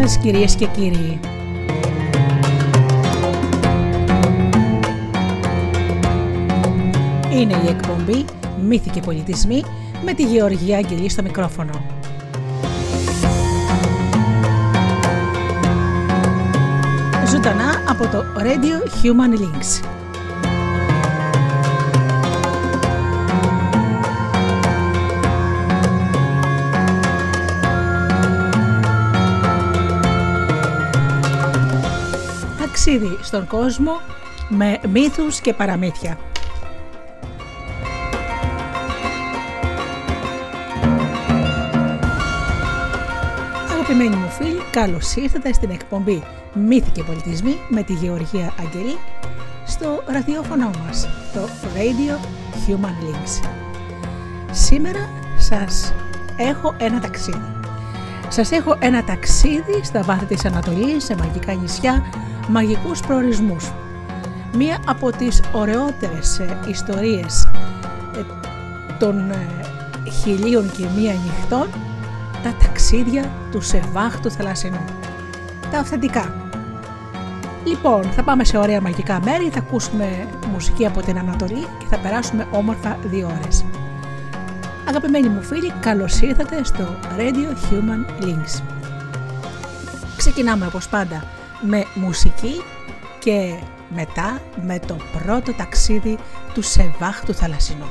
σας κυρίες και κύριοι. Είναι η εκπομπή «Μύθοι και πολιτισμοί» με τη Γεωργία Αγγελή στο μικρόφωνο. Ζωντανά από το Radio Human Links. Ταξίδι στον κόσμο με μύθους και παραμύθια. Αγαπημένοι μου φίλοι, καλώς ήρθατε στην εκπομπή Μύθοι και Πολιτισμοί με τη Γεωργία Αγγελή στο ραδιόφωνο μας, το Radio Human Links. Σήμερα σας έχω ένα ταξίδι. Σας έχω ένα ταξίδι στα βάθη της Ανατολής, σε μαγικά νησιά, μαγικούς προορισμούς. Μία από τις ωραιότερες ε, ιστορίες ε, των ε, χιλίων και μία νυχτών τα ταξίδια του Σεβάχ του Θαλασσινού. Τα αυθεντικά. Λοιπόν, θα πάμε σε ωραία μαγικά μέρη, θα ακούσουμε μουσική από την Ανατολή και θα περάσουμε όμορφα δύο ώρες. Αγαπημένοι μου φίλοι, καλώς ήρθατε στο Radio Human Links. Ξεκινάμε όπως πάντα με μουσική και μετά με το πρώτο ταξίδι του Σεβάχ του Θαλασσινού.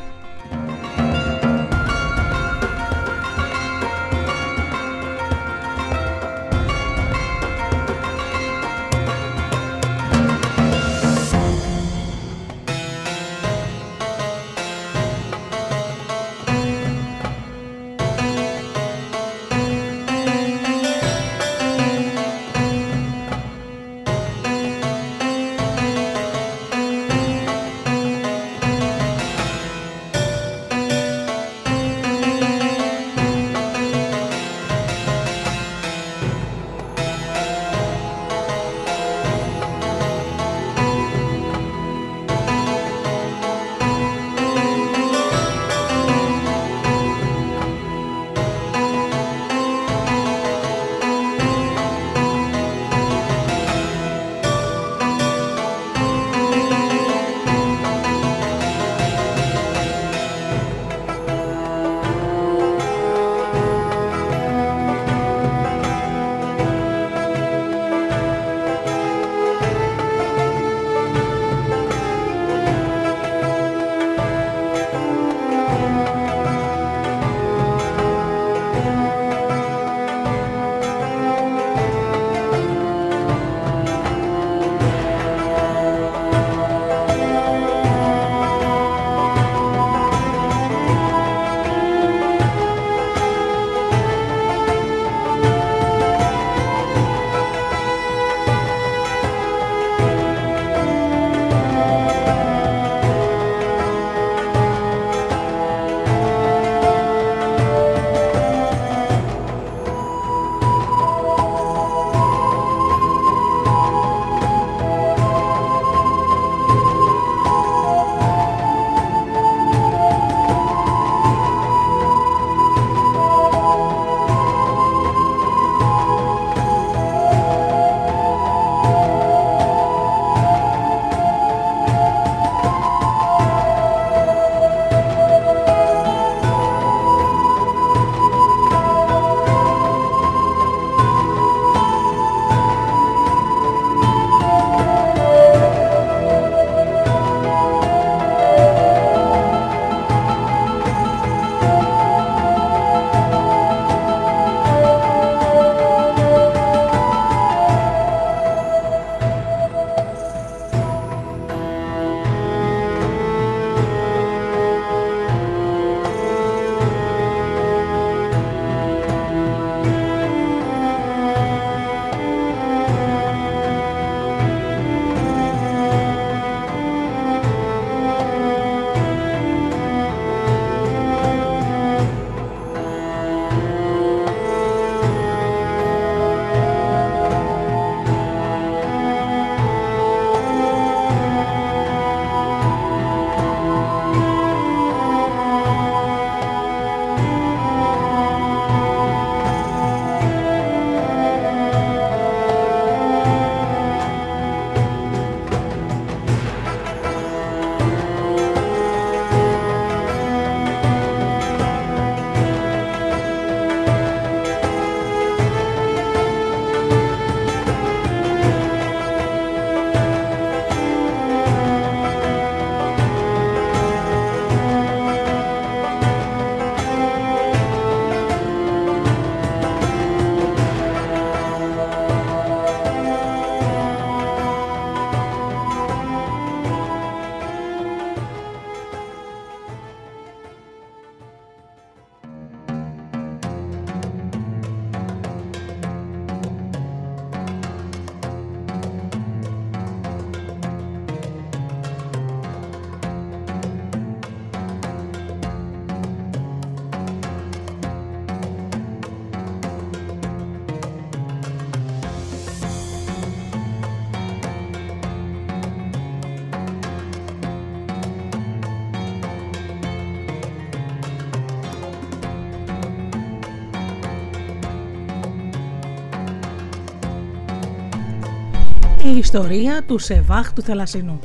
Ιστορία του Σεβάχ του Θαλασσινού.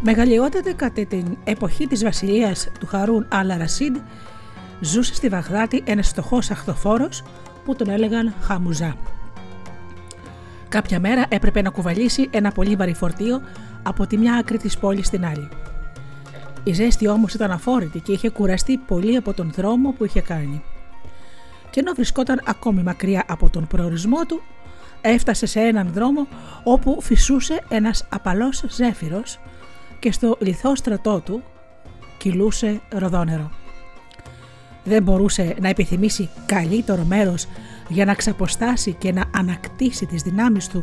Μεγαλειότατα κατά την εποχή της βασιλείας του Χαρούν Αλ Ρασίντ ζούσε στη Βαγδάτη ένας φτωχός αχθοφόρος που τον έλεγαν Χαμουζά. Κάποια μέρα έπρεπε να κουβαλήσει ένα πολύ βαρύ φορτίο από τη μια άκρη της πόλης στην άλλη. Η ζέστη όμως ήταν αφόρητη και είχε κουραστεί πολύ από τον δρόμο που είχε κάνει. Και ενώ βρισκόταν ακόμη μακριά από τον προορισμό του, έφτασε σε έναν δρόμο όπου φυσούσε ένας απαλός ζέφυρος και στο λιθό στρατό του κυλούσε ροδόνερο. Δεν μπορούσε να επιθυμήσει καλύτερο μέρος για να ξαποστάσει και να ανακτήσει τις δυνάμεις του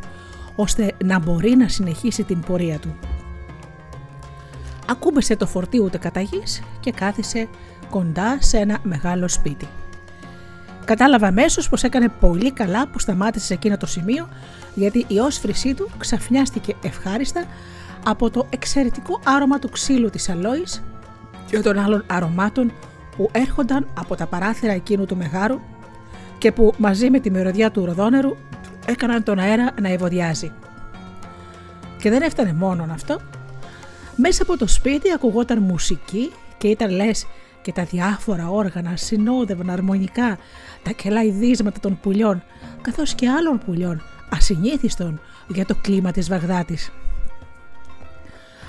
ώστε να μπορεί να συνεχίσει την πορεία του. Ακούμπησε το φορτίο ούτε καταγής και κάθισε κοντά σε ένα μεγάλο σπίτι. Κατάλαβα αμέσως πως έκανε πολύ καλά που σταμάτησε σε εκείνο το σημείο γιατί η όσφρησή του ξαφνιάστηκε ευχάριστα από το εξαιρετικό άρωμα του ξύλου της αλόης και των άλλων αρωμάτων που έρχονταν από τα παράθυρα εκείνου του μεγάρου και που μαζί με τη μυρωδιά του ροδόνερου έκαναν τον αέρα να ευωδιάζει. Και δεν έφτανε μόνο αυτό. Μέσα από το σπίτι ακουγόταν μουσική και ήταν λες και τα διάφορα όργανα συνόδευαν αρμονικά τα κελαϊδίσματα των πουλιών καθώς και άλλων πουλιών ασυνήθιστων για το κλίμα της Βαγδάτης.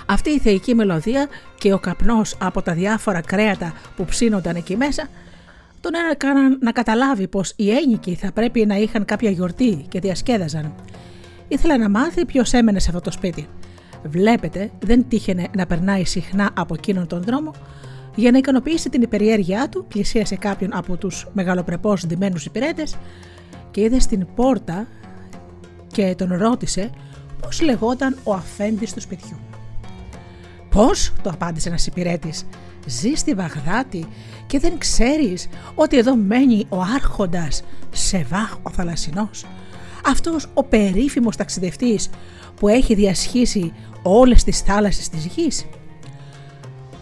Αυτή η θεϊκή μελωδία και ο καπνός από τα διάφορα κρέατα που ψήνονταν εκεί μέσα τον έκαναν να καταλάβει πως οι έγκυκοι θα πρέπει να είχαν κάποια γιορτή και διασκέδαζαν. Ήθελα να μάθει ποιος έμενε σε αυτό το σπίτι. Βλέπετε, δεν τύχαινε να περνάει συχνά από εκείνον τον δρόμο. Για να ικανοποιήσει την υπεριέργειά του, πλησίασε κάποιον από τους μεγαλοπρεπώς ντυμένους υπηρέτες και είδε στην πόρτα και τον ρώτησε πώς λεγόταν ο αφέντης του σπιτιού. Πώς, το απάντησε ένας υπηρέτης. Ζει στη Βαγδάτη και δεν ξέρεις ότι εδώ μένει ο άρχοντας Σεβάχ ο Θαλασσινός. Αυτός ο περίφημος ταξιδευτής που έχει διασχίσει όλες τις θάλασσες της γης.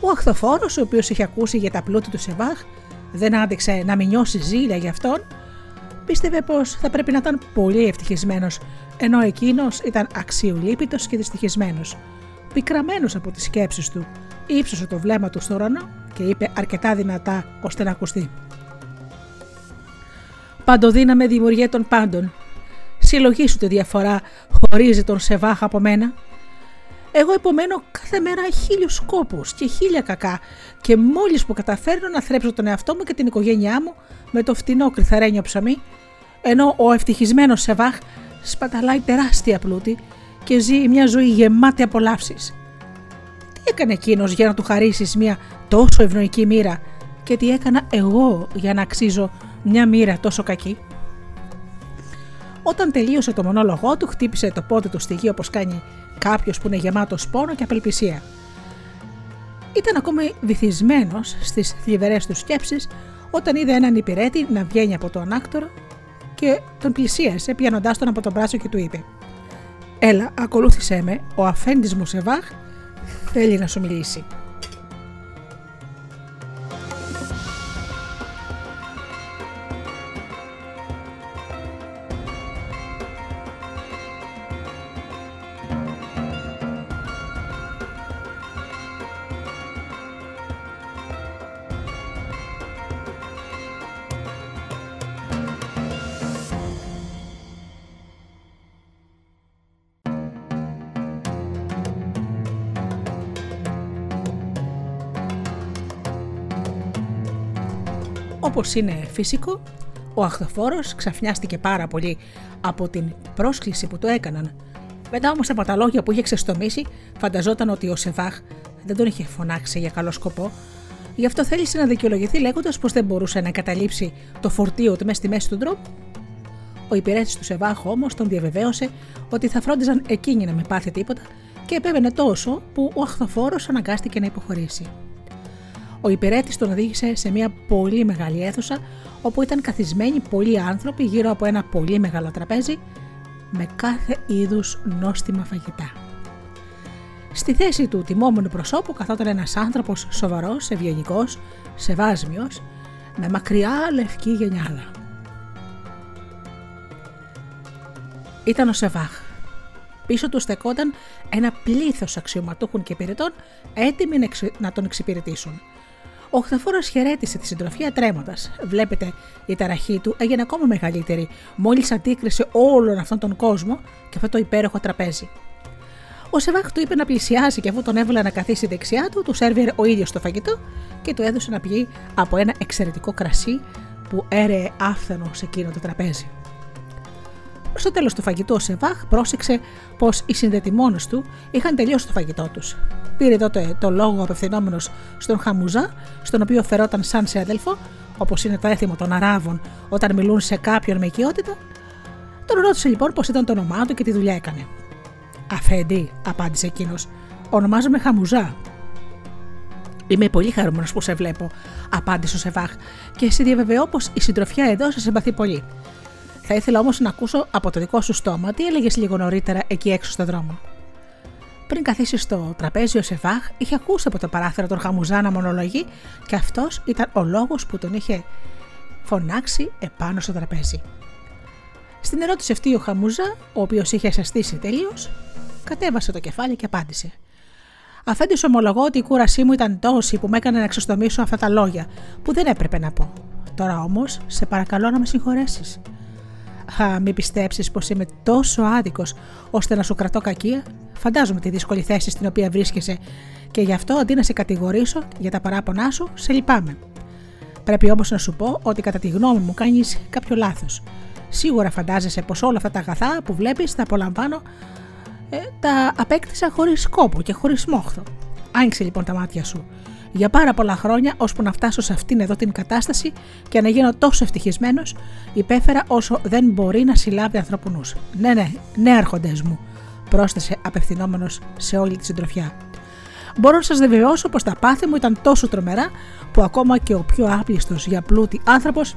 Ο αχθοφόρος, ο οποίος είχε ακούσει για τα πλούτη του Σεβάχ, δεν άντεξε να μην νιώσει ζήλια γι' αυτόν, πίστευε πως θα πρέπει να ήταν πολύ ευτυχισμένος, ενώ εκείνος ήταν αξιολύπητος και δυστυχισμένος πικραμένος από τις σκέψεις του, ύψωσε το βλέμμα του στο ουρανό και είπε αρκετά δυνατά ώστε να ακουστεί. Παντοδύναμε δημιουργία των πάντων. Συλλογή σου τη διαφορά χωρίζει τον Σεβάχ από μένα. Εγώ υπομένω κάθε μέρα χίλιους σκόπους και χίλια κακά και μόλις που καταφέρνω να θρέψω τον εαυτό μου και την οικογένειά μου με το φτηνό κρυθαρένιο ψωμί, ενώ ο ευτυχισμένος Σεβάχ σπαταλάει τεράστια πλούτη και ζει μια ζωή γεμάτη απολαύσει. Τι έκανε εκείνος για να του χαρίσεις μια τόσο ευνοϊκή μοίρα και τι έκανα εγώ για να αξίζω μια μοίρα τόσο κακή; Όταν τελείωσε το μονόλογό του, χτύπησε το πόδι του στη γη όπως κάνει κάποιος που είναι γεμάτος πόνο και απελπισία. Ήταν ακόμη βυθισμένος στις θλιβερές του σκέψεις όταν είδε έναν υπηρέτη να βγαίνει από το ανάκτορο και τον πλησίασε πιάνοντάς τον από τον μπράτσο και του είπε: Έλα, ακολούθησέ με, ο αφέντης μου Σεβάχ θέλει να σου μιλήσει. Όπως είναι φυσικό, ο αχθοφόρος ξαφνιάστηκε πάρα πολύ από την πρόσκληση που του έκαναν. Μετά όμως από τα λόγια που είχε ξεστομίσει, φανταζόταν ότι ο Σεβάχ δεν τον είχε φωνάξει για καλό σκοπό. Γι' αυτό θέλησε να δικαιολογηθεί λέγοντας πως δεν μπορούσε να καταλήψει το φορτίο του μέσα στη μέση του δρόμου. Ο υπηρέτης του Σεβάχ όμως τον διαβεβαίωσε ότι θα φρόντιζαν εκείνοι να μην πάθει τίποτα και επέβαινε τόσο που ο αχθοφόρος αναγκάστηκε να υποχωρήσει. Ο υπηρέτης τον οδήγησε σε μια πολύ μεγάλη αίθουσα όπου ήταν καθισμένοι πολλοί άνθρωποι γύρω από ένα πολύ μεγάλο τραπέζι με κάθε είδους νόστιμα φαγητά. Στη θέση του τιμόμενου προσώπου καθόταν ένας άνθρωπος σοβαρός, ευγενικός, σεβάσμιος, με μακριά λευκή γενιάλα. ήταν ο Σεβάχ. Πίσω του στεκόταν ένα πλήθος αξιωματούχων και υπηρετών έτοιμοι να τον εξυπηρετήσουν. Ο Χθαφόρος χαιρέτησε τη συντροφιά τρέμοντας. Βλέπετε, η ταραχή του έγινε ακόμα μεγαλύτερη μόλις αντίκρισε όλον αυτόν τον κόσμο και αυτό το υπέροχο τραπέζι. Ο Σεβάχ του είπε να πλησιάσει και αφού τον έβαλε να καθίσει δεξιά του, του σέρβιρε ο ίδιος το φαγητό και του έδωσε να πιει από ένα εξαιρετικό κρασί που έρεε άφθανο σε εκείνο το τραπέζι. Στο τέλος του φαγητού, ο Σεβάχ πρόσεξε πως οι συνδετημόνες του είχαν τελειώσει το φαγητό τους. Πήρε τότε το λόγο απευθυνόμενος στον Χαμουζά, στον οποίο φερόταν σαν σε αδελφό, όπως είναι το έθιμο των Αράβων όταν μιλούν σε κάποιον με οικειότητα. Τον ρώτησε λοιπόν πώ ήταν το όνομά του και τι δουλειά έκανε. Αφέντη, απάντησε εκείνος, ονομάζομαι Χαμουζά. Είμαι πολύ χαρούμενος που σε βλέπω, απάντησε ο Σεβάχ, και σε διαβεβαιώ πως η συντροφιά εδώ σε συμπαθεί πολύ. Θα ήθελα όμως να ακούσω από το δικό σου στόμα τι έλεγες λίγο νωρίτερα εκεί έξω στο δρόμο. Πριν καθίσεις στο τραπέζι, ο Σεβάχ είχε ακούσει από το παράθυρο τον Χαμουζά να μονολογεί και αυτός ήταν ο λόγος που τον είχε φωνάξει επάνω στο τραπέζι. Στην ερώτηση αυτή ο Χαμουζά, ο οποίος είχε ασαστήσει τελείως, κατέβασε το κεφάλι και απάντησε. Αφέντης ομολογώ ότι η κούρασή μου ήταν τόση που με έκανε να ξεστομίσω αυτά τα λόγια που δεν έπρεπε να πω. Τώρα όμως, σε παρακαλώ να με συγχωρέσεις. Α, μην πιστέψεις πως είμαι τόσο άδικος ώστε να σου κρατώ κακία; Φαντάζομαι τη δύσκολη θέση στην οποία βρίσκεσαι και γι' αυτό αντί να σε κατηγορήσω για τα παράπονά σου, σε λυπάμαι. Πρέπει όμως να σου πω ότι κατά τη γνώμη μου κάνεις κάποιο λάθος. Σίγουρα φαντάζεσαι πως όλα αυτά τα αγαθά που βλέπεις τα απολαμβάνω, ε, τα απέκτησα χωρίς σκόπο και χωρίς μόχθο. Άνοιξε λοιπόν τα μάτια σου για πάρα πολλά χρόνια, ώσπου να φτάσω σε αυτήν εδώ την κατάσταση και να γίνω τόσο ευτυχισμένος, υπέφερα όσο δεν μπορεί να συλλάβει ανθρώπου Ναι, ναι, ναι, άρχοντε μου, πρόσθεσε απευθυνόμενος σε όλη τη συντροφιά. Μπορώ να σας διαβεβαιώσω πως τα πάθη μου ήταν τόσο τρομερά που ακόμα και ο πιο άπλιστος για πλούτη άνθρωπος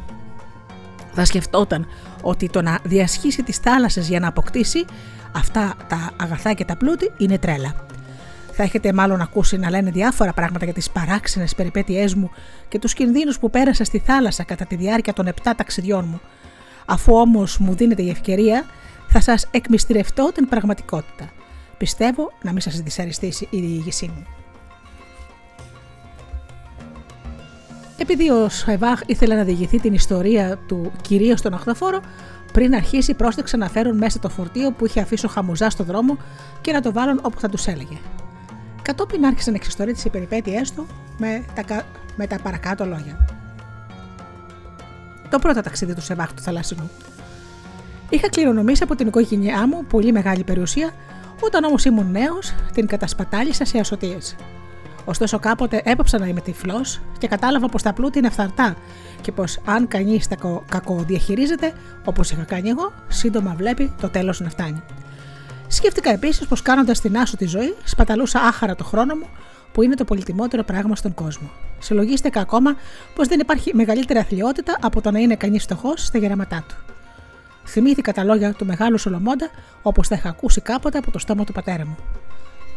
θα σκεφτόταν ότι το να διασχίσει τις θάλασσες για να αποκτήσει αυτά τα αγαθά και τα πλούτη είναι τρέλα. Θα έχετε μάλλον ακούσει να λένε διάφορα πράγματα για τις παράξενες περιπέτειές μου και τους κινδύνους που πέρασα στη θάλασσα κατά τη διάρκεια των 7 ταξιδιών μου. Αφού όμως μου δίνετε η ευκαιρία, θα σας εκμυστηρευτώ την πραγματικότητα. Πιστεύω να μην σας δυσαρεστήσει η διήγησή μου. Επειδή ο Σαϊβάχ ήθελε να διηγηθεί την ιστορία του κυρίως στον Αχθοφόρο, πριν αρχίσει, πρόστεξε να φέρουν μέσα το φορτίο που είχε αφήσει ο Χαμουζάς στο δρόμο και να το βάλουν όπου θα τους έλεγε. Κατόπιν άρχισε να εξιστορεί τι περιπέτειέ του με τα, με τα παρακάτω λόγια. Το πρώτο ταξίδι του Σεβάχ του Θαλάσσινου. Είχα κληρονομήσει από την οικογένειά μου πολύ μεγάλη περιουσία, όταν όμως ήμουν νέος, την κατασπατάλησα σε ασωτίες. Ωστόσο, κάποτε έπαψα να είμαι τυφλός και κατάλαβα πως τα πλούτη είναι φθαρτά και πως αν κανείς τα κακοδιαχειρίζεται, όπως είχα κάνει εγώ, σύντομα βλέπει το τέλος να φτάνει. Σκέφτηκα επίσης πως κάνοντας την άσο τη ζωή, σπαταλούσα άχαρα το χρόνο μου, που είναι το πολυτιμότερο πράγμα στον κόσμο. Συλλογίστηκα ακόμα πως δεν υπάρχει μεγαλύτερη αθλειότητα από το να είναι κανείς φτωχός στα γεραματά του. Θυμήθηκα τα λόγια του μεγάλου Σολομώντα όπως τα είχα ακούσει κάποτε από το στόμα του πατέρα μου.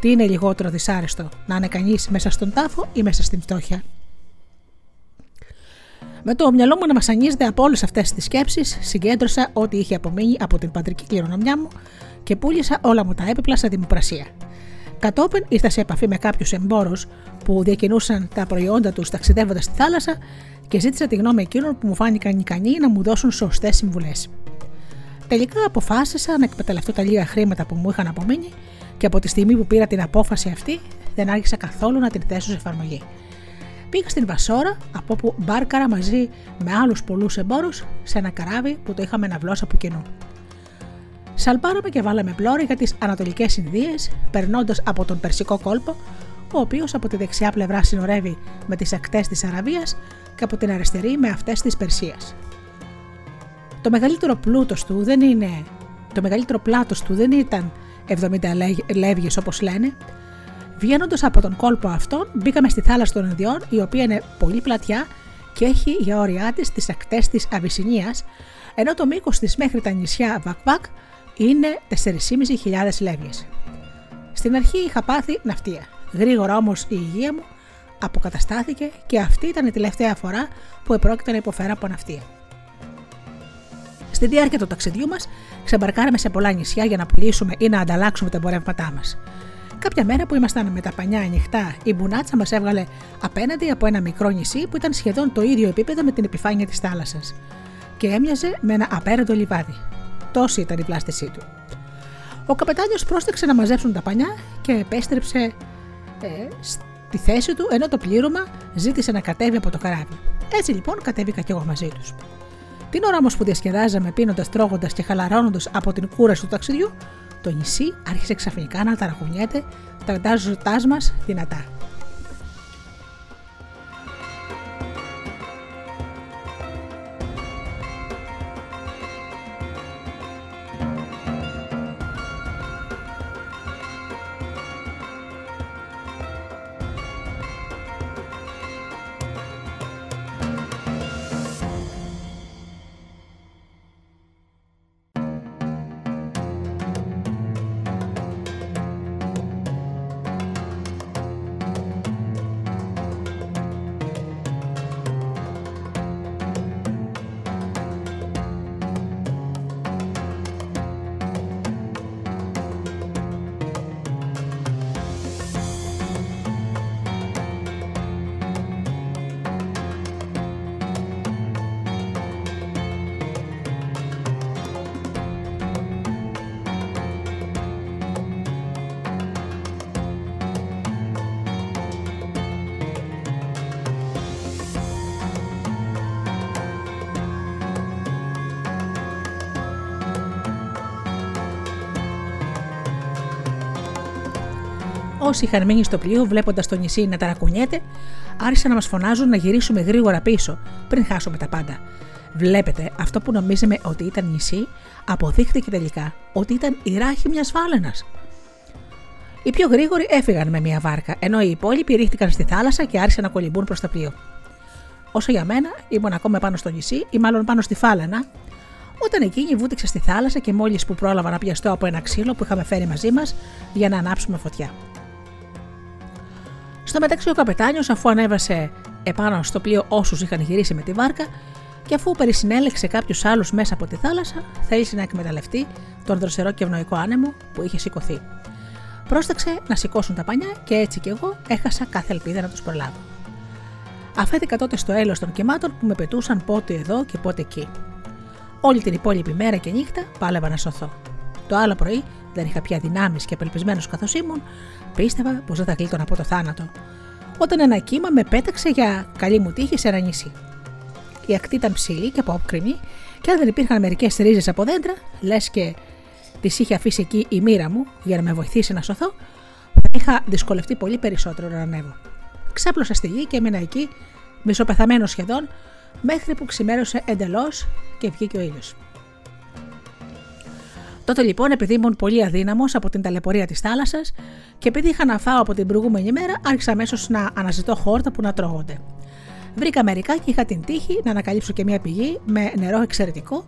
Τι είναι λιγότερο δυσάρεστο, να είναι κανείς μέσα στον τάφο ή μέσα στην φτώχεια; Με το μυαλό μου να μασανίζεται από όλες αυτές τις σκέψεις, συγκέντρωσα ό,τι είχε απομείνει από την πατρική κληρονομιά μου και πούλησα όλα μου τα έπιπλα στα δημοπρασία. Κατόπιν ήρθα σε επαφή με κάποιους εμπόρους που διακινούσαν τα προϊόντα τους ταξιδεύοντας στη θάλασσα και ζήτησα τη γνώμη εκείνων που μου φάνηκαν ικανοί να μου δώσουν σωστές συμβουλές. Τελικά αποφάσισα να εκμεταλλευτώ τα λίγα χρήματα που μου είχαν απομείνει και από τη στιγμή που πήρα την απόφαση αυτή δεν άρχισα καθόλου να την θέσω σε εφαρμογή. Πήγα στην Βασόρα, από όπου μπάρκαρα μαζί με άλλους πολλούς εμπόρους σε ένα καράβι που το είχαμε ναυλώσει από κοινού. Σαλπάραμε και βάλαμε πλώρη για τις Ανατολικές Ινδίες, περνώντας από τον Περσικό κόλπο, ο οποίος από τη δεξιά πλευρά συνορεύει με τις ακτές της Αραβίας και από την αριστερή με αυτές της Περσίας. Το μεγαλύτερο πλούτος του δεν είναι. Το μεγαλύτερο πλάτος του δεν ήταν 70 λεύγες όπως λένε. Βγαίνοντας από τον κόλπο αυτόν, μπήκαμε στη θάλασσα των Ινδιών, η οποία είναι πολύ πλατιά και έχει για όρια της τις ακτές της Αβυσσινίας, ενώ το μήκος της μέχρι τα νησιά Βακβάκ είναι 4.500 λεύγες. Στην αρχή είχα πάθει ναυτία. Γρήγορα όμως η υγεία μου αποκαταστάθηκε και αυτή ήταν η τελευταία φορά που επρόκειται να υποφέρω από ναυτία. Στη διάρκεια του ταξιδιού μας, ξεμπαρκάραμε σε πολλά νησιά για να πουλήσουμε ή να ανταλλάξουμε τα εμπορεύματά μας. Κάποια μέρα που ήμασταν με τα πανιά ανοιχτά, η μπουνάτσα μας έβγαλε απέναντι από ένα μικρό νησί που ήταν σχεδόν το ίδιο επίπεδο με την επιφάνεια της θάλασσας και έμοιαζε με ένα απέραντο λιβάδι. Τόση ήταν η πλάστησή του. Ο καπετάνιος πρόσταξε να μαζέψουν τα πανιά και επέστρεψε ε, στη θέση του ενώ το πλήρωμα ζήτησε να κατέβει από το καράβι. Έτσι λοιπόν κατέβηκα κι εγώ μαζί τους. Την ώρα όμως που διασκεδάζαμε πίνοντας, τρώγοντας και χαλαρώνοντας από την κούραση του ταξιδιού, το νησί άρχισε ξαφνικά να ταραχουνιέται, τραντάζοντάς μας δυνατά. Όσοι είχαν μείνει στο πλοίο, βλέποντας το νησί να ταρακουνιέται, άρχισαν να μας φωνάζουν να γυρίσουμε γρήγορα πίσω, πριν χάσουμε τα πάντα. Βλέπετε, αυτό που νομίζαμε ότι ήταν νησί, αποδείχθηκε τελικά ότι ήταν η ράχη μιας φάλαινας. Οι πιο γρήγοροι έφυγαν με μια βάρκα, ενώ οι υπόλοιποι ρίχτηκαν στη θάλασσα και άρχισαν να κολυμπούν προς το πλοίο. Όσο για μένα, ήμουν ακόμα πάνω στο νησί ή μάλλον πάνω στη φάλαινα, όταν εκείνη βούτυξε στη θάλασσα και μόλις που πρόλαβα να πιαστώ από ένα ξύλο που είχαμε φέρει μαζί μας για να ανάψουμε φωτιά. Στο μεταξύ, ο καπετάνιος, αφού ανέβασε επάνω στο πλοίο όσους είχαν γυρίσει με τη βάρκα, και αφού περισυνέλεξε κάποιους άλλους μέσα από τη θάλασσα, θέλησε να εκμεταλλευτεί τον δροσερό και ευνοϊκό άνεμο που είχε σηκωθεί. Πρόσταξε να σηκώσουν τα πανιά και έτσι κι εγώ έχασα κάθε ελπίδα να τους προλάβω. Αφέθηκα τότε στο έλεος των κυμάτων που με πετούσαν πότε εδώ και πότε εκεί. Όλη την υπόλοιπη μέρα και νύχτα πάλευα να σωθώ. Το άλλο πρωί δεν είχα πια δυνάμεις και απελπισμένος καθώς ήμουν, πίστευα πως δεν θα γλίτωνα από το θάνατο. Όταν ένα κύμα με πέταξε για καλή μου τύχη σε ένα νησί. Η ακτή ήταν ψηλή και απόκρημη, και αν δεν υπήρχαν μερικές ρίζες από δέντρα, λες και τις είχε αφήσει εκεί η μοίρα μου για να με βοηθήσει να σωθώ, θα είχα δυσκολευτεί πολύ περισσότερο να ανέβω. Ξάπλωσα στη γη και έμεινα εκεί, μισοπεθαμένος σχεδόν, μέχρι που ξημέρωσε εντελώς και βγήκε ο ήλιος. Τότε λοιπόν, επειδή ήμουν πολύ αδύναμος από την ταλαιπωρία της θάλασσας και επειδή είχα να φάω από την προηγούμενη μέρα, άρχισα αμέσως να αναζητώ χόρτα που να τρώγονται. Βρήκα μερικά και είχα την τύχη να ανακαλύψω και μια πηγή με νερό εξαιρετικό,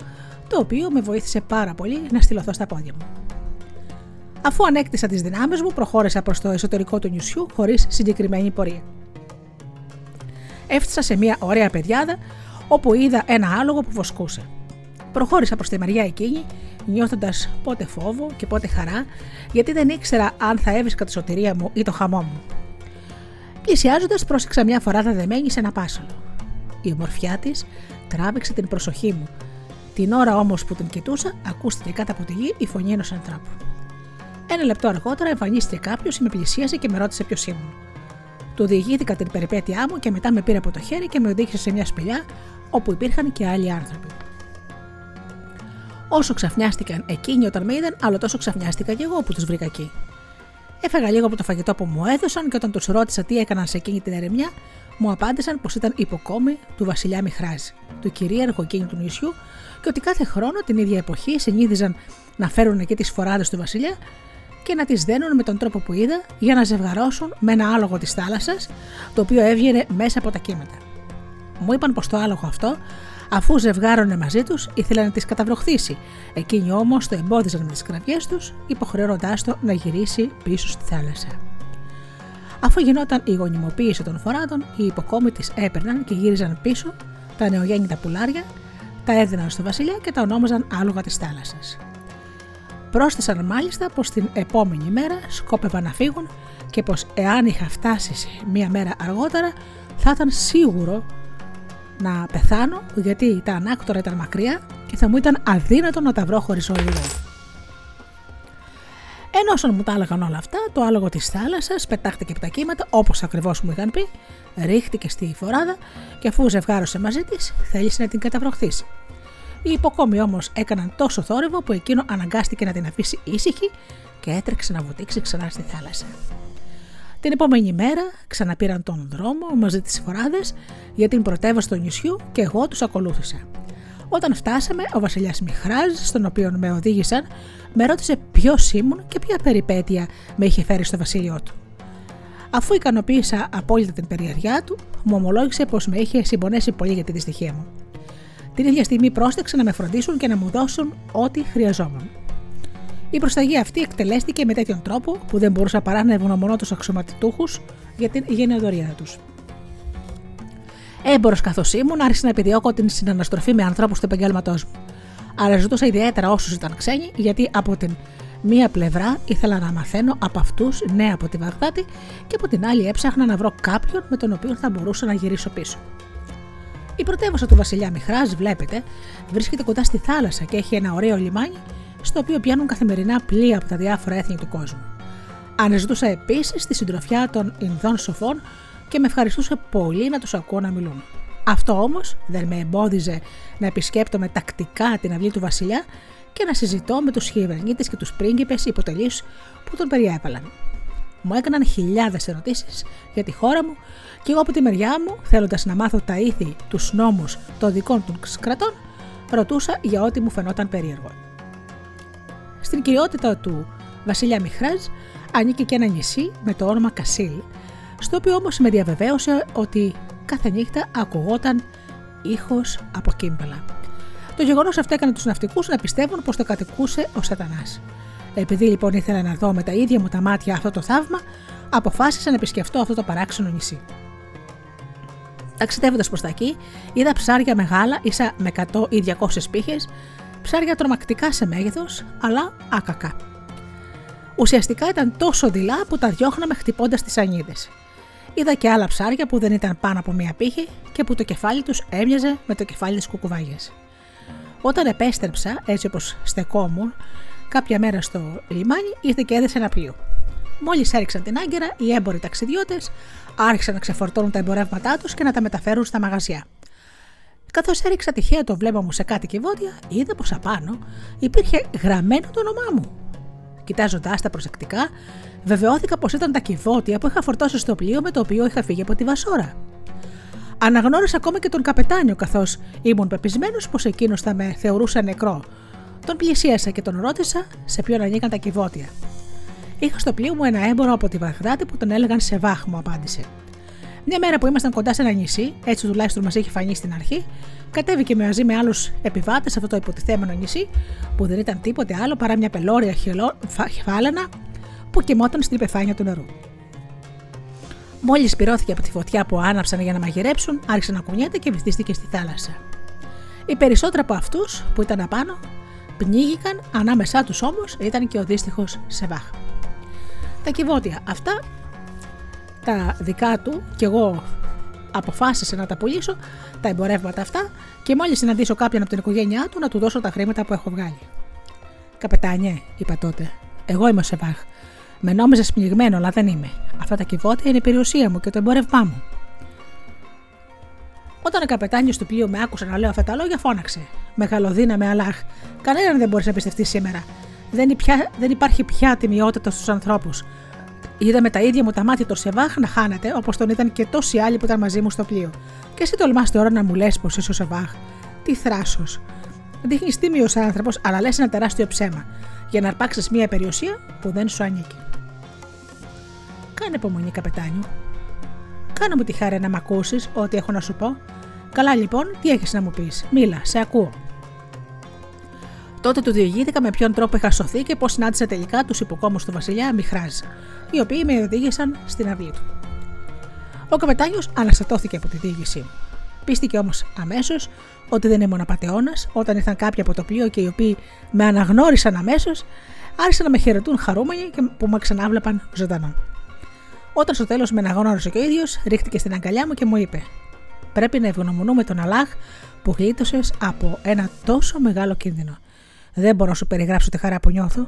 το οποίο με βοήθησε πάρα πολύ να στυλωθώ στα πόδια μου. Αφού ανέκτησα τις δυνάμεις μου, προχώρησα προς το εσωτερικό του νησιού χωρίς συγκεκριμένη πορεία. Έφτασα σε μια ωραία πεδιάδα όπου είδα ένα άλογο που βοσκούσε. Προχώρησα προς τη μεριά εκείνη νιώθοντας πότε φόβο και πότε χαρά, γιατί δεν ήξερα αν θα έβρισκα τη σωτηρία μου ή το χαμό μου. Πλησιάζοντας, πρόσεξα μια φορά δεμένη σε ένα πάσολο. Η ομορφιά της τράβηξε την προσοχή μου. Την ώρα όμως που την κοιτούσα, ακούστηκε κάτω από τη γη η φωνή ενός ανθρώπου. Ένα λεπτό αργότερα εμφανίστηκε κάποιος, με πλησίασε και με ρώτησε ποιος ήμουν. Του διηγήθηκα την περιπέτειά μου και μετά με πήρε από το χέρι και με οδήγησε σε μια σπηλιά όπου υπήρχαν και άλλοι άνθρωποι. Όσο ξαφνιάστηκαν εκείνοι όταν με είδαν, άλλο τόσο ξαφνιάστηκα και εγώ που τους βρήκα εκεί. Έφεγα λίγο από το φαγητό που μου έδωσαν και όταν τους ρώτησα τι έκαναν σε εκείνη την ερεμιά, μου απάντησαν πως ήταν υποκόμη του βασιλιά Μιχράζ, του κυρίαρχου εκείνου του νησιού, και ότι κάθε χρόνο την ίδια εποχή συνήθιζαν να φέρουν εκεί τις φοράδες του βασιλιά και να τις δένουν με τον τρόπο που είδα για να ζευγαρώσουν με ένα άλογο της θάλασσας, το οποίο έβγαινε μέσα από τα κύματα. Μου είπαν πως το άλογο αυτό Αφού ζευγάρωνε μαζί τους, ήθελε να τις καταβροχθήσει. Εκείνοι όμως το εμπόδιζαν με τις κραυγές τους, υποχρεώνοντά το να γυρίσει πίσω στη θάλασσα. Αφού γινόταν η γονιμοποίηση των φοράδων, οι υποκόμοι τη έπαιρναν και γύριζαν πίσω τα νεογέννητα πουλάρια, τα έδιναν στο βασιλιά και τα ονόμαζαν άλογα της θάλασσας. Πρόσθεσαν μάλιστα πως την επόμενη μέρα σκόπευαν να φύγουν και πως εάν είχα φτάσει μία μέρα αργότερα θα ήταν σίγουρο να πεθάνω γιατί τα ανάκτορα ήταν μακριά και θα μου ήταν αδύνατο να τα βρω χωρίς οδηγό. Ενώ όσον μου τα έλεγαν όλα αυτά, το άλογο της θάλασσας πετάχτηκε από τα κύματα όπως ακριβώς μου είχαν πει, ρίχτηκε στη φοράδα και αφού ζευγάρωσε μαζί της, θέλησε να την καταβροχθήσει. Οι υποκόμοι όμως έκαναν τόσο θόρυβο που εκείνο αναγκάστηκε να την αφήσει ήσυχη και έτρεξε να βουτήξει ξανά στη θάλασσα. Την επόμενη μέρα ξαναπήραν τον δρόμο μαζί τις φοράδες για την πρωτεύουσα του νησιού και εγώ τους ακολούθησα. Όταν φτάσαμε, ο Βασιλιάς Μιχράζ, στον οποίο με οδήγησαν, με ρώτησε ποιος ήμουν και ποια περιπέτεια με είχε φέρει στο βασίλειό του. Αφού ικανοποίησα απόλυτα την περιεργιά του, μου ομολόγησε πως με είχε συμπονέσει πολύ για τη δυστυχία μου. Την ίδια στιγμή πρόστεξε να με φροντίσουν και να μου δώσουν ό,τι χρειαζόμουν. Η προσταγή αυτή εκτελέστηκε με τέτοιον τρόπο που δεν μπορούσα παρά να ευγνωμονώ του αξιωματούχου για την γενεοδορία τους. Έμπορος καθώς ήμουν, άρχισε να επιδιώκω την συναναστροφή με ανθρώπους του επαγγέλματός μου. Αλλά ζητούσα ιδιαίτερα όσους ήταν ξένοι, γιατί από την μία πλευρά ήθελα να μαθαίνω από αυτούς νέα από τη Βαγδάτη και από την άλλη έψαχνα να βρω κάποιον με τον οποίο θα μπορούσα να γυρίσω πίσω. Η πρωτεύουσα του Βασιλιά Μιχράς, βλέπετε, βρίσκεται κοντά στη θάλασσα και έχει ένα ωραίο λιμάνι στο οποίο πιάνουν καθημερινά πλοία από τα διάφορα έθνη του κόσμου. Αναζητούσα επίσης τη συντροφιά των Ινδών σοφών και με ευχαριστούσε πολύ να τους ακούω να μιλούν. Αυτό όμως δεν με εμπόδιζε να επισκέπτομαι τακτικά την αυλή του Βασιλιά και να συζητώ με τους κυβερνήτε και τους πρίγκιπες υποτελείς που τον περιέβαλαν. Μου έκαναν χιλιάδες ερωτήσεις για τη χώρα μου και εγώ από τη μεριά μου, θέλοντας να μάθω τα ήθη, τους νόμους των δικών τους κρατών, ρωτούσα για ό,τι μου φαινόταν περίεργο. Στην κυριότητα του Βασιλιά Μιχράζ ανήκει και ένα νησί με το όνομα Κασίλ, στο οποίο όμως με διαβεβαίωσε ότι κάθε νύχτα ακουγόταν ήχος από κύμπαλα. Το γεγονός αυτό έκανε τους ναυτικούς να πιστεύουν πως το κατοικούσε ο Σατανάς. Επειδή λοιπόν ήθελα να δω με τα ίδια μου τα μάτια αυτό το θαύμα, αποφάσισα να επισκεφτώ αυτό το παράξενο νησί. Ταξιδεύοντας προς τα εκεί, είδα ψάρια μεγάλα, ίσα με 100 ή 200 πύχες, ψάρια τρομακτικά σε μέγεθος, αλλά άκακα. Ουσιαστικά ήταν τόσο δειλά που τα διώχναμε χτυπώντας τις ανίδε. Είδα και άλλα ψάρια που δεν ήταν πάνω από μία πύχη και που το κεφάλι τους έμοιαζε με το κεφάλι της κουκουβάγιας. Όταν επέστρεψα, έτσι όπως στεκόμουν, κάποια μέρα στο λιμάνι ήρθε και έδεσε ένα πλοίο. Μόλις έριξαν την άγκυρα, οι έμποροι ταξιδιώτες άρχισαν να ξεφορτώνουν τα εμπορεύματά τους και να τα μεταφέρουν στα μαγαζιά. Καθώς έριξα τυχαία το βλέμμα μου σε κάτι κυβότια, είδα πως απάνω υπήρχε γραμμένο το όνομά μου. Κοιτάζοντάς τα προσεκτικά, βεβαιώθηκα πως ήταν τα κυβότια που είχα φορτώσει στο πλοίο με το οποίο είχα φύγει από τη Βασόρα. Αναγνώρισα ακόμα και τον καπετάνιο, καθώς ήμουν πεπισμένος πως εκείνος θα με θεωρούσε νεκρό. Τον πλησίασα και τον ρώτησα σε ποιον ανήκαν τα κυβότια. Είχα στο πλοίο μου ένα έμπορο από τη Βαγδάτη που τον έλεγαν Σεβάχ, μου απάντησε. Μια μέρα που ήμασταν κοντά σε ένα νησί, έτσι τουλάχιστον μας είχε φανεί στην αρχή, κατέβηκε μαζί με άλλους επιβάτες σε αυτό το υποτιθέμενο νησί, που δεν ήταν τίποτε άλλο παρά μια πελώρια χεφάλαινα που κοιμόταν στην υπεφάνεια του νερού. Μόλις πυρώθηκε από τη φωτιά που άναψαν για να μαγειρέψουν, άρχισε να κουνιέται και βυθίστηκε στη θάλασσα. Οι περισσότεροι από αυτούς που ήταν απάνω πνίγηκαν, ανάμεσά τους όμως ήταν και ο δύστιχος Σεβάχ. Τα κυβότια αυτά, τα δικά του, κι εγώ αποφάσισα να τα πουλήσω, τα εμπορεύματα αυτά, και μόλις συναντήσω κάποιον από την οικογένειά του να του δώσω τα χρήματα που έχω βγάλει. Καπετάνιε, είπα τότε, εγώ είμαι ο Σεβάχ. Με νόμιζες πνιγμένο, αλλά δεν είμαι. Αυτά τα κυβότια είναι η περιουσία μου και το εμπόρευμά μου. Όταν ο καπετάνιος του πλοίου με άκουσε να λέω αυτά τα λόγια, φώναξε. Μεγαλοδύναμε, Αλάχ. Κανέναν δεν μπορείς να πιστευτείς σήμερα. Δεν, πια, δεν υπάρχει πια τιμιότητα στους ανθρώπους. Είδα με τα ίδια μου τα μάτια το Σεβάχ να χάνεται, όπως τον ήταν και τόσοι άλλοι που ήταν μαζί μου στο πλοίο. Και εσύ τολμάς τώρα να μου λες πως είσαι ο Σεβάχ. Τι θράσος. Δείχνεις τίμιος άνθρωπος, αλλά λες ένα τεράστιο ψέμα, για να αρπάξεις μια περιουσία που δεν σου ανήκει. Κάνε υπομονή, καπετάνιο. Κάνε μου τη χάρη να μ' ακούσεις ό,τι έχω να σου πω. Καλά λοιπόν, τι έχεις να μου πεις. Μίλα, σε ακούω. Τότε του διηγήθηκα με ποιον τρόπο είχα σωθεί και πώς συνάντησα τελικά τους υποκόμους του Βασιλιά Μιχράζ, οι οποίοι με οδήγησαν στην αυλή του. Ο καπετάνιος αναστατώθηκε από τη διήγησή μου. Πίστηκε όμως αμέσως ότι δεν ήμουν απαταιώνα, όταν ήρθαν κάποιοι από το πλοίο και οι οποίοι με αναγνώρισαν αμέσως, άρχισαν να με χαιρετούν χαρούμενοι και που με ξανάβλεπαν ζωντανό. Όταν στο τέλος με αναγνώρισε και ο ίδιος, ρίχτηκε στην αγκαλιά μου και μου είπε: Πρέπει να ευγνωμονούμε τον Αλάχ που γλίτωσες από ένα τόσο μεγάλο κίνδυνο. Δεν μπορώ να σου περιγράψω τη χαρά που νιώθω.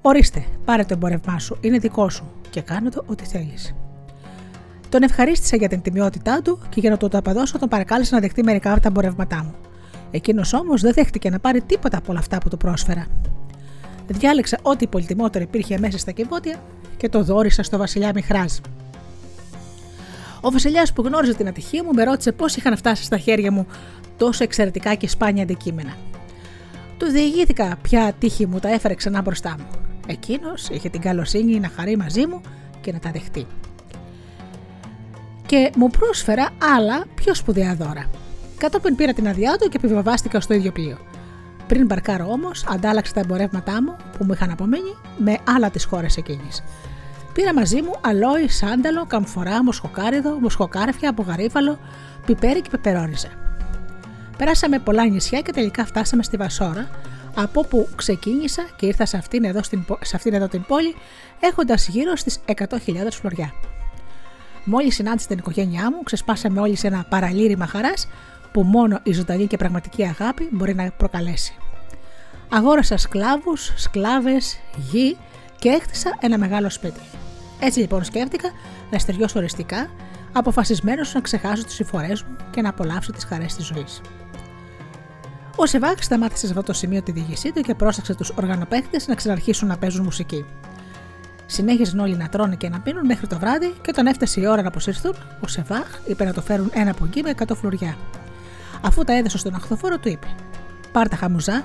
Ορίστε, πάρε το εμπορευμά σου, είναι δικό σου και κάνε το ό,τι θέλεις. Τον ευχαρίστησα για την τιμιότητά του και για να του το αποδώσω τον παρακάλεσα να δεχτεί μερικά από τα εμπορεύματά μου. Εκείνος όμως δεν δέχτηκε να πάρει τίποτα από όλα αυτά που του πρόσφερα. Διάλεξα ό,τι πολυτιμότερο υπήρχε μέσα στα κυβότια και το δόρισα στο βασιλιά Μιχράζ. Ο βασιλιάς που γνώριζε την ατυχία μου με ρώτησε πώς είχαν φτάσει στα χέρια μου τόσο εξαιρετικά και σπάνια αντικείμενα. Του διηγήθηκα ποια τύχη μου τα έφερε ξανά μπροστά μου. Εκείνος είχε την καλοσύνη να χαρεί μαζί μου και να τα δεχτεί. Και μου πρόσφερα άλλα πιο σπουδαία δώρα. Κατόπιν πήρα την αδειά του και επιβεβάστηκα στο ίδιο πλοίο. Πριν μπαρκάρω όμως, αντάλλαξα τα εμπορεύματά μου που μου είχαν απομείνει με άλλα της χώρας εκείνης. Πήρα μαζί μου αλόι, σάνταλο, καμφορά, μοσχοκάριδο, μοσχοκάρφια, απογαρίφαλο, πιπέρι και πεπερόριζα. Περάσαμε πολλά νησιά και τελικά φτάσαμε στη Βασόρα, από όπου ξεκίνησα και ήρθα σε αυτήν εδώ, στην, σε αυτήν εδώ την πόλη, έχοντας γύρω στις 100.000 φλωριά. Μόλις συνάντησα την οικογένειά μου, ξεσπάσαμε όλοι σε ένα παραλήρημα χαράς που μόνο η ζωντανή και πραγματική αγάπη μπορεί να προκαλέσει. Αγόρασα σκλάβους, σκλάβες, γη και έκτισα ένα μεγάλο σπίτι. Έτσι λοιπόν σκέφτηκα να στεριώσω οριστικά, αποφασισμένος να ξεχάσω τις συμφορές μου και να απολαύσω τις χαρές της ζωής. Ο Σεβάκ σταμάτησε σε αυτό το σημείο τη διηγησή του και πρόσταξε τους οργανοπαίχτε να ξαναρχίσουν να παίζουν μουσική. Συνέχιζαν όλοι να τρώνε και να πίνουν μέχρι το βράδυ και όταν έφτασε η ώρα να αποσυρθούν, ο Σεβάχ είπε να το φέρουν ένα από εκεί με 100 φλουριά. Αφού τα έδωσε στον αχθοφόρο, του είπε: Πάρτα χαμουζά,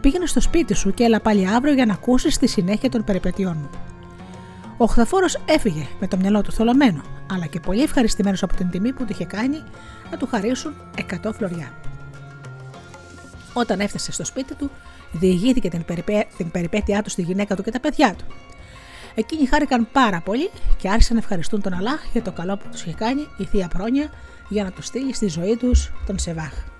πήγαινε στο σπίτι σου και έλα πάλι αύριο για να ακούσεις τη συνέχεια των περιπετειών μου. Ο οχθαφόρο έφυγε με το μυαλό του θολωμένο, αλλά και πολύ ευχαριστημένος από την τιμή που του είχε κάνει να του χαρίσουν 100 φλωριά. Όταν έφτασε στο σπίτι του, διηγήθηκε την, περιπέ... την περιπέτειά του στη γυναίκα του και τα παιδιά του. Εκείνοι χάρηκαν πάρα πολύ και άρχισαν να ευχαριστούν τον Αλάχ για το καλό που τους είχε κάνει η θεία πρόνοια για να τους στείλει στη ζωή τους τον Σεβάχ.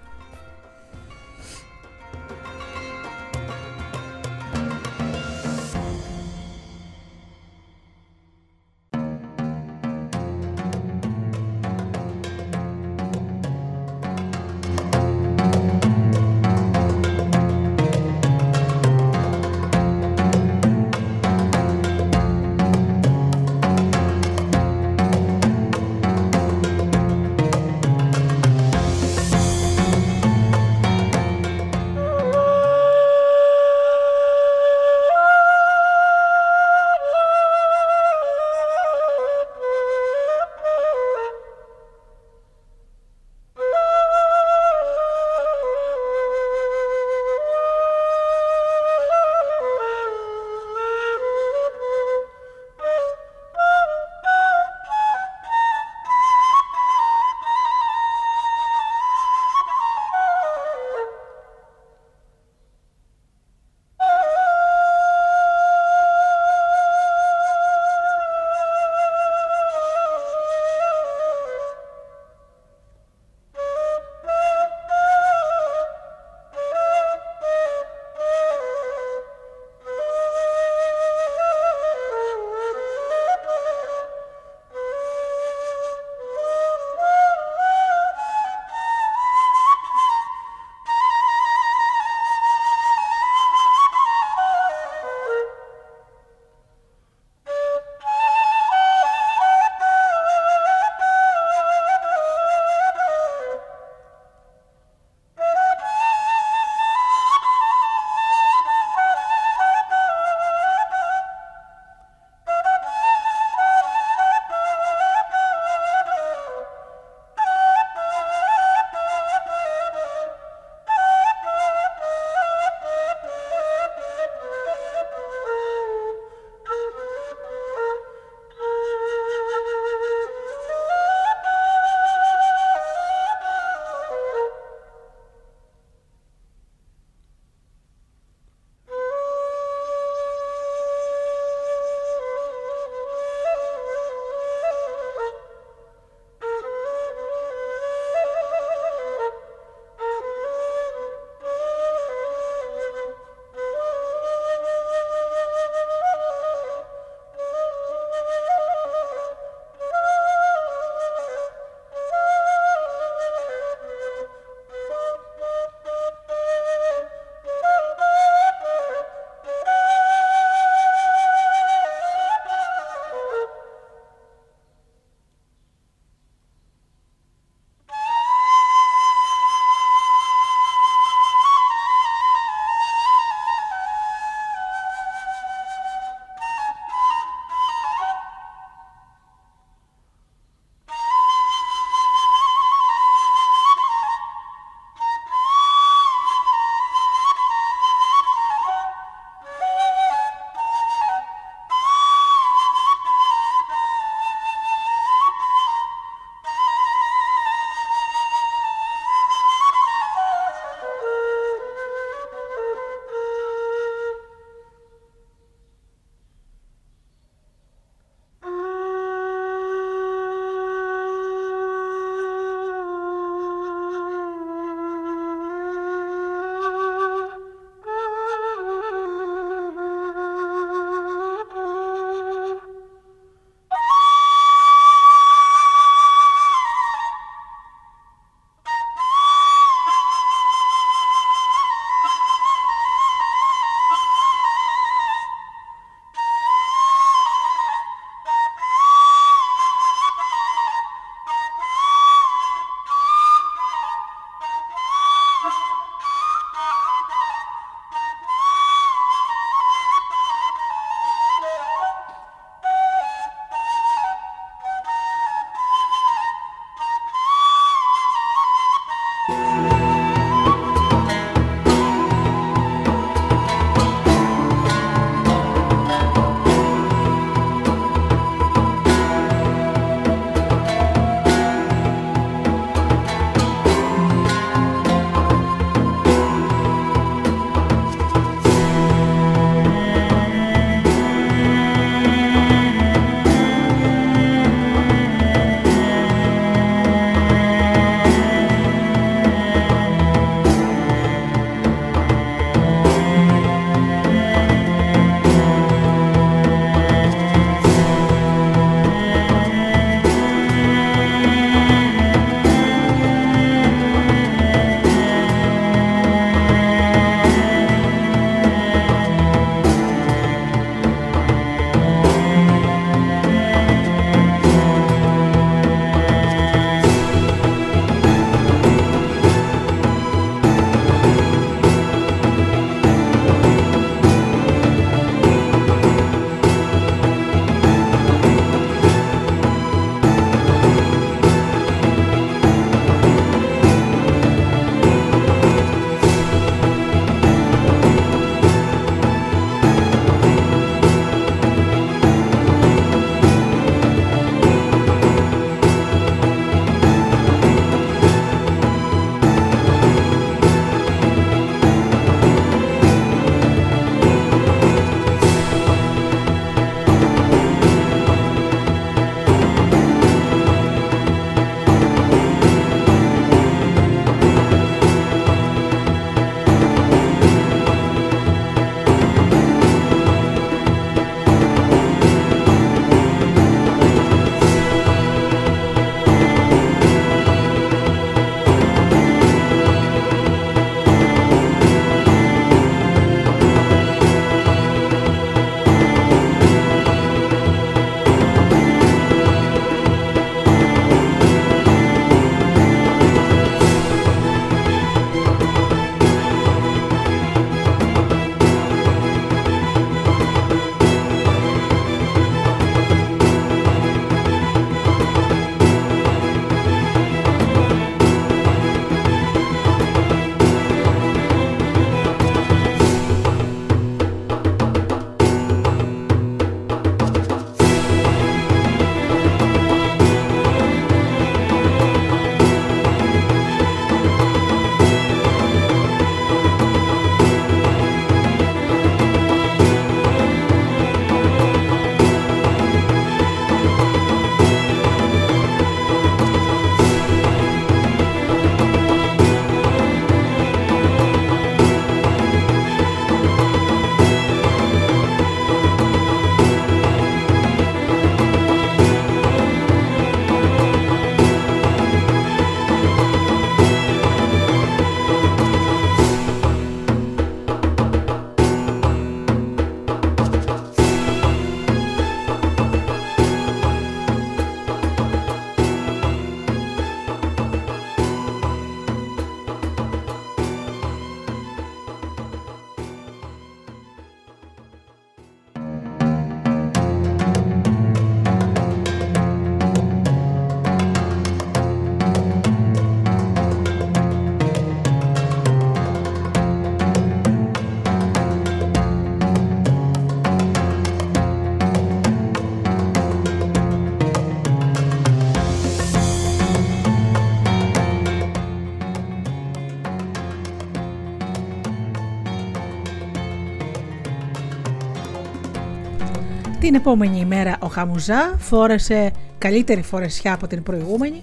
Την επόμενη ημέρα ο Χαμουζά φόρεσε καλύτερη φορεσιά από την προηγούμενη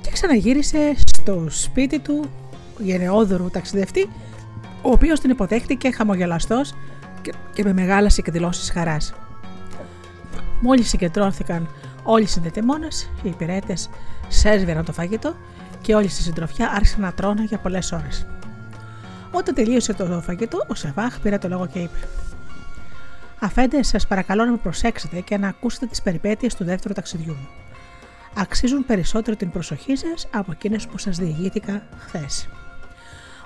και ξαναγύρισε στο σπίτι του γενναιόδωρου ταξιδευτή, ο οποίος την υποδέχτηκε χαμογελαστός και με μεγάλες εκδηλώσεις χαράς. Μόλις συγκεντρώθηκαν όλοι οι συνδετεμόνες, οι υπηρέτες σέρβιραν το φαγητό και όλοι στη συντροφιά άρχισαν να τρώνε για πολλές ώρες. Όταν τελείωσε το φαγητό, ο Σεβάχ πήρε το λόγο και είπε: Αφέντε, σας παρακαλώ να με προσέξετε και να ακούσετε τις περιπέτειες του δεύτερου ταξιδιού μου. Αξίζουν περισσότερο την προσοχή σας από εκείνες που σας διηγήθηκα χθες.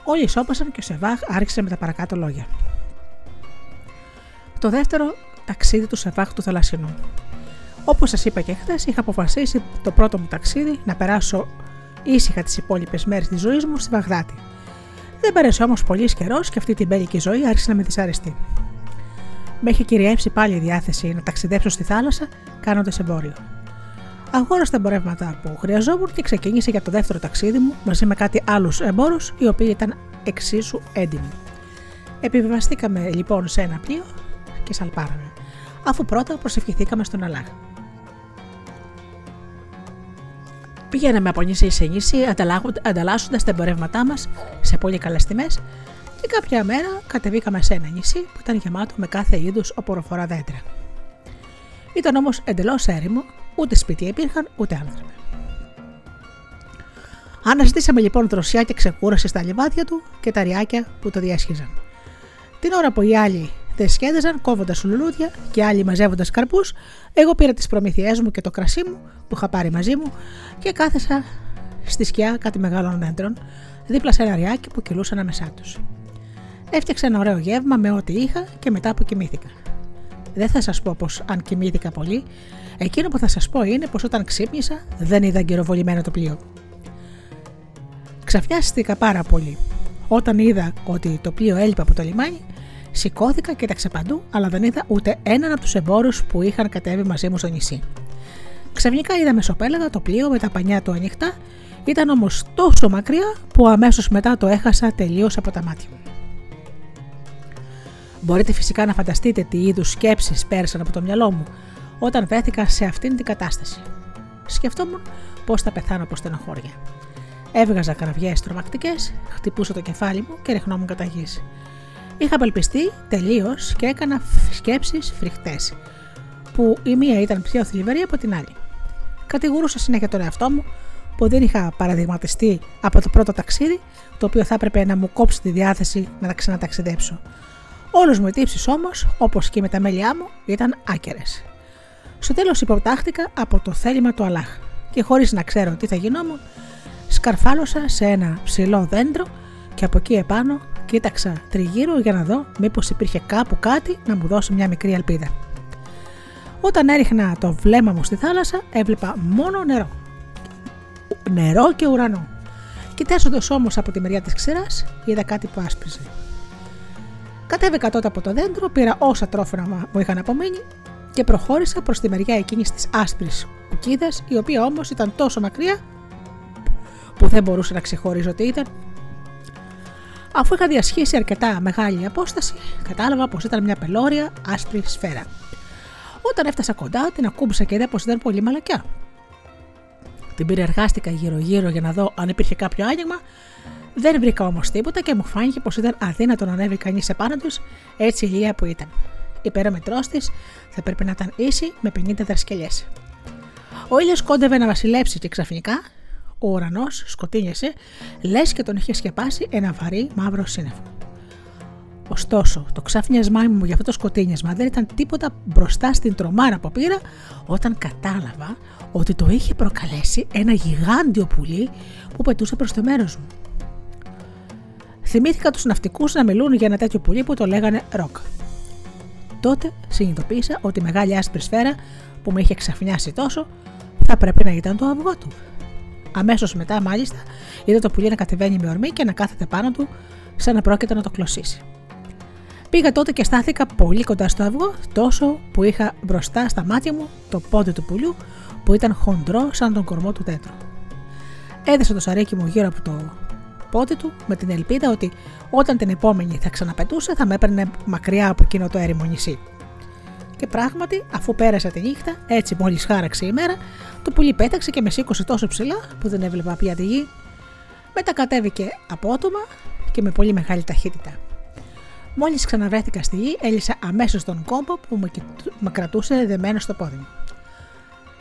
Όλοι σώπασαν και ο Σεβάχ άρχισε με τα παρακάτω λόγια. Το δεύτερο ταξίδι του Σεβάχ του Θαλασσινού. Όπως σας είπα και χθες, είχα αποφασίσει το πρώτο μου ταξίδι να περάσω ήσυχα τις υπόλοιπες μέρες της ζωής μου στη Βαγδάτη. Δεν πέρασε όμως πολύς καιρός και αυτή την μπέλικη ζωή άρχισε να με δυσαρεστεί. Με είχε κυριεύσει πάλι η διάθεση να ταξιδέψω στη θάλασσα κάνοντας εμπόριο. Αγόρασα τα εμπορεύματα που χρειαζόμουν και ξεκίνησε για το δεύτερο ταξίδι μου μαζί με κάτι άλλους εμπόρους οι οποίοι ήταν εξίσου έντιμοι. Επιβεβαστήκαμε λοιπόν σε ένα πλοίο και σαλπάραμε, αφού πρώτα προσευχηθήκαμε στον Αλάχ. Πηγαίναμε από νησί σε νησί ανταλλάσσοντας τα εμπορεύματά μας σε πολύ καλές τιμές και κάποια μέρα κατεβήκαμε σε ένα νησί που ήταν γεμάτο με κάθε είδους οποροφορά δέντρα. Ήταν όμως εντελώς έρημο, ούτε σπίτια υπήρχαν ούτε άνθρωποι. Αναζητήσαμε λοιπόν δροσιά και ξεκούραση στα λιβάδια του και τα ριάκια που το διέσχιζαν. Την ώρα που οι άλλοι δεν σκέδαζαν κόβοντας λουλούδια και άλλοι μαζεύοντας καρπούς, εγώ πήρα τις προμήθειές μου και το κρασί μου που είχα πάρει μαζί μου και κάθεσα στη σκιά κάτι μεγάλων δέντρων, δίπλα σε ένα ριάκι που κυλούσαν ανάμεσά τους. Έφτιαξα ένα ωραίο γεύμα με ό,τι είχα και μετά που κοιμήθηκα. Δεν θα σας πω πως αν κοιμήθηκα πολύ, εκείνο που θα σας πω είναι πως όταν ξύπνησα δεν είδα εγκυροβολημένο το πλοίο. Ξαφνιάστηκα πάρα πολύ. Όταν είδα ότι το πλοίο έλειπε από το λιμάνι, σηκώθηκα και τα παντού, αλλά δεν είδα ούτε έναν από τους εμπόρους που είχαν κατέβει μαζί μου στο νησί. Ξαφνικά είδα μεσοπέλαγα το πλοίο με τα πανιά του ανοιχτά, ήταν όμως τόσο μακριά που αμέσως μετά το έχασα τελείως από τα μάτια μου. Μπορείτε φυσικά να φανταστείτε τι είδους σκέψεις πέρασαν από το μυαλό μου όταν βρέθηκα σε αυτήν την κατάσταση. Σκεφτόμουν πώς θα πεθάνω από στενοχώρια. Έβγαζα κραυγές τρομακτικές, χτυπούσα το κεφάλι μου και ρεχνόμουν κατά γης. Είχα απελπιστεί τελείως και έκανα σκέψεις φρικτές, που η μία ήταν πιο θλιβερή από την άλλη. Κατηγορούσα συνέχεια τον εαυτό μου που δεν είχα παραδειγματιστεί από το πρώτο ταξίδι, το οποίο θα έπρεπε να μου κόψει τη διάθεση να τα ξαναταξιδέψω. Όλε μου οι τύψει όμως, όπως και με τα μέλιά μου, ήταν άκερες. Στο τέλος υποτάχτηκα από το θέλημα του Αλάχ και χωρίς να ξέρω τι θα γινόμουν, σκαρφάλωσα σε ένα ψηλό δέντρο και από εκεί επάνω κοίταξα τριγύρω για να δω μήπως υπήρχε κάπου κάτι να μου δώσει μια μικρή ελπίδα. Όταν έριχνα το βλέμμα μου στη θάλασσα, έβλεπα μόνο νερό. Νερό και ουρανό. Κοιτάζοντας όμως από τη μεριά της ξηράς, είδα κάτι που άσπριζε. Κατέβηκα τότε από το δέντρο, πήρα όσα τρόφιμα μου είχαν απομείνει και προχώρησα προς τη μεριά εκείνης της άσπρης κουκίδας, η οποία όμως ήταν τόσο μακριά που δεν μπορούσα να ξεχωρίζω τι ήταν. Αφού είχα διασχίσει αρκετά μεγάλη απόσταση, κατάλαβα πως ήταν μια πελώρια άσπρη σφαίρα. Όταν έφτασα κοντά, την ακούμπησα και είδα πως ήταν πολύ μαλακιά. Την πυρεργάστηκα γύρω-γύρω για να δω αν υπήρχε κάποιο άνοιγμα δεν βρήκα όμως τίποτα και μου φάνηκε πως ήταν αδύνατο να ανέβει κανείς επάνω τους έτσι ηλία που ήταν. Η περίμετρός της θα πρέπει να ήταν ίση με 50 δρασκελιέ. Ο ήλιος κόντευε να βασιλέψει και ξαφνικά ο ουρανός σκοτίνιασε, λες και τον είχε σκεπάσει ένα βαρύ μαύρο σύννεφο. Ωστόσο, το ξαφνιασμά μου για αυτό το σκοτίνιασμα δεν ήταν τίποτα μπροστά στην τρομάρα που πήρα όταν κατάλαβα ότι το είχε προκαλέσει ένα γιγάντιο πουλί που πετούσε προς το μέρος μου. Θυμήθηκα τους ναυτικούς να μιλούν για ένα τέτοιο πουλί που το λέγανε ροκ. Τότε συνειδητοποίησα ότι η μεγάλη άσπρη σφαίρα που με είχε ξαφνιάσει τόσο θα πρέπει να ήταν το αυγό του. Αμέσως μετά, μάλιστα, είδα το πουλί να κατεβαίνει με ορμή και να κάθεται πάνω του, σαν να πρόκειται να το κλωσίσει. Πήγα τότε και στάθηκα πολύ κοντά στο αυγό, τόσο που είχα μπροστά στα μάτια μου το πόδι του πουλιού που ήταν χοντρό σαν τον κορμό του τέτρου. Έδεσα το σαρίκι μου γύρω από το πόδι του με την ελπίδα ότι όταν την επόμενη θα ξαναπετούσε θα με έπαιρνε μακριά από εκείνο το έρημο νησί. Και πράγματι, αφού πέρασε τη νύχτα, έτσι μόλις χάραξε η μέρα, το πουλί πέταξε και με σήκωσε τόσο ψηλά που δεν έβλεπα πια τη γη. Μετά κατέβηκε απότομα και με πολύ μεγάλη ταχύτητα. Μόλις ξαναβρέθηκα στη γη, έλυσα αμέσως τον κόμπο που με κρατούσε δεμένο στο πόδι μου.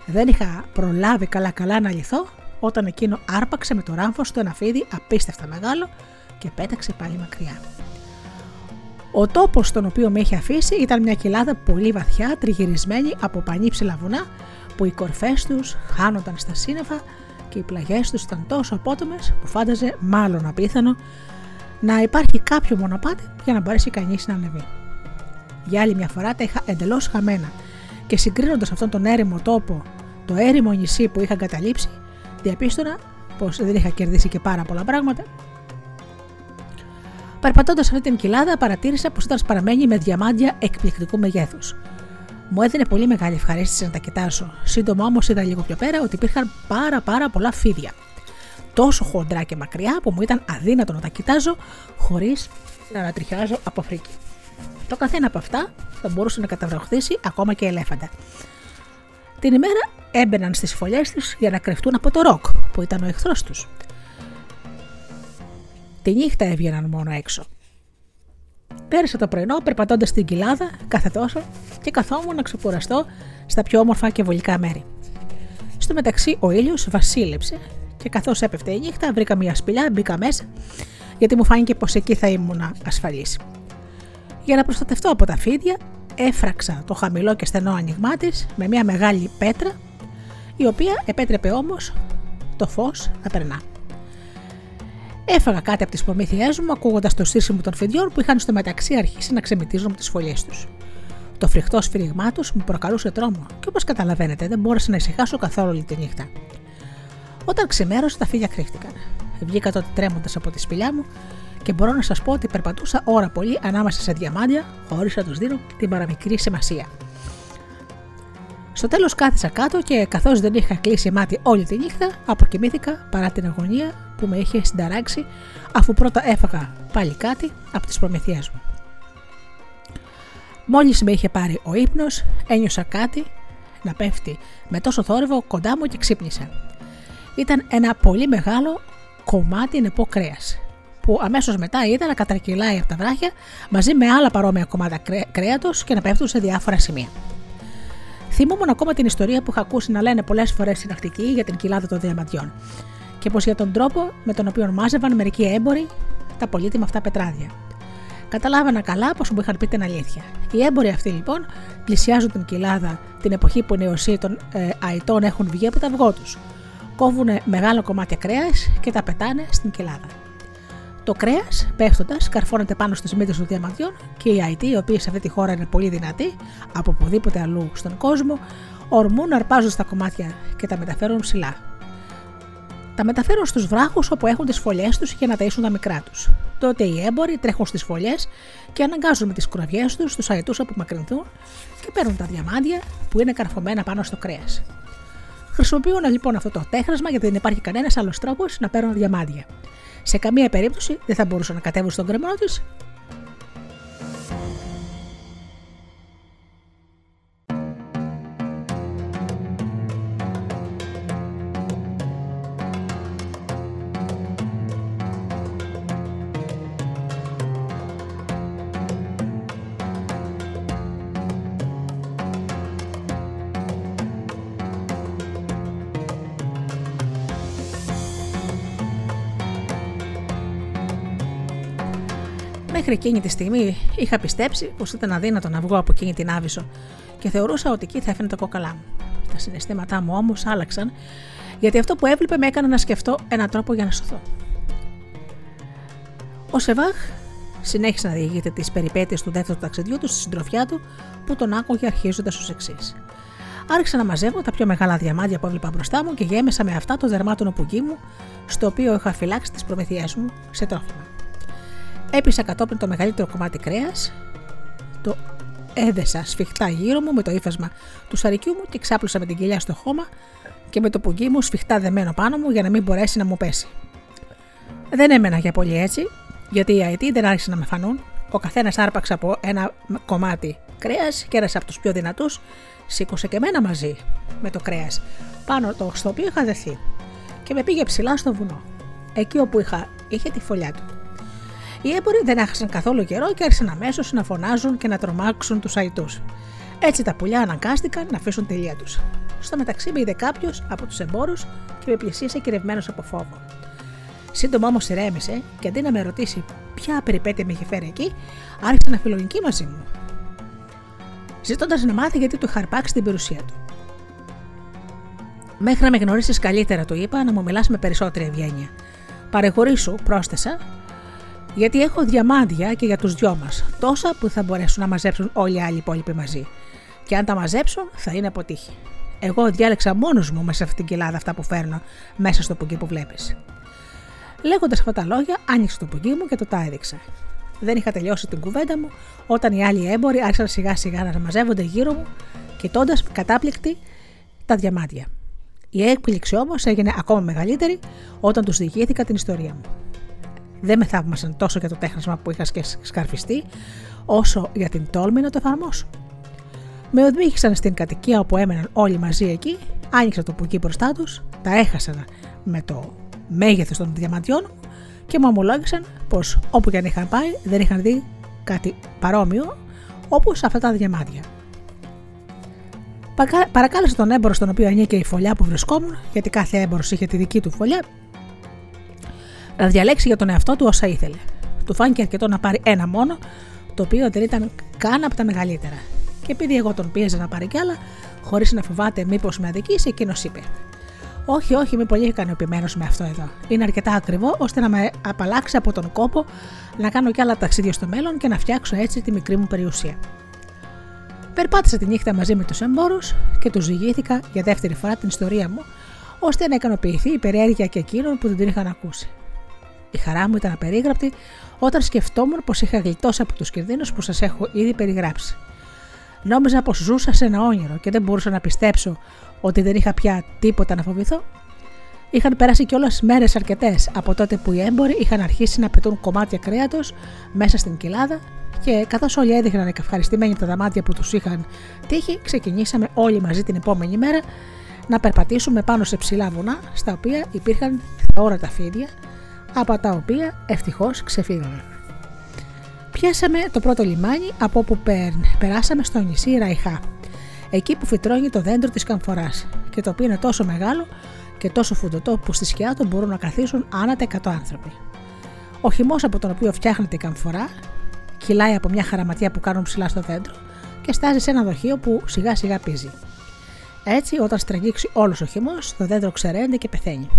Δεν είχα προλάβει καλά-καλά να λυθώ όταν εκείνο άρπαξε με το ράμφο στο ένα φίδι απίστευτα μεγάλο και πέταξε πάλι μακριά. Ο τόπος στον οποίο με είχε αφήσει ήταν μια κοιλάδα πολύ βαθιά, τριγυρισμένη από πανύψηλα βουνά που οι κορφές τους χάνονταν στα σύννεφα και οι πλαγιές τους ήταν τόσο απότομες που φάνταζε μάλλον απίθανο να υπάρχει κάποιο μονοπάτι για να μπορέσει κανείς να ανεβεί. Για άλλη μια φορά τα είχα εντελώς χαμένα και συγκρίνοντας αυτόν τον έρημο τόπο, το έρημο νησί που είχα καταλήψει, διαπίστωνα πως δεν είχα κερδίσει και πάρα πολλά πράγματα. Περπατώντα αυτή την κοιλάδα, παρατήρησα πως ήταν σπαραμένη με διαμάντια εκπληκτικού μεγέθους. Μου έδινε πολύ μεγάλη ευχαρίστηση να τα κοιτάσω. Σύντομα όμως είδα λίγο πιο πέρα ότι υπήρχαν πάρα πάρα πολλά φίδια. Τόσο χοντρά και μακριά που μου ήταν αδύνατο να τα κοιτάζω χωρίς να ανατριχιάζω από φρίκη. Το καθένα από αυτά θα μπορούσε να καταβροχθήσει ακόμα και ελέφαντα. Την ημέρα έμπαιναν στις φωλιές τους για να κρυφτούν από το ροκ που ήταν ο εχθρός τους. Τη νύχτα έβγαιναν μόνο έξω. Πέρασα το πρωινό περπατώντας στην κοιλάδα κάθε τόσο και καθόμουν να ξεκουραστώ στα πιο όμορφα και βολικά μέρη. Στο μεταξύ ο ήλιος βασίλεψε και καθώς έπεφτε η νύχτα βρήκα μια σπηλιά, μπήκα μέσα γιατί μου φάνηκε πως εκεί θα ήμουν ασφαλής. Για να προστατευτώ από τα φίδια, έφραξα το χαμηλό και στενό άνοιγμά της με μια μεγάλη πέτρα, η οποία επέτρεπε όμως το φως να περνά. Έφαγα κάτι από τις προμήθειές μου, ακούγοντας το στήσιμο των φιδιών που είχαν στο μεταξύ αρχίσει να ξεμητίζουν τις φωλιές τους. Το φρικτό σφυριγμά τους μου προκαλούσε τρόμο και όπως καταλαβαίνετε δεν μπόρεσα να ησυχάσω καθόλου όλη τη νύχτα. Όταν ξημέρωσε, τα φύλλα κρύφτηκαν. Βγήκα τότε τρέμοντας από τη σπηλιά μου και μπορώ να σας πω ότι περπατούσα ώρα πολύ ανάμεσα σε διαμάντια, χωρίς να τους δίνω την παραμικρή σημασία. Στο τέλος κάθισα κάτω και καθώς δεν είχα κλείσει μάτι όλη τη νύχτα, αποκοιμήθηκα παρά την αγωνία που με είχε συνταράξει, αφού πρώτα έφαγα πάλι κάτι από τις προμηθειές μου. Μόλις με είχε πάρει ο ύπνος, ένιωσα κάτι να πέφτει με τόσο θόρυβο κοντά μου και ξύπνησα. Ήταν ένα πολύ μεγάλο κομμάτι νεπό κρέας, που αμέσως μετά είδα να κατρακυλάει από τα βράχια μαζί με άλλα παρόμοια κομμάτια κρέατος και να πέφτουν σε διάφορα σημεία. Θυμούμουν ακόμα την ιστορία που είχα ακούσει να λένε πολλές φορές στην Αρκτική για την κοιλάδα των διαμαντιών και πως για τον τρόπο με τον οποίο μάζευαν μερικοί έμποροι τα πολύτιμα αυτά πετράδια. Καταλάβανα καλά πως μου είχαν πει την αλήθεια. Οι έμποροι αυτοί λοιπόν πλησιάζουν την κοιλάδα την εποχή που οι νεοσύοι των ε, αητών έχουν βγει από τα αυγό τους. Κόβουν μεγάλο κομμάτια κρέας και τα πετάνε στην κοιλάδα. Το κρέας, πέφτοντας, καρφώνεται πάνω στι μύτε των διαμαντιών και οι αητοί, οι οποίοι σε αυτή τη χώρα είναι πολύ δυνατοί, από οπουδήποτε αλλού στον κόσμο, ορμούν να αρπάζουν στα κομμάτια και τα μεταφέρουν ψηλά. Τα μεταφέρουν στους βράχους όπου έχουν τις φωλιές τους για να ταΐσουν τα μικρά τους. Τότε οι έμποροι τρέχουν στις φωλιές και αναγκάζουν με τις κουραβιέ τους τους αετούς να απομακρυνθούν και παίρνουν τα διαμάντια που είναι καρφωμένα πάνω στο κρέας. Χρησιμοποιούν λοιπόν αυτό το τέχνασμα γιατί δεν υπάρχει κανένας άλλος τρόπος να παίρνουν διαμάντια. Σε καμία περίπτωση δεν θα μπορούσαν να κατέβουν στον κρεμό της Μέχρι εκείνη τη στιγμή είχα πιστέψει πως ήταν αδύνατο να βγω από εκείνη την άβυσο και θεωρούσα ότι εκεί θα έφερε τα κόκαλά μου. Τα συναισθήματά μου όμως άλλαξαν, γιατί αυτό που έβλεπε με έκανε να σκεφτώ έναν τρόπο για να σωθώ. Ο Σεβάχ συνέχισε να διηγείται τις περιπέτειες του δεύτερου ταξιδιού του στη συντροφιά του, που τον άκουγε αρχίζοντας ως εξής. Άρχισα να μαζεύω τα πιο μεγάλα διαμάντια που έβλεπα μπροστά μου και γέμισα με αυτά το δερμάτωνο πουγγί μου, στο οποίο είχα φυλάξει τις προμηθειές μου σε τρόφιμα. Έπεισα κατόπιν το μεγαλύτερο κομμάτι κρέας, το έδεσα σφιχτά γύρω μου με το ύφασμα του σαρικιού μου και ξάπλωσα με την κοιλιά στο χώμα και με το πουγγί μου σφιχτά δεμένο πάνω μου για να μην μπορέσει να μου πέσει. Δεν έμενα για πολύ έτσι, γιατί οι αετοί δεν άρχισαν να με φανούν. Ο καθένας άρπαξε από ένα κομμάτι κρέας και ένα από τους πιο δυνατούς σήκωσε και μένα μαζί με το κρέας, πάνω το στο οποίο είχα δεθεί και με πήγε ψηλά στο βουνό, εκεί όπου είχα, είχε τη φωλιά του. Οι έμποροι δεν έχασαν καθόλου καιρό και άρχισαν αμέσως να φωνάζουν και να τρομάξουν τους αϊτούς. Έτσι τα πουλιά αναγκάστηκαν να αφήσουν τελεία τους. Στο μεταξύ με είδε κάποιος από τους εμπόρους και με πλησίασε κυρευμένος από φόβο. Σύντομα όμως ηρέμησε και αντί να με ρωτήσει ποια περιπέτεια με είχε φέρει εκεί, άρχισε να φιλονική μαζί μου. Ζητώντας να μάθει γιατί του είχα αρπάξει την περιουσία του. Μέχρι να με γνωρίσεις καλύτερα, του είπα, να μου μιλάς με περισσότερη ευγένεια. Παρεχωρήσου, πρόσθεσα, γιατί έχω διαμάντια και για τους δυο μας, τόσα που θα μπορέσουν να μαζέψουν όλοι οι άλλοι υπόλοιποι μαζί. Και αν τα μαζέψουν, θα είναι αποτύχει. Εγώ διάλεξα μόνος μου μέσα σε αυτήν την κοιλάδα αυτά που φέρνω μέσα στο πουγγί που βλέπεις. Λέγοντας αυτά τα λόγια, άνοιξε το πουγγί μου και το τα έδειξα. Δεν είχα τελειώσει την κουβέντα μου όταν οι άλλοι έμποροι άρχισαν σιγά σιγά να μαζεύονται γύρω μου, κοιτώντας κατάπληκτη τα διαμάντια. Η έκπληξη όμως έγινε ακόμα μεγαλύτερη όταν τους διηγήθηκα την ιστορία μου. Δεν με θαύμασαν τόσο για το τέχνασμα που είχα σκαρφιστεί, όσο για την τόλμη να το εφαρμόσω. Με οδήγησαν στην κατοικία όπου έμεναν όλοι μαζί εκεί, άνοιξα το πουκί μπροστά τους, τα έχασαν με το μέγεθος των διαμαντιών και μου ομολόγησαν πως όπου και αν είχαν πάει δεν είχαν δει κάτι παρόμοιο όπως αυτά τα διαμάντια. Παρακάλεσα τον έμπορο στον οποίο ανήκε η φωλιά που βρισκόμουν, γιατί κάθε έμπορο είχε τη δική του φωλιά, να διαλέξει για τον εαυτό του όσα ήθελε. Του φάνηκε αρκετό να πάρει ένα μόνο, το οποίο δεν ήταν καν από τα μεγαλύτερα. Και επειδή εγώ τον πίεζα να πάρει κι άλλα, χωρίς να φοβάται μήπως με αδικήσει, εκείνος είπε: Όχι, όχι, είμαι πολύ ικανοποιημένος με αυτό εδώ. Είναι αρκετά ακριβό ώστε να με απαλλάξει από τον κόπο να κάνω κι άλλα ταξίδια στο μέλλον και να φτιάξω έτσι τη μικρή μου περιουσία. Περπάτησα τη νύχτα μαζί με τους εμπόρους και τους ζυγήθηκα για δεύτερη φορά την ιστορία μου, ώστε να ικανοποιηθεί η περιέργεια και εκείνων που δεν την είχαν ακούσει. Η χαρά μου ήταν απερίγραπτη όταν σκεφτόμουν πως είχα γλιτώσει από τους κινδύνους που σας έχω ήδη περιγράψει. Νόμιζα πως ζούσα σε ένα όνειρο και δεν μπορούσα να πιστέψω ότι δεν είχα πια τίποτα να φοβηθώ. Είχαν περάσει κιόλας μέρες αρκετές από τότε που οι έμποροι είχαν αρχίσει να πετούν κομμάτια κρέατος μέσα στην κοιλάδα και καθώς όλοι έδειχναν ευχαριστημένοι τα δαμάτια που τους είχαν τύχει, ξεκινήσαμε όλοι μαζί την επόμενη μέρα να περπατήσουμε πάνω σε ψηλά βουνά, στα οποία υπήρχαν θεόρατα φίδια, από τα οποία ευτυχώς ξεφύγαμε. Πιάσαμε το πρώτο λιμάνι από όπου περάσαμε στο νησί Ραϊχά, εκεί που φυτρώνει το δέντρο της καμφοράς και το οποίο είναι τόσο μεγάλο και τόσο φουντωτό που στη σκιά του μπορούν να καθίσουν άνατα 100 άνθρωποι. Ο χυμός από τον οποίο φτιάχνεται η καμφορά κυλάει από μια χαραματιά που κάνουν ψηλά στο δέντρο και στάζει σε ένα δοχείο που σιγά σιγά πίζει. Έτσι, όταν στραγγίξει όλος ο χυμός, το δέντρο ξεραίνεται και πεθαίνει.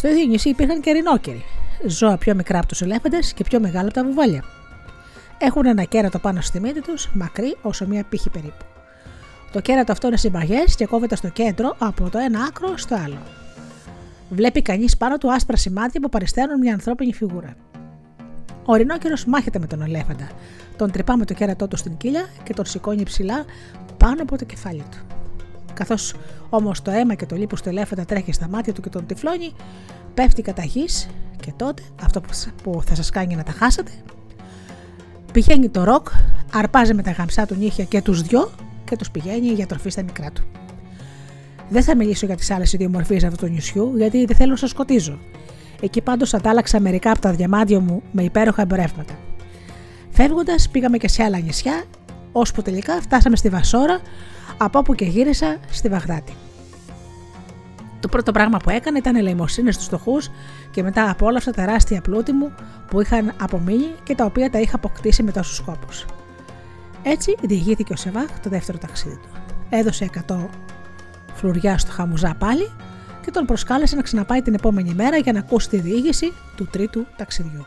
Στο ίδιο νησί υπήρχαν και ρινόκεροι, ζώα πιο μικρά από τους ελέφαντες και πιο μεγάλα από τα βουβάλια. Έχουν ένα κέρατο πάνω στη μύτη τους, μακρύ όσο μία πύχη περίπου. Το κέρατο αυτό είναι συμπαγές και κόβεται στο κέντρο από το ένα άκρο στο άλλο. Βλέπει κανείς πάνω του άσπρα σημάδια που παρισταίνουν μια ανθρώπινη φιγούρα. Ο ρινόκερος μάχεται με τον ελέφαντα. Τον τρυπά με το κέρατό του στην κοιλιά και τον σηκώνει ψηλά πάνω από το κεφάλι του. Καθώς όμως το αίμα και το λίπος του ελέφαντα τρέχει στα μάτια του και τον τυφλώνει, πέφτει κατά γης και τότε αυτό που θα σας κάνει να τα χάσετε. Πηγαίνει το ροκ, αρπάζει με τα γαμψά του νύχια και τους δυο και τους πηγαίνει για τροφή στα μικρά του. Δεν θα μιλήσω για τις άλλες ιδιομορφίες αυτού του νησιού, γιατί δεν θέλω να σας σκοτίζω. Εκεί πάντως αντάλλαξα μερικά από τα διαμάντια μου με υπέροχα εμπορεύματα. Φεύγοντας, πήγαμε και σε άλλα νησιά, ώσπου τελικά φτάσαμε στη Βασόρα, από όπου και γύρισα στη Βαγδάτη. Το πρώτο πράγμα που έκανε ήταν ελεημοσύνη στους φτωχούς και μετά απόλαυσα τα τεράστια πλούτη μου που είχαν απομείνει και τα οποία τα είχα αποκτήσει με τόσους σκόπους. Έτσι διηγήθηκε ο Σεβάχ το δεύτερο ταξίδι του. Έδωσε 100 φλουριά στο χαμουζά πάλι και τον προσκάλεσε να ξαναπάει την επόμενη μέρα για να ακούσει τη διήγηση του τρίτου ταξιδιού.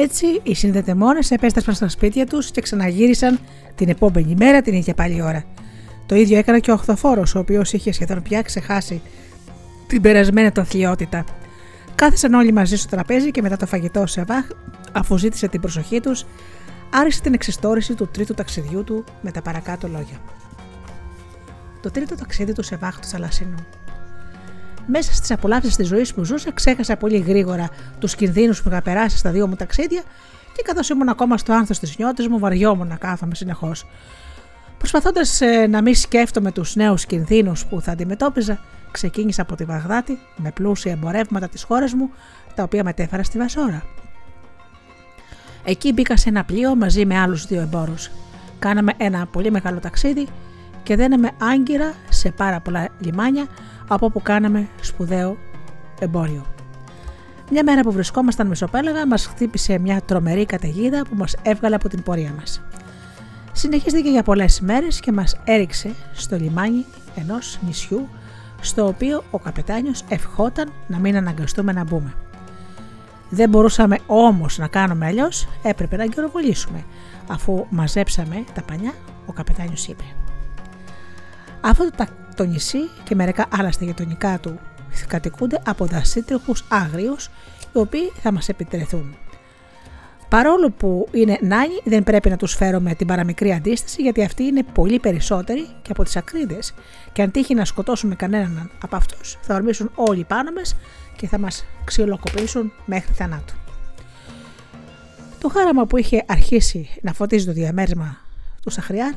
Έτσι, οι συνδετεμόνε επέστρεψαν στα σπίτια τους και ξαναγύρισαν την επόμενη μέρα την ίδια πάλι ώρα. Το ίδιο έκανε και ο Οχθοφόρος, ο οποίος είχε σχεδόν πια ξεχάσει την περασμένη του αθλειότητα. Κάθισαν όλοι μαζί στο τραπέζι και μετά το φαγητό σε βάχ, αφού ζήτησε την προσοχή τους, άρχισε την εξιστόρηση του τρίτου ταξιδιού του με τα παρακάτω λόγια. Το τρίτο ταξίδι του σε βάχ του Θαλασσινού. Μέσα στις απολαύσεις της ζωής που ζούσε, ξέχασα πολύ γρήγορα τους κινδύνους που είχα περάσει στα δύο μου ταξίδια και καθώ ήμουν ακόμα στο άνθος της νιώτης μου, βαριόμουν να κάθομαι συνεχώς. Προσπαθώντας ε, να μην σκέφτομαι τους νέους κινδύνους που θα αντιμετώπιζα, ξεκίνησα από τη Βαγδάτη με πλούσια εμπορεύματα της χώρας μου, τα οποία μετέφερα στη Βασόρα. Εκεί μπήκα σε ένα πλοίο μαζί με άλλους δύο εμπόρους. Κάναμε ένα πολύ μεγάλο ταξίδι και δέναμε άγκυρα σε πάρα πολλά λιμάνια από όπου κάναμε σπουδαίο εμπόριο. Μια μέρα που βρισκόμασταν μεσοπέλαγα μας χτύπησε μια τρομερή καταιγίδα που μας έβγαλε από την πορεία μας. Συνεχίστηκε για πολλές μέρες και μας έριξε στο λιμάνι ενός νησιού στο οποίο ο καπετάνιος ευχόταν να μην αναγκαστούμε να μπούμε. Δεν μπορούσαμε όμως να κάνουμε αλλιώς, έπρεπε να γεροβολήσουμε. Αφού μαζέψαμε τα πανιά, ο καπετάνιος είπε αυτό το, το νησί και μερικά άλλα στα γειτονικά του κατοικούνται από δασίτριχους άγριους οι οποίοι θα μας επιτρεθούν. Παρόλο που είναι νάνοι, δεν πρέπει να τους φέρουμε την παραμικρή αντίσταση γιατί αυτοί είναι πολύ περισσότεροι και από τις ακρίδες και αν τύχει να σκοτώσουμε κανέναν από αυτούς θα ορμήσουν όλοι πάνω μας και θα μας ξυλοκοπήσουν μέχρι θανάτου. Το χάραμα που είχε αρχίσει να φωτίζει το διαμέρισμα του Σαχριάρ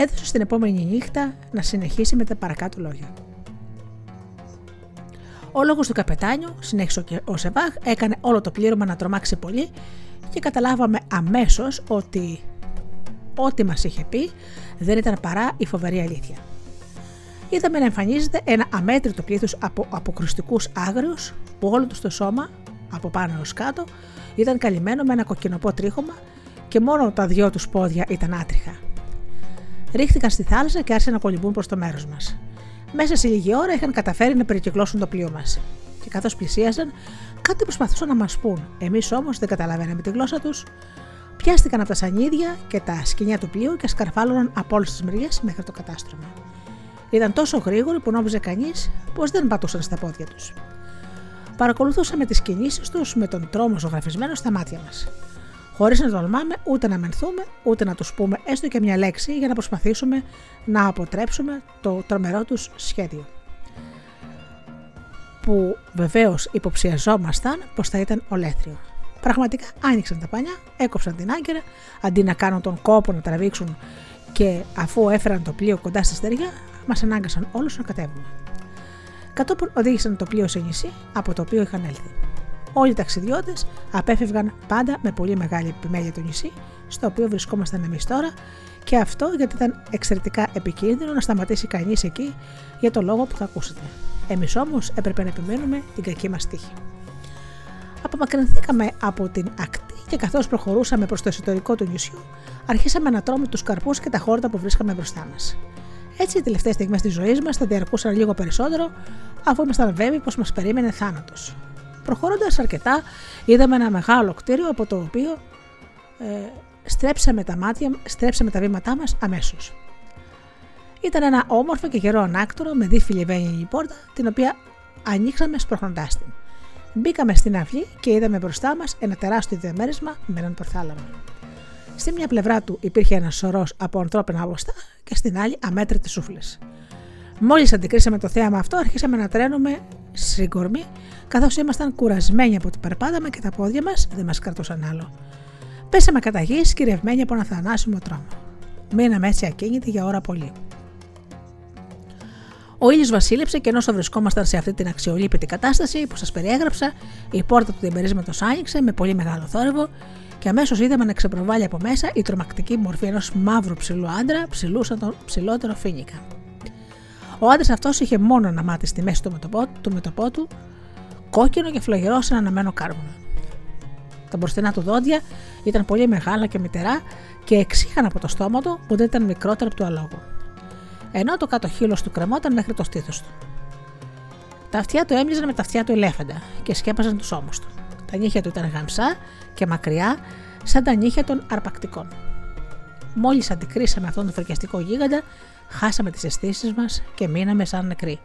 έδωσε στην επόμενη νύχτα να συνεχίσει με τα παρακάτω λόγια. Ο λόγος του καπετάνιου, συνέχισε ο Σεβάχ, έκανε όλο το πλήρωμα να τρομάξει πολύ και καταλάβαμε αμέσως ότι ό,τι μας είχε πει δεν ήταν παρά η φοβερή αλήθεια. Είδαμε να εμφανίζεται ένα αμέτρητο πλήθος από αποκρουστικού άγριους που όλο τους το σώμα, από πάνω έως κάτω, ήταν καλυμμένο με ένα κοκκινοπό τρίχωμα και μόνο τα δυο τους πόδια ήταν άτριχα ρίχτηκαν στη θάλασσα και άρχισαν να κολυμπούν προς το μέρος μας. Μέσα σε λίγη ώρα είχαν καταφέρει να περικυκλώσουν το πλοίο μας. Και καθώς πλησίαζαν, κάτι προσπαθούσαν να μας πούν. Εμείς όμως δεν καταλαβαίναμε τη γλώσσα τους. Πιάστηκαν από τα σανίδια και τα σκηνιά του πλοίου και σκαρφάλωναν από όλες τις μεριές μέχρι το κατάστρωμα. Ήταν τόσο γρήγοροι που νόμιζε κανείς πως δεν πατούσαν στα πόδια τους. Παρακολουθούσαμε τις κινήσεις τους με τον τρόμο ζωγραφισμένο στα μάτια μας χωρίς να τολμάμε ούτε να μενθούμε, ούτε να τους πούμε έστω και μια λέξη για να προσπαθήσουμε να αποτρέψουμε το τρομερό τους σχέδιο. Που βεβαίως υποψιαζόμασταν πως θα ήταν ολέθριο. Πραγματικά άνοιξαν τα πανιά, έκοψαν την άγκυρα, αντί να κάνουν τον κόπο να τραβήξουν και αφού έφεραν το πλοίο κοντά στη στεριά, μας ανάγκασαν όλους να κατέβουμε. Κατόπιν οδήγησαν το πλοίο σε νησί από το οποίο είχαν έλθει. Όλοι οι ταξιδιώτες απέφευγαν πάντα με πολύ μεγάλη επιμέλεια το νησί, στο οποίο βρισκόμασταν εμείς τώρα, και αυτό γιατί ήταν εξαιρετικά επικίνδυνο να σταματήσει κανείς εκεί για το λόγο που θα ακούσετε. Εμείς όμως έπρεπε να επιμένουμε την κακή μας τύχη. Απομακρυνθήκαμε από την ακτή και καθώς προχωρούσαμε προς το εσωτερικό του νησιού, αρχίσαμε να τρώμε τους καρπούς και τα χόρτα που βρίσκαμε μπροστά μας. Έτσι, οι τελευταίες στιγμές της ζωής μας θα διαρκούσαν λίγο περισσότερο, αφού ήμασταν βέβαιοι πως μας περίμενε θάνατος. Προχωρώντας αρκετά, είδαμε ένα μεγάλο κτίριο από το οποίο ε, στρέψαμε, τα μάτια, στρέψαμε τα βήματά μας αμέσως. Ήταν ένα όμορφο και γερό ανάκτορο με δίφυλη η πόρτα, την οποία ανοίξαμε σπρώχνοντάς την. Μπήκαμε στην αυλή και είδαμε μπροστά μας ένα τεράστιο διαμέρισμα με έναν πορθάλαμο. Στη μια πλευρά του υπήρχε ένας σωρός από ανθρώπινα άβοστα και στην άλλη αμέτρητες σούφλες. Μόλις αντικρίσαμε το θέαμα αυτό, αρχίσαμε να τρένουμε σύγκορμοι, καθώς ήμασταν κουρασμένοι από την περπάταμε και τα πόδια μας δεν μας κρατούσαν άλλο. Πέσαμε κατά γης, σκυρευμένοι από ένα θανάσιμο τρόμο. Μείναμε έτσι ακίνητοι για ώρα πολύ. Ο ήλιος βασίλεψε και ενώ βρισκόμασταν σε αυτή την αξιολύπητη κατάσταση που σας περιέγραψα, η πόρτα του διαμερίσματο άνοιξε με πολύ μεγάλο θόρυβο και αμέσως είδαμε να ξεπροβάλλει από μέσα η τρομακτική μορφή ενός μαύρου ψηλού άντρα, ψηλού σαν τον ψηλότερο φίνικα. Ο άντρας αυτός είχε μόνο ένα μάτι στη μέση του μετωπό του, μετωπό του κόκκινο και φλογερό σε ένα αναμένο κάρβουνο. Τα μπροστινά του δόντια ήταν πολύ μεγάλα και μητερά και εξήχαν από το στόμα του που δεν ήταν μικρότερο από το αλόγο. Ενώ το κάτω χείλος του κρεμόταν μέχρι το στήθος του. Τα αυτιά του έμοιαζαν με τα αυτιά του ελέφαντα και σκέπαζαν τους ώμους του. Τα νύχια του ήταν γαμψά και μακριά, σαν τα νύχια των αρπακτικών. Μόλις αντικρίσαμε αυτόν τον φρικιαστικό γίγαντα, χάσαμε τις αισθήσεις μας και μείναμε σαν νεκροί.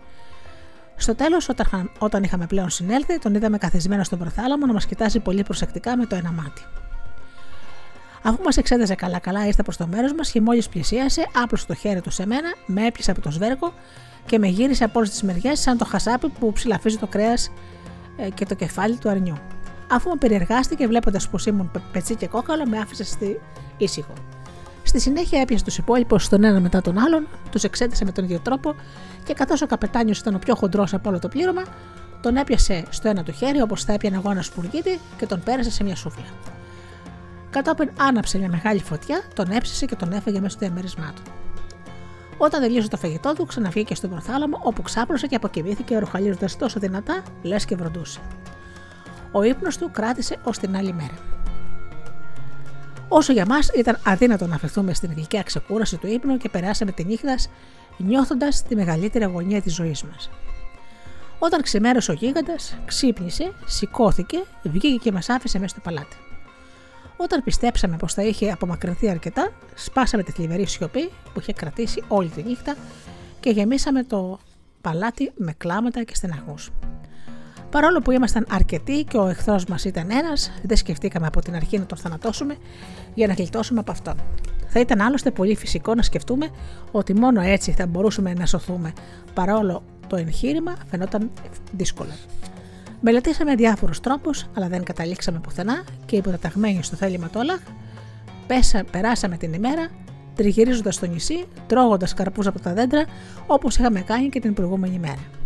Στο τέλος, όταν, όταν είχαμε πλέον συνέλθει, τον είδαμε καθισμένο στον προθάλαμο να μας κοιτάζει πολύ προσεκτικά με το ένα μάτι. Αφού μας εξέταζε καλά-καλά, ήρθε προς το μέρος μας και μόλις πλησίασε, άπλωσε το χέρι του σε μένα, με έπιασε από το σβέρκο και με γύρισε από όλες τις μεριές σαν το χασάπι που ψηλαφίζει το κρέας ε, και το κεφάλι του αρνιού. Αφού με περιεργάστηκε, βλέποντας πως ήμουν πετσί και κόκαλο, με άφησε στη ήσυχο. Στη συνέχεια έπιασε τους υπόλοιπους τον ένα μετά τον άλλον, τους εξέτασε με τον ίδιο τρόπο και καθώς ο καπετάνιος ήταν ο πιο χοντρός από όλο το πλήρωμα, τον έπιασε στο ένα του χέρι όπως θα έπιανε εγώ ένας σπουργίτη και τον πέρασε σε μια σούφλα. Κατόπιν άναψε μια μεγάλη φωτιά, τον έψησε και τον έφεγε μέσα στο διαμέρισμά του. Όταν τελείωσε το φαγητό του, ξαναβγήκε στον προθάλαμο όπου ξάπλωσε και αποκοιμήθηκε ροχαλίζοντα τόσο δυνατά, λες και βροντούσε. Ο ύπνος του κράτησε ως την άλλη μέρα. Όσο για μας ήταν αδύνατο να αφαιθούμε στην γλυκιά ξεκούραση του ύπνου και περάσαμε τη νύχτα νιώθοντας τη μεγαλύτερη αγωνία της ζωής μας. Όταν ξημέρωσε ο γίγαντας, ξύπνησε, σηκώθηκε, βγήκε και μας άφησε μέσα στο παλάτι. Όταν πιστέψαμε πως θα είχε απομακρυνθεί αρκετά, σπάσαμε τη θλιβερή σιωπή που είχε κρατήσει όλη τη νύχτα και γεμίσαμε το παλάτι με κλάματα και στεναγμού. Παρόλο που ήμασταν αρκετοί και ο εχθρός μας ήταν ένας, δεν σκεφτήκαμε από την αρχή να τον θανατώσουμε για να γλιτώσουμε από αυτόν. Θα ήταν άλλωστε πολύ φυσικό να σκεφτούμε ότι μόνο έτσι θα μπορούσαμε να σωθούμε, παρόλο το εγχείρημα φαινόταν δύσκολο. Μελετήσαμε διάφορους τρόπους, αλλά δεν καταλήξαμε πουθενά και υποταταγμένοι στο θέλημα τόλα, πέσα, περάσαμε την ημέρα τριγυρίζοντας το νησί, τρώγοντας καρπούς από τα δέντρα όπως είχαμε κάνει και την προηγούμενη μέρα.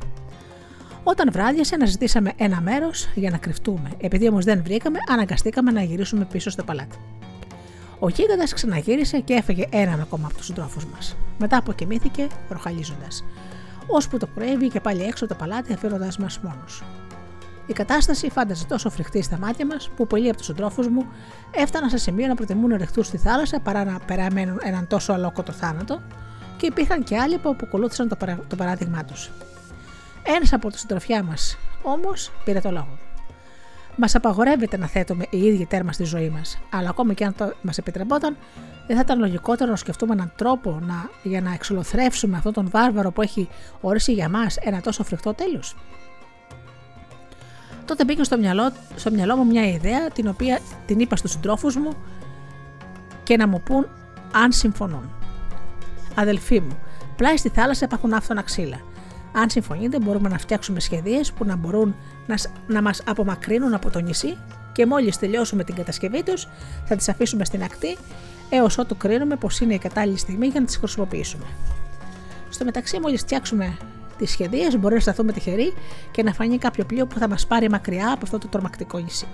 Όταν βράδιασε, αναζητήσαμε ένα μέρος για να κρυφτούμε. Επειδή όμως δεν βρήκαμε, αναγκαστήκαμε να γυρίσουμε πίσω στο παλάτι. Ο γίγαντας ξαναγύρισε και έφεγε έναν ακόμα από τους συντρόφου μας. Μετά αποκοιμήθηκε, προχαλίζοντα. Ώσπου το πρωί βγήκε πάλι έξω το παλάτι, αφήνοντας μας μόνου. Η κατάσταση φάνταζε τόσο φρικτή στα μάτια μας, που πολλοί από τους συντρόφου μου έφταναν σε σημείο να προτιμούν να ρεχθούν στη θάλασσα παρά να περαμένουν έναν τόσο αλόκοτο θάνατο, και υπήρχαν και άλλοι που ακολούθησαν το, παρα... το παράδειγμά τους. Ένας από τους συντροφιά μας όμως πήρε το λόγο. Μας απαγορεύεται να θέτουμε οι ίδιοι τέρμα στη ζωή μας, αλλά ακόμη και αν το μας επιτρεπόταν, δεν θα ήταν λογικότερο να σκεφτούμε έναν τρόπο να, για να εξολοθρεύσουμε αυτόν τον βάρβαρο που έχει ορίσει για μας ένα τόσο φρικτό τέλος. Τότε μπήκε στο μυαλό, στο μυαλό μου μια ιδέα την οποία την είπα στους συντρόφους μου και να μου πούν αν συμφωνούν. Αδελφοί μου, πλάι στη θάλασσα υπάρχουν άφθονα ξύλα. Αν συμφωνείτε, μπορούμε να φτιάξουμε σχεδίες που να μπορούν να, να μας απομακρύνουν από το νησί και μόλις τελειώσουμε την κατασκευή τους, θα τις αφήσουμε στην ακτή έως ότου κρίνουμε πως είναι η κατάλληλη στιγμή για να τις χρησιμοποιήσουμε. Στο μεταξύ, μόλις φτιάξουμε τις σχεδίες, μπορεί να σταθούμε τυχεροί και να φανεί κάποιο πλοίο που θα μας πάρει μακριά από αυτό το τρομακτικό νησί.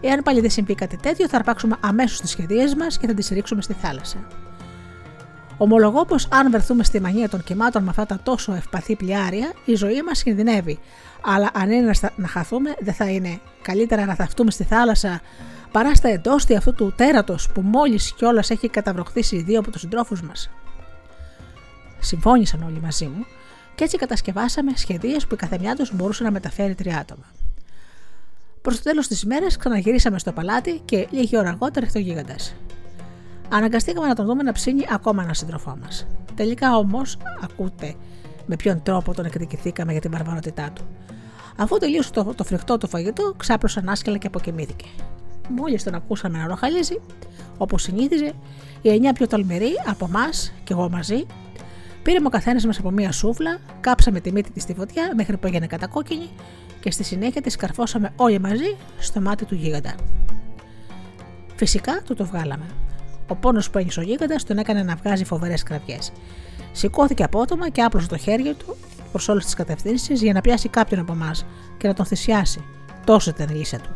Εάν πάλι δεν συμβεί κάτι τέτοιο, θα αρπάξουμε αμέσως τις σχεδίες μας και θα τις ρίξουμε στη θάλασσα. Ομολογώ πως αν βρεθούμε στη μανία των κυμάτων με αυτά τα τόσο ευπαθή πλοιάρια, η ζωή μας κινδυνεύει. Αλλά αν είναι να χαθούμε, δεν θα είναι καλύτερα να θαυτούμε στη θάλασσα παρά στα εντόστη αυτού του τέρατος που μόλις κιόλας έχει καταβροχθήσει δύο από τους συντρόφους μας. Συμφώνησαν όλοι μαζί μου και έτσι κατασκευάσαμε σχεδίες που η καθεμιά τους μπορούσε να μεταφέρει τρία άτομα. Προς το τέλος της ημέρας ξαναγυρίσαμε στο παλάτι και λίγη ώρα αργότερα ήρθε ο γίγαντας. Αναγκαστήκαμε να τον δούμε να ψήνει ακόμα ένα σύντροφό μας. Τελικά όμως, ακούτε με ποιον τρόπο τον εκδικηθήκαμε για την βαρβαρότητά του. Αφού τελείωσε το, το φρικτό του φαγητό, ξάπλωσαν άσχελα και αποκοιμήθηκε. Μόλις τον ακούσαμε να ροχαλίζει, όπως συνήθιζε, οι εννιά πιο τολμηροί από εμάς και εγώ μαζί, πήραμε ο καθένας μας από μία σούβλα, κάψαμε τη μύτη της στη φωτιά μέχρι που έγινε κατακόκκινη και στη συνέχεια τη καρφώσαμε όλοι μαζί στο μάτι του γίγαντα. Φυσικά του το βγάλαμε. Ο πόνος που έγινε ο γίγαντας τον έκανε να βγάζει φοβερές κραυγές. Σηκώθηκε απότομα και άπλωσε το χέρι του προς όλες τις κατευθύνσεις για να πιάσει κάποιον από εμάς και να τον θυσιάσει. Τόσο ήταν η λύση του.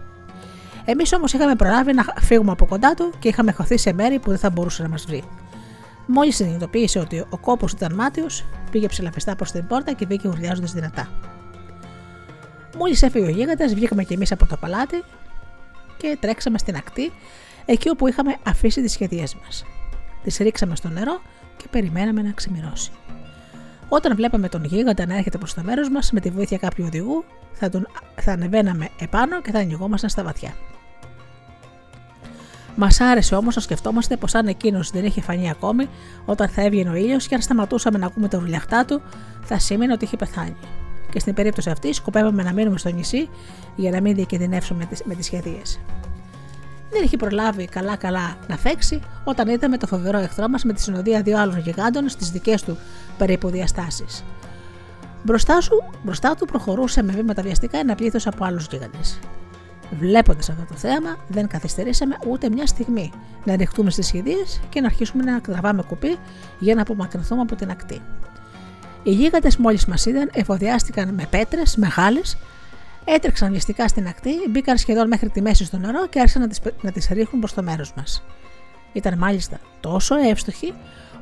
Εμείς όμως είχαμε προλάβει να φύγουμε από κοντά του και είχαμε χωθεί σε μέρη που δεν θα μπορούσε να μας βρει. Μόλις συνειδητοποίησε ότι ο κόπος ήταν μάτιο, πήγε ψηλαφιστά προς την πόρτα και βγήκε ουρλιάζοντας δυνατά. Μόλις έφυγε ο γίγαντας, βγήκαμε κι εμείς από το παλάτι και τρέξαμε στην ακτή, εκεί όπου είχαμε αφήσει τις σχεδίε μας. Τις ρίξαμε στο νερό και περιμέναμε να ξημερώσει. Όταν βλέπαμε τον γίγαντα να έρχεται προς το μέρος μας με τη βοήθεια κάποιου οδηγού, θα, τον, θα ανεβαίναμε επάνω και θα ανοιγόμασταν στα βαθιά. Μας άρεσε όμως να σκεφτόμαστε πως αν εκείνος δεν είχε φανεί ακόμη, όταν θα έβγαινε ο ήλιος και αν σταματούσαμε να ακούμε τα ρουλιαχτά του, θα σήμαινε ότι είχε πεθάνει. Και στην περίπτωση αυτή σκοπεύαμε να μείνουμε στο νησί για να μην διακινδυνεύσουμε με τις σχεδίε. Δεν είχε προλάβει καλά-καλά να φέξει όταν είδαμε το φοβερό εχθρό μας με τη συνοδεία δύο άλλων γιγάντων στις δικές του περίπου διαστάσεις. Μπροστά, σου, μπροστά του προχωρούσε με βήματα βιαστικά ένα πλήθος από άλλους γίγαντες. Βλέποντας αυτό το θέαμα, δεν καθυστερήσαμε ούτε μια στιγμή να ρηχτούμε στις σχεδίε και να αρχίσουμε να τραβάμε κουπί για να απομακρυνθούμε από την ακτή. Οι γίγαντες μόλις μας είδαν, εφοδιάστηκαν με πέτρες μεγάλες, έτρεξαν μυστικά στην ακτή, μπήκαν σχεδόν μέχρι τη μέση στο νερό και άρχισαν να τις ρίχνουν προς το μέρος μας. Ήταν μάλιστα τόσο εύστοχοι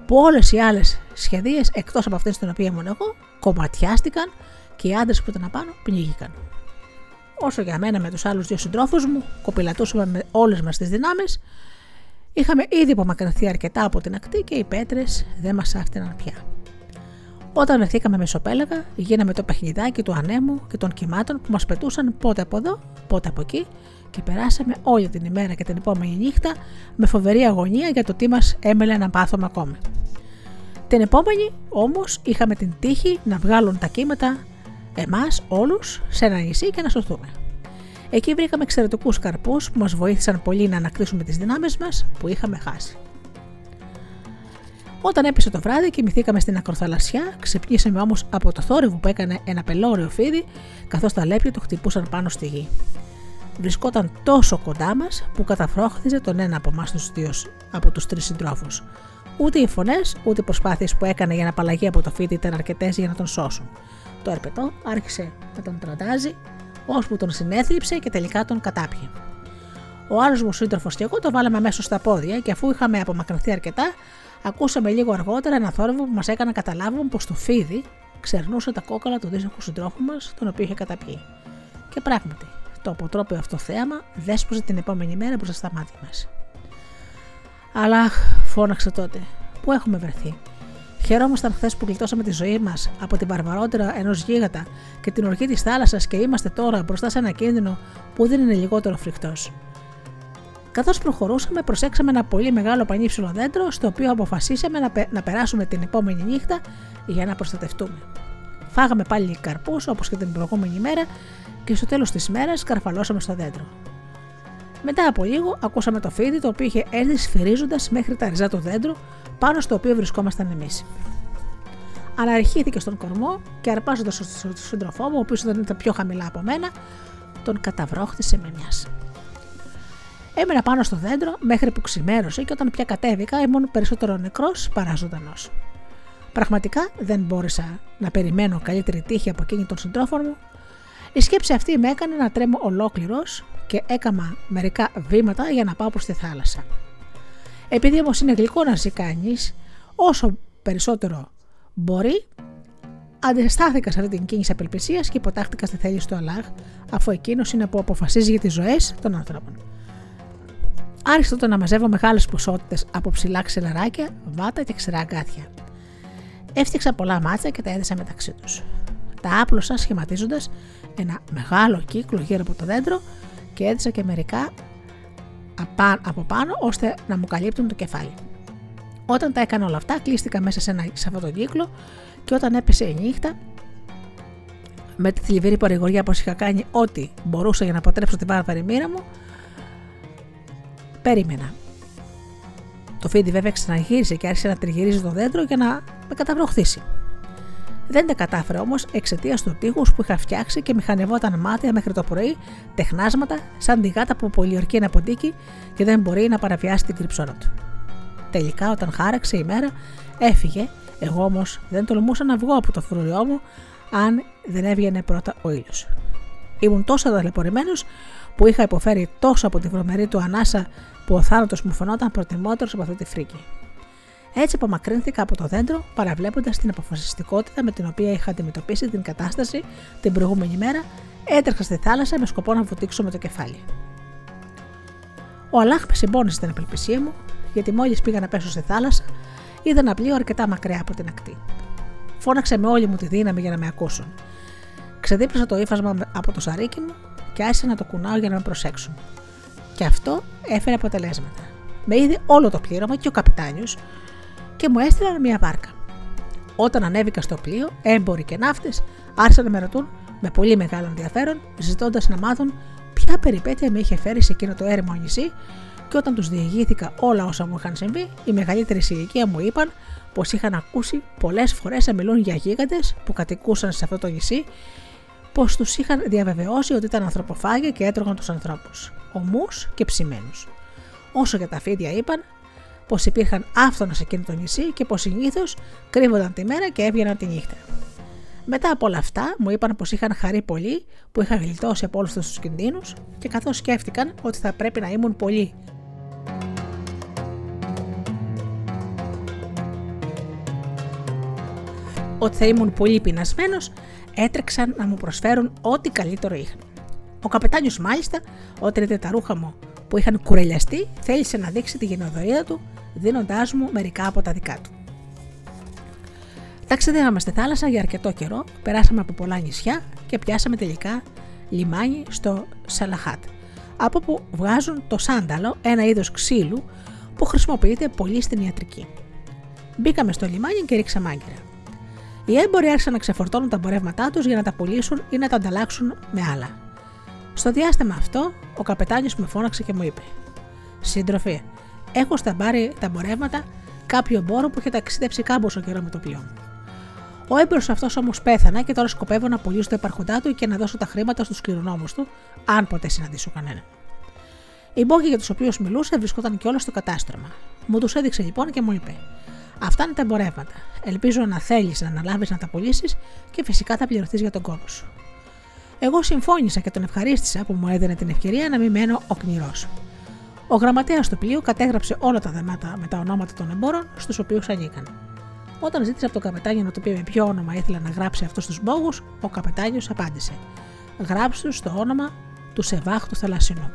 που όλες οι άλλες σχεδίες εκτός από αυτές στην οποία ήμουν εγώ κομματιάστηκαν και οι άντρες που ήταν απάνω πνίγηκαν. Όσο για μένα με τους άλλους δύο συντρόφους μου, κοπηλατούσαμε με όλες μας τις δυνάμεις, είχαμε ήδη απομακρυνθεί αρκετά από την ακτή και οι πέτρες δεν μας άφηναν πια. Όταν βρεθήκαμε μεσοπέλαγα, γίναμε το παιχνιδάκι του ανέμου και των κυμάτων που μας πετούσαν πότε από εδώ, πότε από εκεί και περάσαμε όλη την ημέρα και την επόμενη νύχτα με φοβερή αγωνία για το τι μας έμελε να πάθουμε ακόμη. Την επόμενη όμως είχαμε την τύχη να βγάλουν τα κύματα εμάς όλους σε ένα νησί και να σωθούμε. Εκεί βρήκαμε εξαιρετικούς καρπούς που μας βοήθησαν πολύ να ανακτήσουμε τις δυνάμεις μας που είχαμε χάσει. Όταν έπεσε το βράδυ, κοιμηθήκαμε στην ακροθαλασσιά, ξυπνήσαμε όμως από το θόρυβο που έκανε ένα πελώριο φίδι, καθώς τα λέπια του χτυπούσαν πάνω στη γη. Βρισκόταν τόσο κοντά μας που καταφρόχθιζε τον ένα από εμάς τους δύο από τους τρεις συντρόφους. Ούτε οι φωνές, ούτε οι προσπάθειες που έκανε για να απαλλαγεί από το φίδι ήταν αρκετές για να τον σώσουν. Το ερπετό άρχισε να τον τραντάζει, ώσπου τον συνέθλιψε και τελικά τον κατάπιε. Ο άλλο μου σύντροφος και εγώ το βάλαμε αμέσως στα πόδια και αφού είχαμε απομακρυνθεί αρκετά, ακούσαμε λίγο αργότερα ένα θόρυβο που μας έκανε να καταλάβουμε πως το φίδι ξερνούσε τα κόκαλα του δύσκολου συντρόφου μας, τον οποίο είχε καταπιεί. Και πράγματι, το αποτρόπαιο αυτό θέαμα δέσποζε την επόμενη μέρα μπροστά στα μάτια μας. Αλλά φώναξε τότε, πού έχουμε βρεθεί; Χαιρόμασταν χθες που γλιτώσαμε τη ζωή μας από την βαρβαρότητα ενός γίγαντα και την οργή της θάλασσας και είμαστε τώρα μπροστά σε ένα κίνδυνο που δεν είναι λιγότερο φρικτός. Καθώς προχωρούσαμε, προσέξαμε ένα πολύ μεγάλο πανύψηλο δέντρο, στο οποίο αποφασίσαμε να, να περάσουμε την επόμενη νύχτα για να προστατευτούμε. Φάγαμε πάλι καρπούς όπως και την προηγούμενη μέρα και στο τέλος της μέρας καρφαλώσαμε στο δέντρο. Μετά από λίγο ακούσαμε το φίδι το οποίο είχε έρθει σφυρίζοντας μέχρι τα ριζά του δέντρου πάνω στο οποίο βρισκόμασταν εμείς. Αναρχήθηκε στον κορμό και αρπάζοντας τον σύντροφό μου, ο οποίος ήταν πιο χαμηλά από μένα, τον καταβρόχτησε με μιας. Έμεινα πάνω στο δέντρο μέχρι που ξημέρωσε και όταν πια κατέβηκα ήμουν περισσότερο νεκρός παρά ζωντανό. Πραγματικά δεν μπόρεσα να περιμένω καλύτερη τύχη από εκείνη των συντρόφων μου. Η σκέψη αυτή με έκανε να τρέμω ολόκληρος και έκαμα μερικά βήματα για να πάω προς τη θάλασσα. Επειδή όμως είναι γλυκό να ζει κανείς, όσο περισσότερο μπορεί, αντιστάθηκα σε αυτή την κίνηση απελπισίας και υποτάχτηκα στη θέληση του Αλλάχ, αφού εκείνος είναι που αποφασίζει για τις ζωές των ανθρώπων. Άρχισα τότε να μαζεύω μεγάλες ποσότητες από ψηλά ξελαράκια, βάτα και ξερά αγκάθια. Έφτιαξα πολλά μάτια και τα έδεσα μεταξύ τους. Τα άπλωσα σχηματίζοντας ένα μεγάλο κύκλο γύρω από το δέντρο και έδεσα και μερικά από πάνω ώστε να μου καλύπτουν το κεφάλι. Όταν τα έκανα όλα αυτά, κλείστηκα μέσα σε, ένα, σε αυτόν τον κύκλο και όταν έπεσε η νύχτα, με τη θλιβερή παρηγοριά πω είχα κάνει ό,τι μπορούσα για να αποτρέψω την βάρβαρη μοίρα μου, περίμενα. Το φίδι βέβαια ξαναγύρισε και άρχισε να τριγυρίζει το δέντρο για να με καταβροχθήσει. Δεν τα κατάφερε όμως εξαιτίας του τείχους που είχα φτιάξει και μηχανευόταν μάτια μέχρι το πρωί, τεχνάσματα, σαν τη γάτα που πολιορκεί ένα ποντίκι και δεν μπορεί να παραβιάσει την κρυψόνα του. Τελικά, όταν χάραξε η μέρα, έφυγε, εγώ όμως δεν τολμούσα να βγω από το φρούριό μου αν δεν έβγαινε πρώτα ο ήλιος. Ήμουν τόσο ταλαιπωρημένος που είχα υποφέρει τόσο από τη βρωμερή του ανάσα που ο θάνατος μου φαινόταν προτιμότερος από αυτή τη φρίκη. Έτσι απομακρύνθηκα από το δέντρο, παραβλέποντας την αποφασιστικότητα με την οποία είχα αντιμετωπίσει την κατάσταση την προηγούμενη μέρα, έτρεξα στη θάλασσα με σκοπό να βουτήξω με το κεφάλι. Ο Αλάχ με συμπόνισε την απελπισία μου, γιατί μόλις πήγα να πέσω στη θάλασσα, είδα ένα πλοίο αρκετά μακριά από την ακτή. Φώναξε με όλη μου τη δύναμη για να με ακούσουν. Ξεδίπλωσα το ύφασμα από το σαρίκι μου και άρχισα να το κουνάω για να με προσέξουν. Και αυτό έφερε αποτελέσματα. Με είδε όλο το πλήρωμα και ο καπιτάνιος και μου έστειλαν μια βάρκα. Όταν ανέβηκα στο πλοίο, έμποροι και ναύτες άρχισαν να με ρωτούν με πολύ μεγάλο ενδιαφέρον, ζητώντας να μάθουν ποια περιπέτεια με είχε φέρει σε εκείνο το έρημο νησί και όταν τους διηγήθηκα όλα όσα μου είχαν συμβεί, οι μεγαλύτεροι σε ηλικία μου είπαν πως είχαν ακούσει πολλές φορές να μιλούν για γίγαντες που κατοικούσαν σε αυτό το νησί, πως τους είχαν διαβεβαιώσει ότι ήταν ανθρωποφάγια και έτρωγαν τους ανθρώπους, ομούς και ψημένους. Όσο για τα φίδια είπαν πως υπήρχαν άφθονα σε εκείνο το νησί και πως συνήθως κρύβονταν τη μέρα και έβγαιναν τη νύχτα. Μετά από όλα αυτά, μου είπαν πως είχαν χαρεί πολύ που είχα γλιτώσει από όλους τους κινδύνους και καθώς σκέφτηκαν ότι θα πρέπει να ήμουν πολύ ότι θα ήμουν πολύ πεινασμένος, έτρεξαν να μου προσφέρουν ό,τι καλύτερο είχαν. Ο καπετάνιος, μάλιστα, όταν είδε τα ρούχα μου που είχαν κουρελιαστεί, θέλησε να δείξει τη γενοδορία του, δίνοντάς μου μερικά από τα δικά του. Ταξιδεύαμε στη θάλασσα για αρκετό καιρό, περάσαμε από πολλά νησιά και πιάσαμε τελικά λιμάνι στο Σαλαχάτ, από που βγάζουν το σάνταλο, ένα είδος ξύλου που χρησιμοποιείται πολύ στην ιατρική. Μπήκαμε στο λιμάνι και ρίξαμε άγκυρα. Οι έμποροι άρχισαν να ξεφορτώνουν τα εμπορεύματά τους για να τα πουλήσουν ή να τα ανταλλάξουν με άλλα. Στο διάστημα αυτό, ο καπετάνιος με φώναξε και μου είπε: Σύντροφε, έχω στα μπάρι τα εμπορεύματα κάποιο εμπόρο που είχε ταξιδέψει κάμποσο καιρό με το πλοίο μου. Ο έμπορο αυτός όμως πέθανε και τώρα σκοπεύω να πουλήσω το επαρχοντά του και να δώσω τα χρήματα στους κληρονόμους του, αν ποτέ συναντήσω κανέναν. Οι μπόκοι για τους οποίους μιλούσε βρισκόταν κιόλας στο κατάστρωμα. Μου τους έδειξε λοιπόν και μου είπε: Αυτά είναι τα εμπορεύματα. Ελπίζω να θέλεις να αναλάβεις να τα πουλήσει και φυσικά θα πληρωθείς για τον κόπο σου. Εγώ συμφώνησα και τον ευχαρίστησα που μου έδινε την ευκαιρία να μην μένω οκνηρός. Ο γραμματέας του πλοίου κατέγραψε όλα τα δεμάτα με τα ονόματα των εμπόρων στους οποίους ανήκαν. Όταν ζήτησε από τον καπετάνιο να του πει με ποιο όνομα ήθελε να γράψει αυτούς τους μπόγους, ο καπετάνιος απάντησε: Γράψου στο όνομα του Σεβάχ του Θαλασσινού.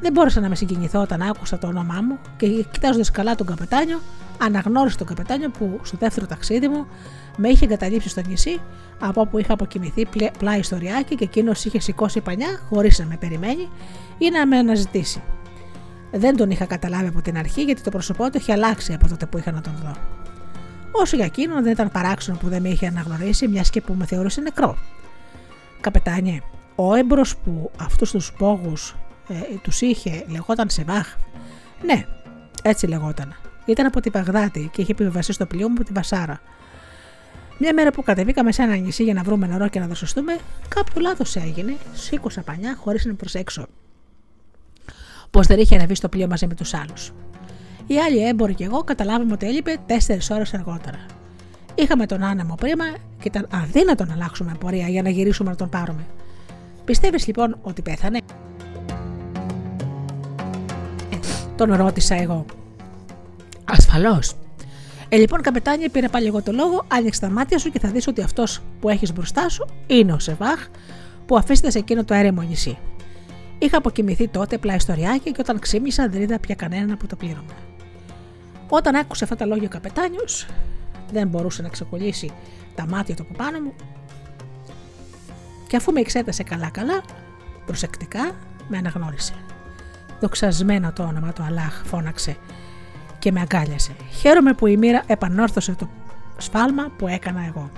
Δεν μπόρεσα να με συγκινηθώ όταν άκουσα το όνομά μου και κοιτάζοντας καλά τον καπετάνιο, αναγνώρισα τον καπετάνιο που στο δεύτερο ταξίδι μου με είχε εγκαταλείψει στο νησί από όπου είχα αποκοιμηθεί πλάι στο ριάκι και εκείνος είχε σηκώσει πανιά χωρίς να με περιμένει ή να με αναζητήσει. Δεν τον είχα καταλάβει από την αρχή γιατί το πρόσωπό του είχε αλλάξει από τότε που είχα να τον δω. Όσο για εκείνον δεν ήταν παράξενο που δεν με είχε αναγνωρίσει, μιας και που με θεώρησε νεκρό. Καπετάνιε, ο έμπορο που αυτούς τους πόγους ε, τους είχε λεγόταν Σεβάχ. Ναι, έτσι λεγόταν. Ήταν από τη Βαγδάτη και είχε επιβεβαστεί στο πλοίο μου από τη Βασάρα. Μια μέρα που κατεβήκαμε σε ένα νησί για να βρούμε νερό και να δροσιστούμε, κάποιο λάθος έγινε. Σήκωσα πανιά χωρίς να προσέξω. Πως δεν είχε ανεβεί στο πλοίο μαζί με τους άλλους. Οι άλλοι έμποροι και εγώ καταλάβαμε ότι έλειπε 4 ώρες αργότερα. Είχαμε τον άνεμο πρίμα και ήταν αδύνατο να αλλάξουμε πορεία για να γυρίσουμε να τον πάρουμε. Πιστεύεις λοιπόν ότι πέθανε; Τον ρώτησα εγώ. Ασφαλώς. Ε, λοιπόν, καπετάνια, πήρε πάλι εγώ το λόγο, άνοιξε τα μάτια σου και θα δεις ότι αυτός που έχεις μπροστά σου είναι ο Σεβάχ που αφήσετε σε εκείνο το έρεμο νησί. Είχα αποκοιμηθεί τότε πλάι στο ριάκι και όταν ξύμισα δεν είδα πια κανέναν που το πλήρωμα. Όταν άκουσε αυτά τα λόγια ο καπετάνιος, δεν μπορούσε να ξεκολλήσει τα μάτια του από πάνω μου και αφού με εξέτασε καλά-καλά, προσεκτικά με αναγνώρισε. Δοξασμένο το όνομα του Αλάχ, φώναξε και με αγκάλιασε. Χαίρομαι που η μοίρα επανόρθωσε το σφάλμα που έκανα εγώ.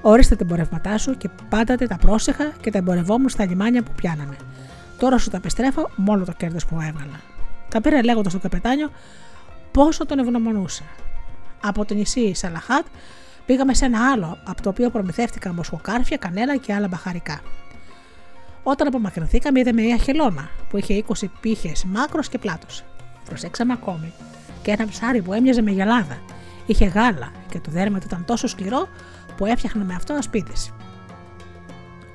Ορίστε τα εμπορεύματά σου και πάντατε τα πρόσεχα και τα εμπορευόμουν στα λιμάνια που πιάναμε. Τώρα σου τα επιστρέφω με όλο το κέρδος που έβγαλα. Τα πήρα λέγοντας στον καπετάνιο πόσο τον ευγνωμονούσα. Από το νησί Σαλαχάτ πήγαμε σε ένα άλλο, από το οποίο προμηθεύτηκα μοσχοκάρφια, κανέλα και άλλα μπαχαρικά. Όταν απομακρυνθήκαμε, είδαμε μια χελώνα που είχε 20 πύχες μάκρος και πλάτος. Προσέξαμε ακόμη και ένα ψάρι που έμοιαζε με γελάδα. Είχε γάλα και το δέρμα του ήταν τόσο σκληρό που έφτιαχνε με αυτό σπίτι.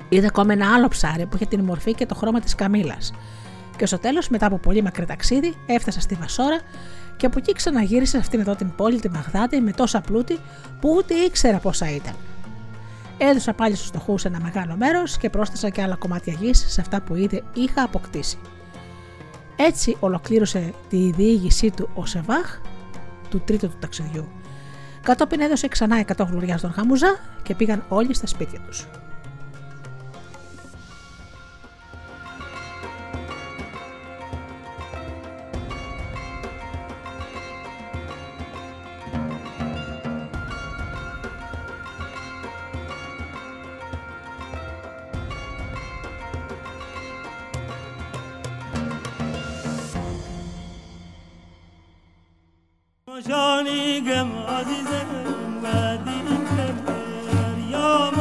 Είδα ακόμα ένα άλλο ψάρι που είχε την μορφή και το χρώμα της καμίλα. Και στο τέλος, μετά από πολύ μακρύ ταξίδι, έφτασα στη Βασόρα και από εκεί ξαναγύρισα σε αυτήν εδώ την πόλη, τη Μαγδάτη, με τόσα πλούτη που ούτε ήξερα πόσα ήταν. Έδωσα πάλι στους φτωχούς ένα μεγάλο μέρος και πρόσθεσα και άλλα κομμάτια γης σε αυτά που ήδη είχα αποκτήσει. Έτσι ολοκλήρωσε τη διήγησή του ο Σεβάχ του τρίτου του ταξιδιού. Κατόπιν έδωσε ξανά 100 γλουριά στον Χαμουζά και πήγαν όλοι στα σπίτια τους. خوشانیگم عزیزم و دیگر یا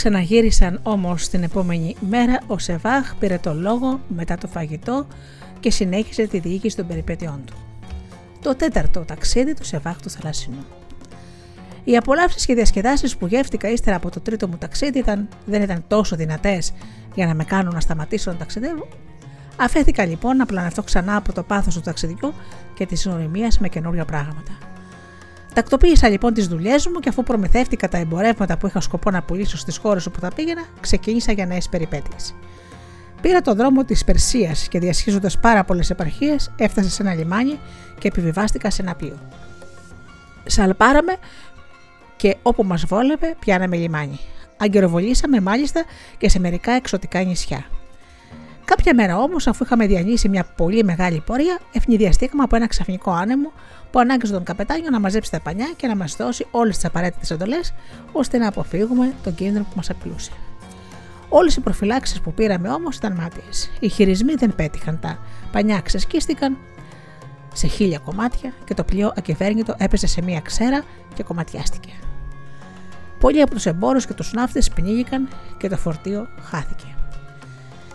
ξαναγύρισαν όμως την επόμενη μέρα, ο Σεβάχ πήρε το λόγο μετά το φαγητό και συνέχισε τη διοίκηση των περιπέτειών του. Το τέταρτο ταξίδι του Σεβάχ του Θαλασσινού. Οι απολαύσεις και διασκεδάσεις που γεύτηκα ύστερα από το τρίτο μου ταξίδι ήταν, δεν ήταν τόσο δυνατές για να με κάνουν να σταματήσω να ταξιδεύω. Αφέθηκα λοιπόν να πλανευτώ ξανά από το πάθος του ταξιδιού και της συνοριμία με καινούργια πράγματα. Τακτοποίησα λοιπόν τις δουλειές μου και αφού προμηθεύτηκα τα εμπορεύματα που είχα σκοπό να πουλήσω στις χώρες όπου θα πήγαινα, ξεκίνησα για νέες περιπέτειες. Πήρα τον δρόμο της Περσίας και διασχίζοντας πάρα πολλές επαρχίες, έφτασα σε ένα λιμάνι και επιβιβάστηκα σε ένα πλοίο. Σαλπάραμε και όπου μας βόλευε, πιάναμε λιμάνι. Αγκαιροβολήσαμε μάλιστα και σε μερικά εξωτικά νησιά. Κάποια μέρα όμως, αφού είχαμε διανύσει μια πολύ μεγάλη πορεία, ευνηδιαστήκαμε από ένα ξαφνικό άνεμο που ανάγκασε τον καπετάνιο να μαζέψει τα πανιά και να μας δώσει όλες τις απαραίτητες εντολές ώστε να αποφύγουμε τον κίνδυνο που μας απειλούσε. Όλες οι προφυλάξεις που πήραμε όμως ήταν μάτιε. Οι χειρισμοί δεν πέτυχαν, τα πανιά ξεσκίστηκαν σε χίλια κομμάτια και το πλοίο ακυβέρνητο έπεσε σε μία ξέρα και κομματιάστηκε. Πολλοί από τους εμπόρους και τους ναύτες πνίγηκαν και το φορτίο χάθηκε.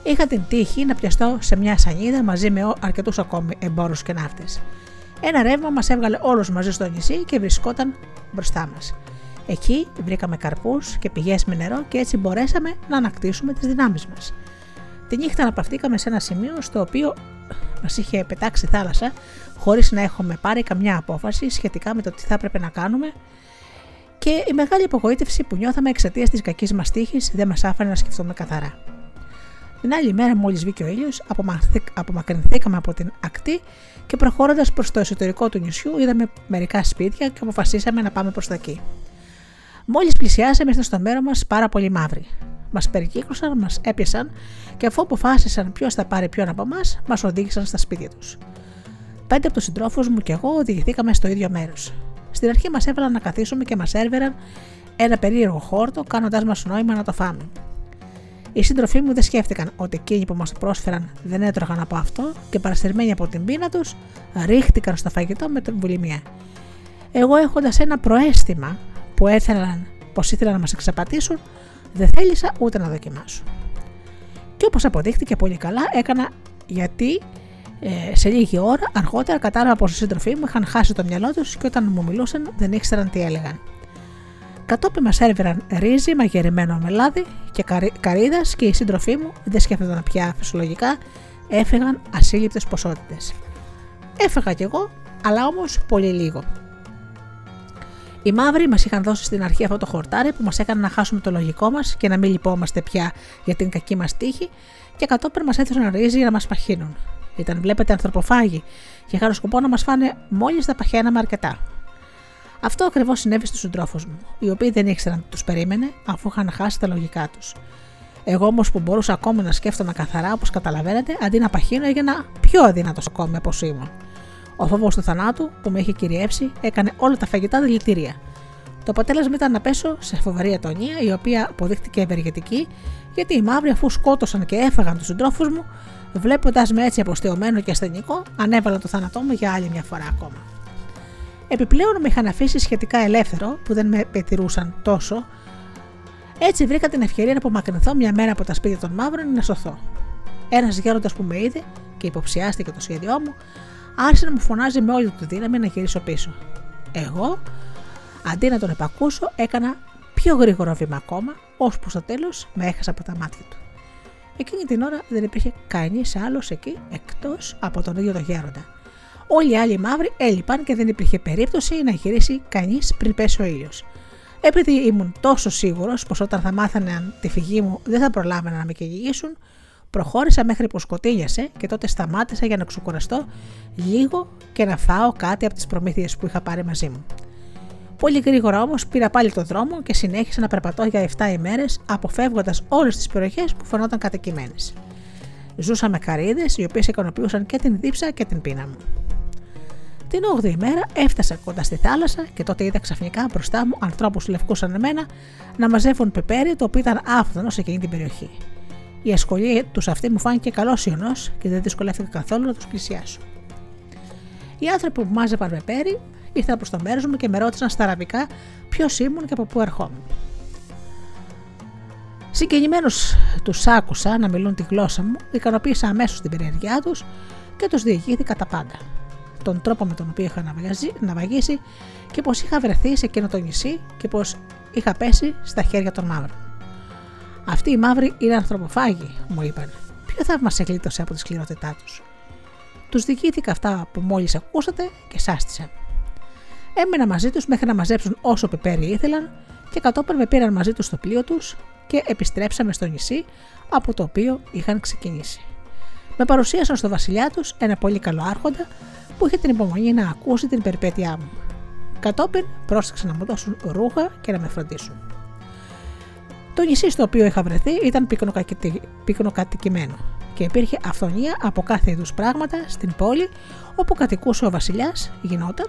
Είχα την τύχη να πιαστώ σε μια σανίδα μαζί με αρκετούς ακόμη εμπόρους και ναύτες. Ένα ρεύμα μας έβγαλε όλους μαζί στο νησί και βρισκόταν μπροστά μας. Εκεί βρήκαμε καρπούς και πηγές με νερό και έτσι μπορέσαμε να ανακτήσουμε τις δυνάμεις μας. Τη νύχτα αναπαυτήκαμε σε ένα σημείο στο οποίο μας είχε πετάξει θάλασσα, χωρίς να έχουμε πάρει καμιά απόφαση σχετικά με το τι θα έπρεπε να κάνουμε και η μεγάλη απογοήτευση που νιώθαμε εξαιτίας της κακής μας τύχης δεν μας άφηνε να σκεφτούμε καθαρά. Την άλλη μέρα, μόλις βγήκε ο ήλιος, απομακρυνθήκαμε από την ακτή και προχωρώντα προς το εσωτερικό του νησιού, είδαμε μερικά σπίτια και αποφασίσαμε να πάμε προς τα εκεί. Μόλις πλησιάσαμε, ήρθαν στο μέρος μας πάρα πολύ μαύροι. Μας περικύκλωσαν, μας έπιασαν και αφού αποφάσισαν ποιος θα πάρει ποιον από εμάς, μας οδήγησαν στα σπίτια τους. Πέντε από τους συντρόφους μου και εγώ οδηγηθήκαμε στο ίδιο μέρος. Στην αρχή μας έβαλαν να καθίσουμε και μας έρβεραν ένα περίεργο χόρτο, κάνοντάς μας νόημα να το φάμε. Οι σύντροφοί μου δεν σκέφτηκαν ότι εκείνοι που μας το πρόσφεραν δεν έτρωγαν από αυτό και παραστερημένοι από την πείνα τους, ρίχτηκαν στο φαγητό με την βουλημία. Εγώ έχοντας ένα προέστημα που έθελαν πως ήθελαν να μας εξαπατήσουν, δεν θέλησα ούτε να δοκιμάσω. Και όπως αποδείχτηκε πολύ καλά, έκανα γιατί ε, σε λίγη ώρα αργότερα κατάλαβα πως οι σύντροφοί μου είχαν χάσει το μυαλό τους και όταν μου μιλούσαν δεν ήξεραν τι έλεγαν. Κατόπιν μας έρβηραν ρύζι μαγειρεμένο με λάδι και καρύδα και οι σύντροφοί μου δεν σκέφτονταν πια φυσιολογικά, έφεγαν ασύλληπτες ποσότητες. Έφεγα κι εγώ, αλλά όμως πολύ λίγο. Οι μαύροι μας είχαν δώσει στην αρχή αυτό το χορτάρι που μας έκανε να χάσουμε το λογικό μας και να μην λυπόμαστε πια για την κακή μας τύχη και κατόπιν μας έθεσαν ρύζι για να μας παχύνουν. Ήταν, βλέπετε, ανθρωποφάγοι και είχαν σκοπό να μας φάνε μόλις τα παχαίναμε αρκετά. Αυτό ακριβώς συνέβη στους συντρόφους μου, οι οποίοι δεν ήξεραν τι τους περίμενε αφού είχαν χάσει τα λογικά τους. Εγώ όμως που μπορούσα ακόμη να σκέφτομαι καθαρά, όπως καταλαβαίνετε, αντί να παχύνω, έγινα πιο αδύνατος ακόμη από σήμερα. Ο φόβος του θανάτου που με είχε κυριεύσει έκανε όλα τα φαγητά δηλητήρια. Το αποτέλεσμα ήταν να πέσω σε φοβερή ατονία, η οποία αποδείχτηκε ευεργετική, γιατί οι μαύροι, αφού σκότωσαν και έφαγαν τους συντρόφους μου, βλέποντας με έτσι αποστεωμένο και ασθενικό, ανέβαλαν το θάνατό μου για άλλη μια φορά ακόμα. Επιπλέον με είχαν αφήσει σχετικά ελεύθερο, που δεν με πετηρούσαν τόσο, έτσι βρήκα την ευκαιρία να απομακρυνθώ μια μέρα από τα σπίτια των μαύρων να σωθώ. Ένας γέροντας που με είδε και υποψιάστηκε το σχέδιό μου, άρχισε να μου φωνάζει με όλη του δύναμη να γυρίσω πίσω. Εγώ, αντί να τον επακούσω, έκανα πιο γρήγορο βήμα ακόμα, ώσπου στο τέλος με έχασα από τα μάτια του. Εκείνη την ώρα δεν υπήρχε κανείς άλλος εκεί εκτός από τον ίδιο τον γέροντα. Όλοι οι άλλοι μαύροι έλειπαν και δεν υπήρχε περίπτωση να γυρίσει κανείς πριν πέσει ο ήλιος. Επειδή ήμουν τόσο σίγουρος πως όταν θα μάθανε τη φυγή μου δεν θα προλάβαιναν να με κυνηγήσουν, προχώρησα μέχρι που σκοτήλιασε και τότε σταμάτησα για να ξεκουραστώ λίγο και να φάω κάτι από τις προμήθειες που είχα πάρει μαζί μου. Πολύ γρήγορα όμως πήρα πάλι τον δρόμο και συνέχισα να περπατώ για 7 ημέρες, αποφεύγοντας όλες τις περιοχές που φαινόταν κατοικημένες. Ζούσα με καρύδες, οι οποίες ικανοποιούσαν και την δίψα και την πείνα μου. Την 8η ημέρα έφτασα κοντά στη θάλασσα και τότε είδα ξαφνικά μπροστά μου ανθρώπους λευκούς σαν εμένα να μαζεύουν πεπέρι, το οποίο ήταν άφθονο σε εκείνη την περιοχή. Η ασχολία τους αυτή μου φάνηκε καλό ιονός και δεν δυσκολεύτηκα καθόλου να τους πλησιάσω. Οι άνθρωποι που μάζευαν πεπέρι ήρθαν προς το μέρος μου και με ρώτησαν στα αραβικά ποιος ήμουν και από πού ερχόμουν. Συγκινημένου τους άκουσα να μιλούν τη γλώσσα μου, ικανοποίησα αμέσως την περιέργειά τους και τους διηγήθηκα τα πάντα. Τον τρόπο με τον οποίο είχα ναυαγίσει και πως είχα βρεθεί σε εκείνο το νησί και πως είχα πέσει στα χέρια των μαύρων. Αυτοί οι μαύροι είναι ανθρωποφάγοι, μου είπαν. Ποιο θαύμα σε γλίτωσε από τη σκληρότητά τους; Τους διηγήθηκα αυτά που μόλις ακούσατε και σάστησα. Έμενα μαζί τους μέχρι να μαζέψουν όσο πιπέρι ήθελαν και κατόπιν με πήραν μαζί τους στο πλοίο τους και επιστρέψαμε στο νησί από το οποίο είχαν ξεκινήσει. Με παρουσίασαν στο βασιλιά τους ένα πολύ καλό άρχοντα που είχε την υπομονή να ακούσει την περιπέτειά μου. Κατόπιν πρόσεξαν να μου δώσουν ρούχα και να με φροντίσουν. Το νησί στο οποίο είχα βρεθεί ήταν πυκνοκατοικημένο και υπήρχε αυθονία από κάθε είδους πράγματα στην πόλη όπου κατοικούσε ο βασιλιάς, γινόταν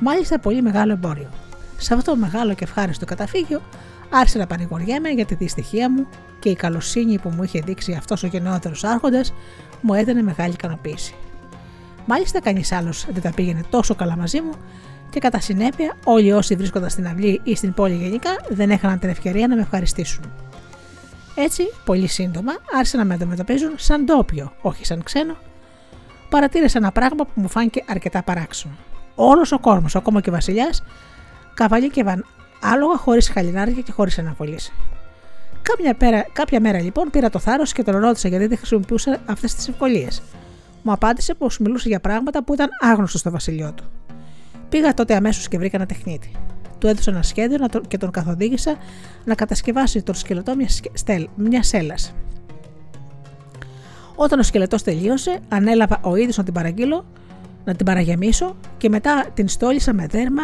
μάλιστα πολύ μεγάλο εμπόριο. Σε αυτό το μεγάλο και ευχάριστο καταφύγιο άρχισε να πανηγοριέμαι για τη δυστυχία μου και η καλοσύνη που μου είχε δείξει αυτός ο γενναιότερος άρχοντας μου έδινε μεγάλη ικανοποίηση. Μάλιστα, κανείς άλλος δεν τα πήγαινε τόσο καλά μαζί μου και κατά συνέπεια όλοι όσοι βρίσκονταν στην αυλή ή στην πόλη γενικά δεν έχαναν την ευκαιρία να με ευχαριστήσουν. Έτσι, πολύ σύντομα άρχισαν να με αντιμετωπίζουν σαν ντόπιο, όχι σαν ξένο. Παρατήρησα ένα πράγμα που μου φάνηκε αρκετά παράξενο. Όλος ο κόσμος, ακόμα και ο Βασιλιάς, καβαλίκευαν άλογα χωρίς χαλινάρια και χωρίς αναβολής. Κάποια, πέρα, κάποια μέρα λοιπόν πήρα το θάρρος και τον ρώτησα γιατί δεν χρησιμοποιούσα αυτές τις ευκολίες. Μου απάντησε πως μιλούσε για πράγματα που ήταν άγνωστο στο βασιλιό του. Πήγα τότε αμέσως και βρήκα ένα τεχνίτη. Του έδωσα ένα σχέδιο και τον καθοδήγησα να κατασκευάσει τον σκελετό μιας, στέλ, μιας σέλας. Όταν ο σκελετός τελείωσε, ανέλαβα ο ίδιος να την παραγγείλω, να την παραγεμίσω και μετά την στόλισα με δέρμα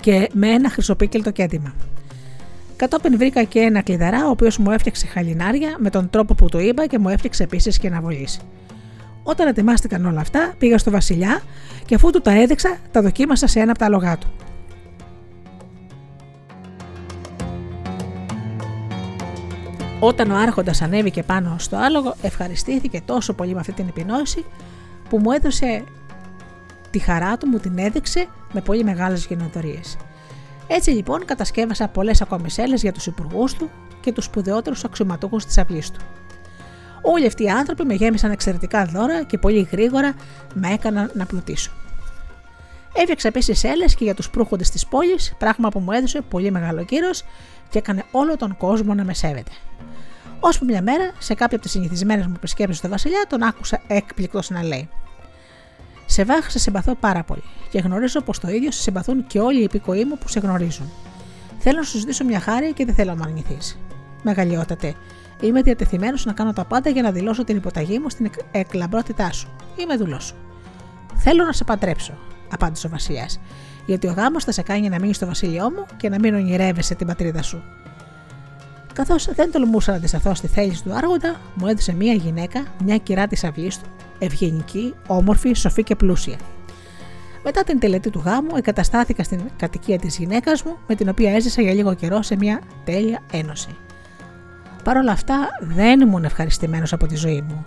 και με ένα χρυσοπίκελτο κέντημα. Κατόπιν βρήκα και ένα κλειδαρά, ο οποίος μου έφτιαξε χαλινάρια με τον τρόπο που το είπα και μου έφτιαξε επίσης και να βολήσει. Όταν ετοιμάστηκαν όλα αυτά, πήγα στο Βασιλιά και αφού του τα έδειξα, τα δοκίμασα σε ένα από τα λογά του. Όταν ο Άρχοντας ανέβηκε πάνω στο άλογο, ευχαριστήθηκε τόσο πολύ με αυτή την επινόηση που μου έδωσε τη χαρά του, μου την έδειξε με πολύ μεγάλες γενναιοδορίε. Έτσι λοιπόν κατασκεύασα πολλές ακόμη σέλες για τους υπουργούς του και τους σπουδαιότερους αξιωματούχους της αυλής του. Όλοι αυτοί οι άνθρωποι με γέμισαν εξαιρετικά δώρα και πολύ γρήγορα με έκαναν να πλουτίσω. Έφτιαξα επίσης σέλες και για τους προύχοντες της πόλης, πράγμα που μου έδωσε πολύ μεγάλο κύρος και έκανε όλο τον κόσμο να με σέβεται. Ώσπου μια μέρα, σε κάποια από τις συνηθισμένες μου επισκέψεις στο Βασιλιά, τον άκουσα έκπληκτος να λέει: Σε βάχ, σε συμπαθώ πάρα πολύ και γνωρίζω πως το ίδιο σε συμπαθούν και όλοι οι υπηκοοί μου που σε γνωρίζουν. Θέλω να σου ζητήσω μια χάρη και δεν θέλω να με αρνηθείς. Μεγαλειότατε, είμαι διατεθειμένος να κάνω τα πάντα για να δηλώσω την υποταγή μου στην εκλαμπρότητά σου. Είμαι δουλός σου. Θέλω να σε παντρέψω, απάντησε ο Βασιλιάς, γιατί ο γάμος θα σε κάνει να μείνεις στο βασίλειό μου και να μην ονειρεύεσαι την πατρίδα σου. Καθώς δεν τολμούσα να αντισταθώ στη θέληση του Άργοντα, μου έδωσε μία γυναίκα, μια κυρά της αυλής του, ευγενική, όμορφη, σοφή και πλούσια. Μετά την τελετή του γάμου, εγκαταστάθηκα στην κατοικία της γυναίκας μου, με την οποία έζησα για λίγο καιρό σε μια τέλεια ένωση. Παρ' όλα αυτά, δεν ήμουν ευχαριστημένος από τη ζωή μου.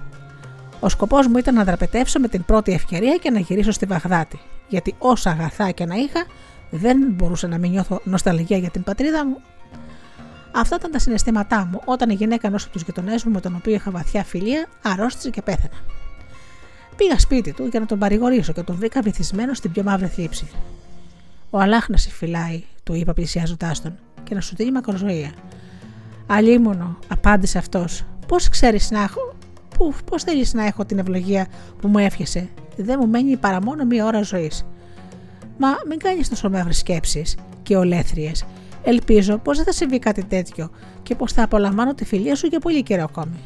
Ο σκοπός μου ήταν να δραπετεύσω με την πρώτη ευκαιρία και να γυρίσω στη Βαγδάτη, γιατί όσα αγαθά και να είχα, δεν μπορούσα να μην νιώθω νοσταλγία για την πατρίδα μου Αυτά ήταν τα συναισθήματά μου όταν η γυναίκα ενός από τους γειτονές μου με τον οποίο είχα βαθιά φιλία αρρώστησε και πέθανε. Πήγα σπίτι του για να τον παρηγορήσω και τον βρήκα βυθισμένο στην πιο μαύρη θλίψη. Ο Αλάχ να σε φυλάει, του είπα πλησιάζοντάς τον, και να σου δίνει μακροζωία. Αλίμονο, απάντησε αυτός, πώς ξέρεις να έχω. Πώς θέλεις να έχω την ευλογία που μου έφυγε, δεν μου μένει παρά μόνο μία ώρα ζωής. Μα μην κάνεις τόσο μαύρες σκέψεις και ολέθριες Ελπίζω πως δεν θα συμβεί κάτι τέτοιο και πως θα απολαμβάνω τη φιλία σου για πολύ καιρό ακόμη.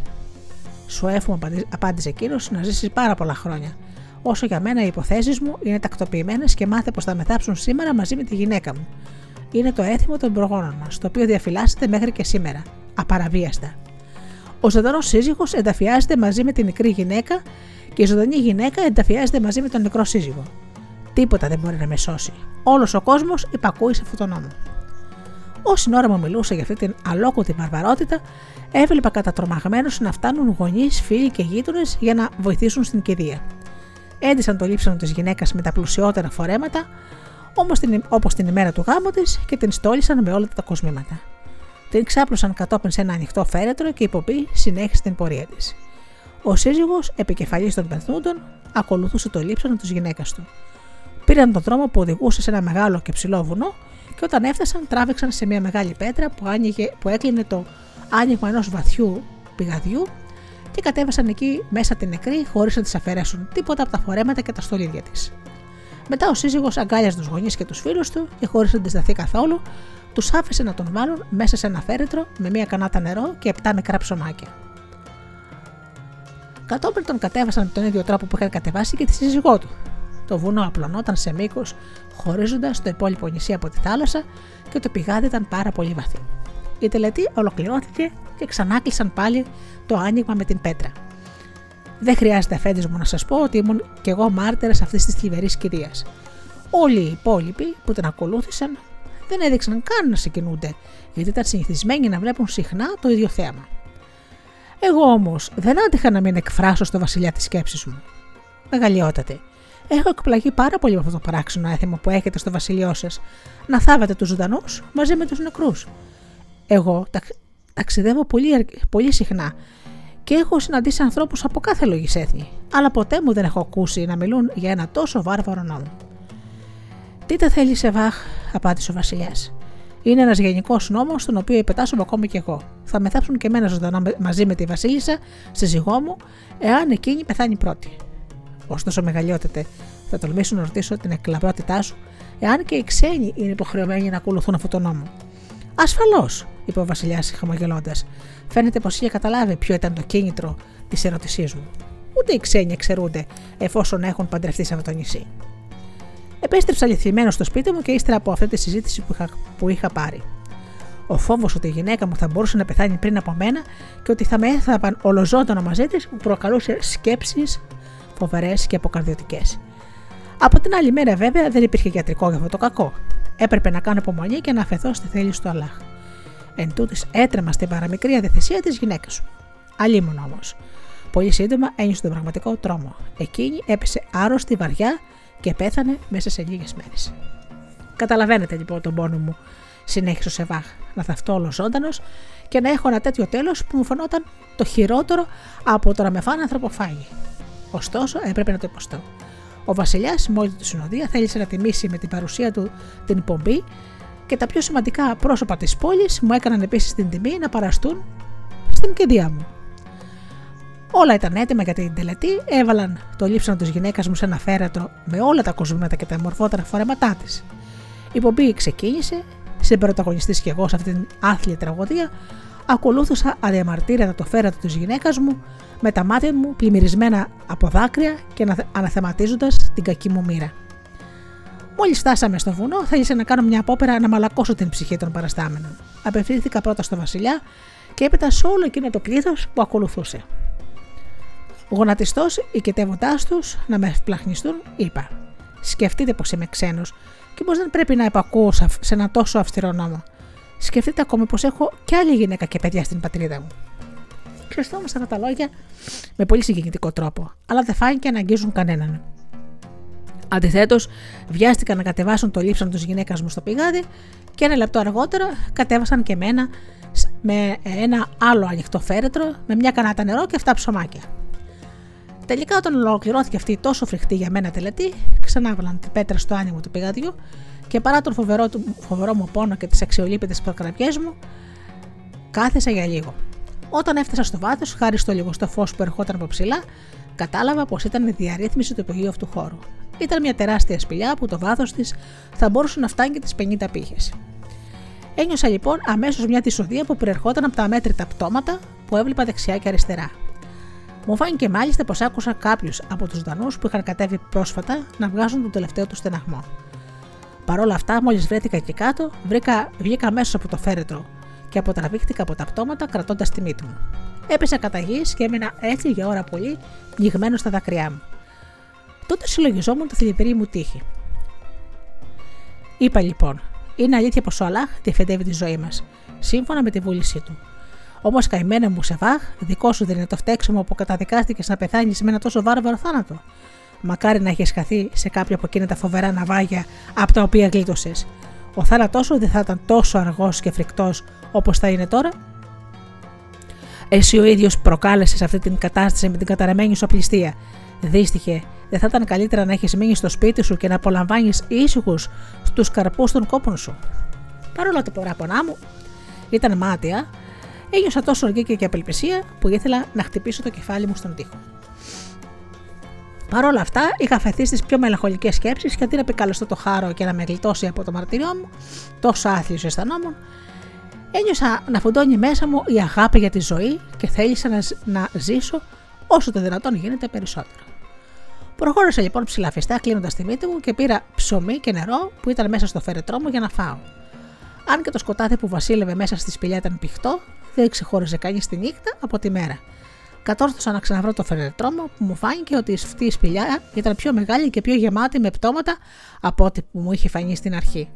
Σου εύχομαι, απάντησε εκείνος, να ζήσεις πάρα πολλά χρόνια. Όσο για μένα οι υποθέσεις μου είναι τακτοποιημένες και μάθε πως θα μεθάψουν σήμερα μαζί με τη γυναίκα μου. Είναι το έθιμο των προγόνων μας, το οποίο διαφυλάσσεται μέχρι και σήμερα, απαραβίαστα. Ο ζωντανός σύζυγος ενταφιάζεται μαζί με την νεκρή γυναίκα και η ζωντανή γυναίκα ενταφιάζεται μαζί με τον νεκρό σύζυγο. Τίποτα δεν μπορεί να με σώσει. Όλος ο κόσμος υπακούει σε αυτόν τον νόμο. Όση ώρα μου μιλούσε για αυτή την αλόκοτη βαρβαρότητα, έβλεπα κατατρομαγμένους να φτάνουν γονείς, φίλοι και γείτονες για να βοηθήσουν στην κηδεία. Έντυσαν το λείψανο της γυναίκας με τα πλουσιότερα φορέματα, όπω την, όπως την ημέρα του γάμου της και την στόλισαν με όλα τα κοσμήματα. Την ξάπλωσαν κατόπιν σε ένα ανοιχτό φέρετρο και η Πομπή συνέχισε την πορεία της. Ο σύζυγος, επικεφαλής των πεθνούντων, ακολουθούσε το λείψανο της γυναίκας του. Πήραν τον δρόμο που οδηγούσε σε ένα μεγάλο και ψηλό βουνό και όταν έφτασαν τράβηξαν σε μια μεγάλη πέτρα που, άνοιγε, που έκλεινε το άνοιγμα ενός βαθιού πηγαδιού και κατέβασαν εκεί μέσα την νεκρή χωρίς να της αφαιρέσουν τίποτα από τα φορέματα και τα στολίδια της. Μετά ο σύζυγος αγκάλιασε τους γονείς και τους φίλους του και χωρίς να αντισταθεί καθόλου, τους άφησε να τον βάλουν μέσα σε ένα φέρετρο με μία κανάτα νερό και επτά μικρά ψωμάκια. Κατόπιν τον κατέβασαν με τον ίδιο τρόπο που είχαν κατεβάσει και τη σύζυγό του. Το βουνό απλωνόταν σε μήκος, χωρίζοντας το υπόλοιπο νησί από τη θάλασσα και το πηγάδι ήταν πάρα πολύ βαθύ. Η τελετή ολοκληρώθηκε και ξανάκλεισαν πάλι το άνοιγμα με την πέτρα. Δεν χρειάζεται αφέντη μου να σας πω ότι ήμουν κι εγώ μάρτυρας αυτής της θλιβερής κηδεία. Όλοι οι υπόλοιποι που την ακολούθησαν δεν έδειξαν καν να συγκινούνται, γιατί ήταν συνηθισμένοι να βλέπουν συχνά το ίδιο θέμα. Εγώ όμως δεν άντυχα να μην εκφράσω στο βασιλιά τη σκέψη μου. Μεγαλειότατε, έχω εκπλαγεί πάρα πολύ με αυτό το παράξενο έθιμο που έχετε στο βασιλιό σας, να θάβετε τους ζωντανούς μαζί με τους νεκρούς. Εγώ ταξιδεύω πολύ, πολύ συχνά και έχω συναντήσει ανθρώπους από κάθε λογής έθνη, αλλά ποτέ μου δεν έχω ακούσει να μιλούν για ένα τόσο βάρβαρο νόμο. Τι τα θέλει σε βάχ, απάντησε ο Βασιλιάς. Είναι ένας γενικός νόμος, τον οποίο υπετάσσομαι ακόμη κι εγώ. Θα με θάψουν και εμένα ζωντανά μαζί με τη Βασίλισσα, ζυγό μου, εάν εκείνη πεθάνει πρώτη. Ωστόσο, μεγαλειότατε, θα τολμήσω να ρωτήσω την εκλαμπρότητά σου, εάν και οι ξένοι είναι υποχρεωμένοι να ακολουθούν αυτό το νόμο. Ασφαλώς, είπε ο Βασιλιάς χαμογελώντας. Φαίνεται πως είχε καταλάβει ποιο ήταν το κίνητρο της ερώτησή μου. Ούτε οι ξένοι εξαιρούνται εφόσον έχουν παντρευτεί σε αυτό το νησί. Επέστρεψα λυθιμένο στο σπίτι μου και ύστερα από αυτή τη συζήτηση που είχα, που είχα πάρει. Ο φόβος ότι η γυναίκα μου θα μπορούσε να πεθάνει πριν από μένα και ότι θα με έθαπαν ολοζώντανο μαζί της μου προκαλούσε σκέψεις φοβερές και αποκαρδιωτικές. Από την άλλη μέρα, βέβαια, δεν υπήρχε γιατρικό για αυτό το κακό. Έπρεπε να κάνω υπομονή και να αφαιθώ στη θέληση του Αλλάχ. Εν τούτης έτρεμα στην παραμικρή αδεθεσία της γυναίκας σου. Αλλήμον όμως. Πολύ σύντομα ένιωσε τον πραγματικό τρόμο. Εκείνη έπεσε άρρωστη βαριά και πέθανε μέσα σε λίγες μέρες. Καταλαβαίνετε λοιπόν τον πόνο μου, συνέχισε ο Σεβάχ, να θαυτώ όλος ζωντανό και να έχω ένα τέτοιο τέλος που μου φαινόταν το χειρότερο από το να με φάνε ανθρωποφάγη. Ωστόσο, έπρεπε να το υποστώ. Ο Βασιλιάς, μόλις τη συνοδεία, θέλησε να τιμήσει με την παρουσία του την πομπή και τα πιο σημαντικά πρόσωπα της πόλης μου έκαναν επίσης την τιμή να παραστούν στην κηδεία μου. Όλα ήταν έτοιμα για την τελετή, έβαλαν το λείψανο της γυναίκας μου σε ένα φέρετρο με όλα τα κοσμήματα και τα μορφότερα φορέματά της. Η πομπή ξεκίνησε, συμπροταγωνιστή και εγώ σε αυτή την άθλια τραγωδία, ακολούθησα αδιαμαρτύρετα το φέρετρο της γυναίκας μου με τα μάτια μου πλημμυρισμένα από δάκρυα και αναθεματίζοντας την κακή μου μοίρα. Μόλις φτάσαμε στο βουνό, θέλησα να κάνω μια απόπερα να μαλακώσω την ψυχή των παραστάμενων. Απευθύνθηκα πρώτα στο Βασιλιά και έπειτα σε όλο εκείνο το πλήθος που ακολουθούσε. Γονατιστός, οικετεύοντά τους να με ευπλαχνιστούν, είπα: Σκεφτείτε πως είμαι ξένος και πως δεν πρέπει να υπακούω σε ένα τόσο αυστηρό νόμο. Σκεφτείτε ακόμη πως έχω κι άλλη γυναίκα και παιδιά στην πατρίδα μου. Χρειαζόμαστε αυτά τα λόγια με πολύ συγκινητικό τρόπο, αλλά δεν φάνηκε να αγγίζουν κανέναν. Αντιθέτως, βιάστηκαν να κατεβάσουν το λείψαν τη γυναίκας μου στο πηγάδι και ένα λεπτό αργότερα κατέβασαν και εμένα με ένα άλλο ανοιχτό φέρετρο με μια κανάτα νερό και 7 ψωμάκια. Τελικά, όταν ολοκληρώθηκε αυτή η τόσο φρικτή για μένα τελετή, ξανάβαλαν την πέτρα στο άνοιγμα του πηγαδιού και παρά τον φοβερό, φοβερό μου πόνο και τις αξιολύπητες προκραμπιέ μου, κάθεσα για λίγο. Όταν έφτασα στο βάθος, χάρη στο λιγοστό φως που ερχόταν από ψηλά, κατάλαβα πως ήταν η διαρρύθμιση του υπογείου αυτού χώρου. Ήταν μια τεράστια σπηλιά που το βάθος της θα μπορούσε να φτάνει και τις 50 πύχες. Ένιωσα λοιπόν αμέσως μια τυσοδία που προερχόταν από τα αμέτρητα πτώματα που έβλεπα δεξιά και αριστερά. Μου φάνηκε μάλιστα πως άκουσα κάποιους από τους Δανούς που είχαν κατέβει πρόσφατα να βγάζουν τον τελευταίο τους στεναγμό. Παρ' όλα αυτά, μόλις βρέθηκα εκεί κάτω, βρήκα, βγήκα αμέσως από το φέρετρο και αποτραβήχτηκα από τα πτώματα κρατώντας τη μύτη μου. Έπεσα κατά γης και έμεινα έτσι για ώρα πολύ, πνιγμένο στα δάκρυά μου. Τότε συλλογιζόμουν τη θλιβερή μου τύχη. Είπα λοιπόν, είναι αλήθεια πως ο Αλάχ διευθετεύει τη ζωή μας, σύμφωνα με τη βούλησή του. Όμως καημένα μου σε βάχ, δικό σου δεν είναι το φταίξιμο που καταδικάστηκες να πεθάνεις με ένα τόσο βάρβαρο θάνατο. Μακάρι να έχεις χαθεί σε κάποια από εκείνα τα φοβερά ναυάγια από τα οποία γλίτωσες. Ο θάνατός σου δεν θα ήταν τόσο αργός και φρικτός όπως θα είναι τώρα. Εσύ ο ίδιος προκάλεσες αυτή την κατάσταση με την καταραμένη σου απληστία. Δίστοιχε, δεν θα ήταν καλύτερα να έχεις μείνει στο σπίτι σου και να απολαμβάνεις ήσυχους στους καρπούς των κόπων σου. Παρόλο ότι παράπονά μου ήταν μάτια, ένιωσα τόσο οργή και απελπισία που ήθελα να χτυπήσω το κεφάλι μου στον τοίχο. Παρ' όλα αυτά, είχα φεθεί στις πιο μελαγχολικές σκέψεις και αντί να επικαλεστώ το χάρο και να με γλιτώσει από το μαρτύριό μου, τόσο άθλιος αισθανόμουν, ένιωσα να φουντώνει μέσα μου η αγάπη για τη ζωή και θέλησα να, να ζήσω όσο το δυνατόν γίνεται περισσότερο. Προχώρησα λοιπόν ψηλαφιστά κλείνοντας τη μύτη μου και πήρα ψωμί και νερό που ήταν μέσα στο φέρετρό μου για να φάω. Αν και το σκοτάδι που βασίλευε μέσα στη σπηλιά ήταν πηχτό, δεν ξεχώριζε κανείς τη νύχτα από τη μέρα. Κατόρθωσα να ξαναβρω το φερετρό μου που μου φάνηκε ότι αυτή η σπηλιά ήταν πιο μεγάλη και πιο γεμάτη με πτώματα από ό,τι που μου είχε φανεί στην αρχή.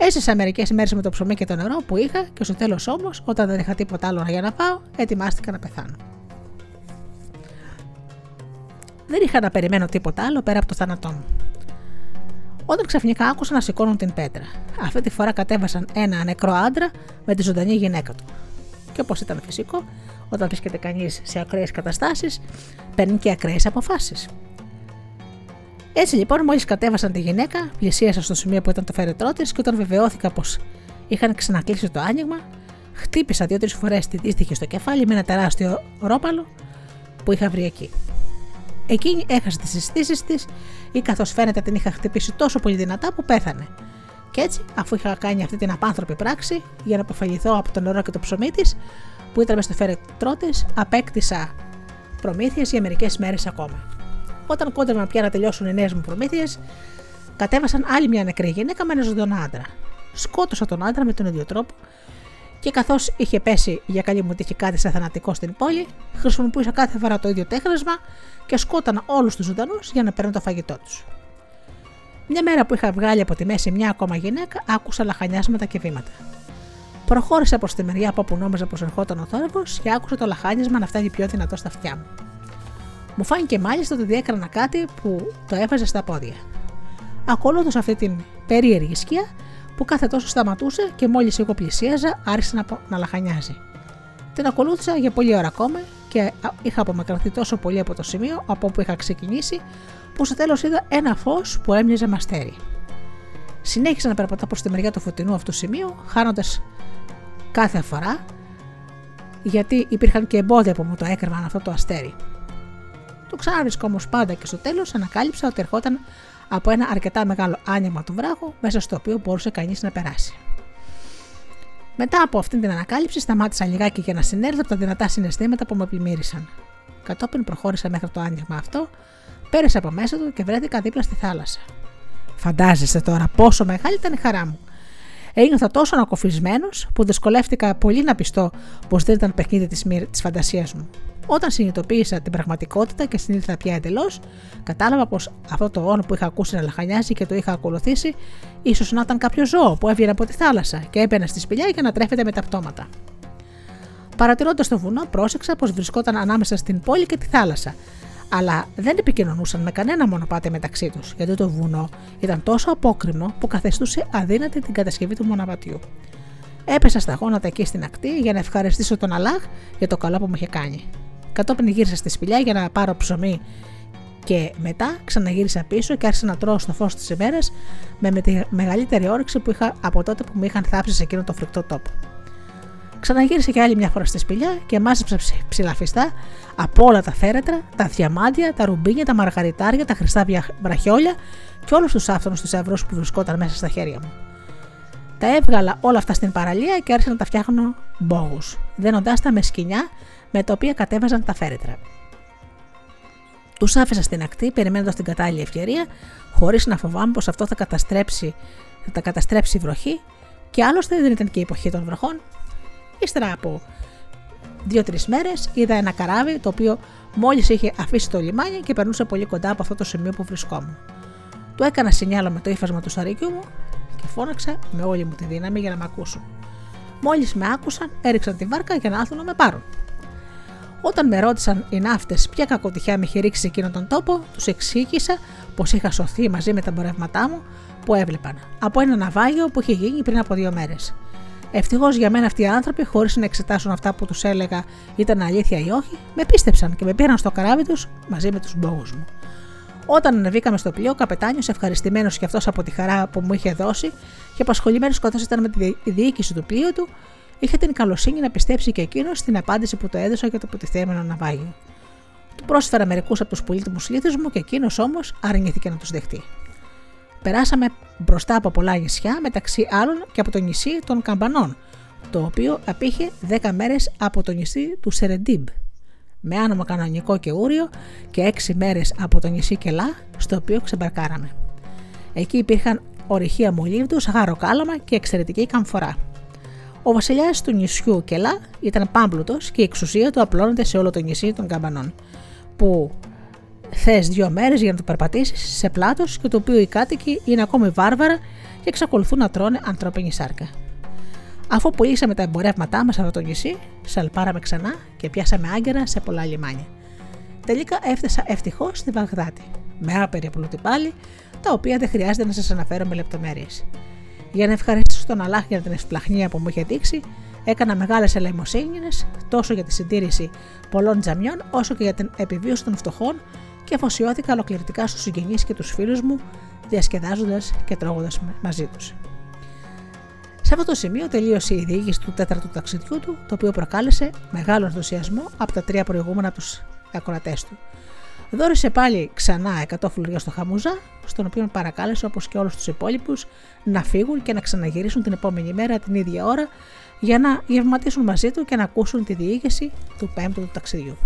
Έζησα μερικές μέρες με το ψωμί και το νερό που είχα και στο τέλο όμω, όταν δεν είχα τίποτα άλλο για να πάω, ετοιμάστηκα να πεθάνω. Δεν είχα να περιμένω τίποτα άλλο πέρα από το θάνατό μου. Όταν ξαφνικά άκουσα να σηκώνουν την πέτρα. Αυτή τη φορά κατέβασαν ένα νεκρό άντρα με τη ζωντανή γυναίκα του. Και όπως ήταν φυσικό, όταν βρίσκεται κανείς σε ακραίες καταστάσεις, παίρνει και ακραίες αποφάσεις. Έτσι λοιπόν, μόλις κατέβασαν τη γυναίκα, πλησίασα στο σημείο που ήταν το φέρετρό της και όταν βεβαιώθηκα πως είχαν ξανακλείσει το άνοιγμα, χτύπησα δύο-τρεις φορές τη δύστιχη στο κεφάλι με ένα τεράστιο ρόπαλο που είχα βρει εκεί. Εκείνη έχασε τις συστήσεις της ή καθώς φαίνεται την είχα χτυπήσει τόσο πολύ δυνατά που πέθανε. Και έτσι, αφού είχα κάνει αυτή την απάνθρωπη πράξη για να αποφαγηθώ από το νερό και το ψωμί της, που ήταν στο φέρετρό της, απέκτησα προμήθειες για μερικές μέρες ακόμα. Όταν κόντευαν πια να τελειώσουν οι νέες μου προμήθειες, κατέβασαν άλλη μια νεκρή γυναίκα με ένα ζωντανό άντρα. Σκότωσα τον άντρα με τον ίδιο τρόπο και καθώς είχε πέσει για καλή μου τύχη κάτι σε θανατικό στην πόλη, χρησιμοποιούσα κάθε φορά το ίδιο τέχνασμα και σκότανα όλους τους ζωντανούς για να παίρνω το φαγητό τους. Μια μέρα που είχα βγάλει από τη μέση μια ακόμα γυναίκα, άκουσα λαχανιάσματα και βήματα. Προχώρησα προς τη μεριά από όπου νόμιζα πως ερχόταν ο θόρυβος και άκουσα το λαχάνισμα να φτάνει πιο δυνατό στα αυτιά μου. Μου φάνηκε μάλιστα ότι διέκρανα κάτι που το έβαζε στα πόδια. Ακολούθησα αυτή την περίεργη σκιά που κάθε τόσο σταματούσε και μόλις εγώ πλησίαζα άρχισε να, να λαχανιάζει. Την ακολούθησα για πολλή ώρα ακόμα και είχα απομακρυνθεί τόσο πολύ από το σημείο από όπου είχα ξεκινήσει που στο τέλος είδα ένα φως που έμοιαζε μαστέρι. Συνέχισα να περπατάω προς τη μεριά του φωτεινού αυτού σημείου, χάνοντας κάθε φορά, γιατί υπήρχαν και εμπόδια που μου το έκρυβαν αυτό το αστέρι. Το ξαναβρίσκω όμως πάντα και στο τέλος ανακάλυψα ότι ερχόταν από ένα αρκετά μεγάλο άνοιγμα του βράχου, μέσα στο οποίο μπορούσε κανείς να περάσει. Μετά από αυτήν την ανακάλυψη, σταμάτησα λιγάκι για να συνέλθω από τα δυνατά συναισθήματα που με πλημμύρισαν. Κατόπιν προχώρησα μέχρι το άνοιγμα αυτό, πέρασα από μέσα του και βρέθηκα δίπλα στη θάλασσα. Φαντάζεστε τώρα πόσο μεγάλη ήταν η χαρά μου. Ένιωθα τόσο ανακοφισμένος που δυσκολεύτηκα πολύ να πιστώ πως δεν ήταν παιχνίδι της φαντασίας μου. Όταν συνειδητοποίησα την πραγματικότητα και συνήθισα πια εντελώς, κατάλαβα πως αυτό το όνο που είχα ακούσει να λαχανιάζει και το είχα ακολουθήσει, ίσως να ήταν κάποιο ζώο που έβγαινε από τη θάλασσα και έμπαινε στη σπηλιά για να τρέφεται με τα πτώματα. Παρατηρώντας το βουνό, πρόσεξα πως βρισκόταν ανάμεσα στην πόλη και τη θάλασσα, αλλά δεν επικοινωνούσαν με κανένα μονοπάτι μεταξύ τους, γιατί το βουνό ήταν τόσο απόκριμνο που καθεστούσε αδύνατη την κατασκευή του μοναπατιού. Έπεσα στα γόνατα εκεί στην ακτή για να ευχαριστήσω τον Αλάχ για το καλό που μου είχε κάνει. Κατόπιν γύρισα στη σπηλιά για να πάρω ψωμί και μετά ξαναγύρισα πίσω και άρχισα να τρώω στο φως τη ημέρα με τη μεγαλύτερη όρεξη που είχα από τότε που με είχαν θάψει σε εκείνο το φρικτό τόπο. Ξαναγύρισα και άλλη μια φορά στη σπηλιά και μάζεψα ψηλαφιστά από όλα τα θέρετρα, τα διαμάντια, τα ρουμπίνια, τα μαργαριτάρια, τα χρυστά βραχιόλια και όλους τους άφθονους τους ευρώ που βρισκόταν μέσα στα χέρια μου. Τα έβγαλα όλα αυτά στην παραλία και άρχισα να τα φτιάχνω μπόγους, δένοντάς τα με σκηνιά με τα οποία κατέβαζαν τα φέρετρα. Τους άφησα στην ακτή, περιμένοντας την κατάλληλη ευκαιρία, χωρίς να φοβάμαι πως αυτό θα, καταστρέψει, θα τα καταστρέψει η βροχή, και άλλωστε δεν ήταν και η εποχή των βροχών. Ύστερα από δύο-τρεις μέρες είδα ένα καράβι το οποίο μόλις είχε αφήσει το λιμάνι και περνούσε πολύ κοντά από αυτό το σημείο που βρισκόμουν. Του έκανα σινιάλο με το ύφασμα του σαρικιού μου και φώναξα με όλη μου τη δύναμη για να με ακούσουν. Μόλις με άκουσαν, έριξαν τη βάρκα για να έρθουν να με πάρουν. Όταν με ρώτησαν οι ναύτες ποια κακοτυχιά με είχε ρίξει σε εκείνον τον τόπο, τους εξήγησα πως είχα σωθεί μαζί με τα εμπορεύματά μου που έβλεπαν από ένα ναυάγιο που είχε γίνει πριν από δύο μέρες. Ευτυχώς για μένα αυτοί οι άνθρωποι, χωρίς να εξετάσουν αυτά που τους έλεγα ήταν αλήθεια ή όχι, με πίστεψαν και με πήραν στο καράβι τους μαζί με τους μπόγους μου. Όταν ανεβήκαμε στο πλοίο, ο καπετάνιος, ευχαριστημένος κι αυτός από τη χαρά που μου είχε δώσει και απασχολημένος καθώς ήταν με τη διοίκηση του πλοίου του, είχε την καλοσύνη να πιστέψει και εκείνος στην απάντηση που το έδωσα για το αποτιθέμενο ναυάγιο. Του πρόσφερα μερικούς από τους πολίτιμου μου και εκείνος όμως αρνήθηκε να τους δεχτεί. Περάσαμε μπροστά από πολλά νησιά, μεταξύ άλλων και από το νησί των Καμπανών, το οποίο απήχε 10 μέρες από το νησί του Σερεντίμπ, με άνομα κανονικό και ούριο και 6 μέρες από το νησί Κελά, στο οποίο ξεμπαρκάραμε. Εκεί υπήρχαν ορυχεία μολύβδους, γάρο κάλαμα και εξαιρετική καμφορά. Ο βασιλιάς του νησιού Κελά ήταν πάμπλουτος και η εξουσία του απλώνεται σε όλο το νησί των Καμπανών, που θες δύο μέρες για να το περπατήσεις σε πλάτος και το οποίο οι κάτοικοι είναι ακόμη βάρβαρα και εξακολουθούν να τρώνε ανθρώπινη σάρκα. Αφού πουλήσαμε τα εμπορεύματά μας από το νησί, σαλπάραμε ξανά και πιάσαμε άγκαιρα σε πολλά λιμάνια. Τελικά έφτασα ευτυχώς στη Βαγδάτη, με άπειρη πλούτη πάλι, τα οποία δεν χρειάζεται να σας αναφέρω με λεπτομέρειες. Για να ευχαριστήσω τον Αλάχ για την ευσπλαχνία που μου είχε δείξει, έκανα μεγάλες ελεημοσύνες τόσο για τη συντήρηση πολλών τζαμιών όσο και για την επιβίωση των φτωχών και αφοσιώθηκα ολοκληρωτικά στους συγγενείς και τους φίλους μου, διασκεδάζοντας και τρώγοντας μαζί τους. Σε αυτό το σημείο τελείωσε η διοίκηση του τέταρτου ταξιδιού του, το οποίο προκάλεσε μεγάλο ενθουσιασμό από τα τρία προηγούμενα τους ακροατές του. Δόρισε πάλι ξανά 100 φλουριά στο Χαμούζα, στον οποίο παρακάλεσε όπως και όλους τους υπόλοιπους να φύγουν και να ξαναγυρίσουν την επόμενη μέρα την ίδια ώρα για να γευματίσουν μαζί του και να ακούσουν τη διοίκηση του πέμπτου του ταξιδιού.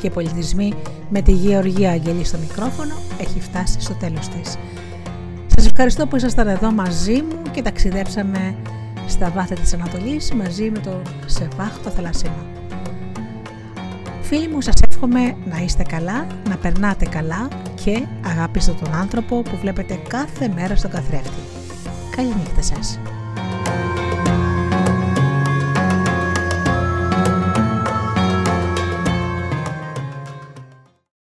Και Πολιτισμοί με τη Γεωργία Αγγελή στο μικρόφωνο έχει φτάσει στο τέλος της. Σας ευχαριστώ που ήσασταν εδώ μαζί μου και ταξιδέψαμε στα βάθη της Ανατολής μαζί με το Σεβάχ το θαλασσινό. Φίλοι μου σας εύχομαι να είστε καλά, να περνάτε καλά και αγάπηστε τον άνθρωπο που βλέπετε κάθε μέρα στον καθρέφτη. Καληνύχτα σας.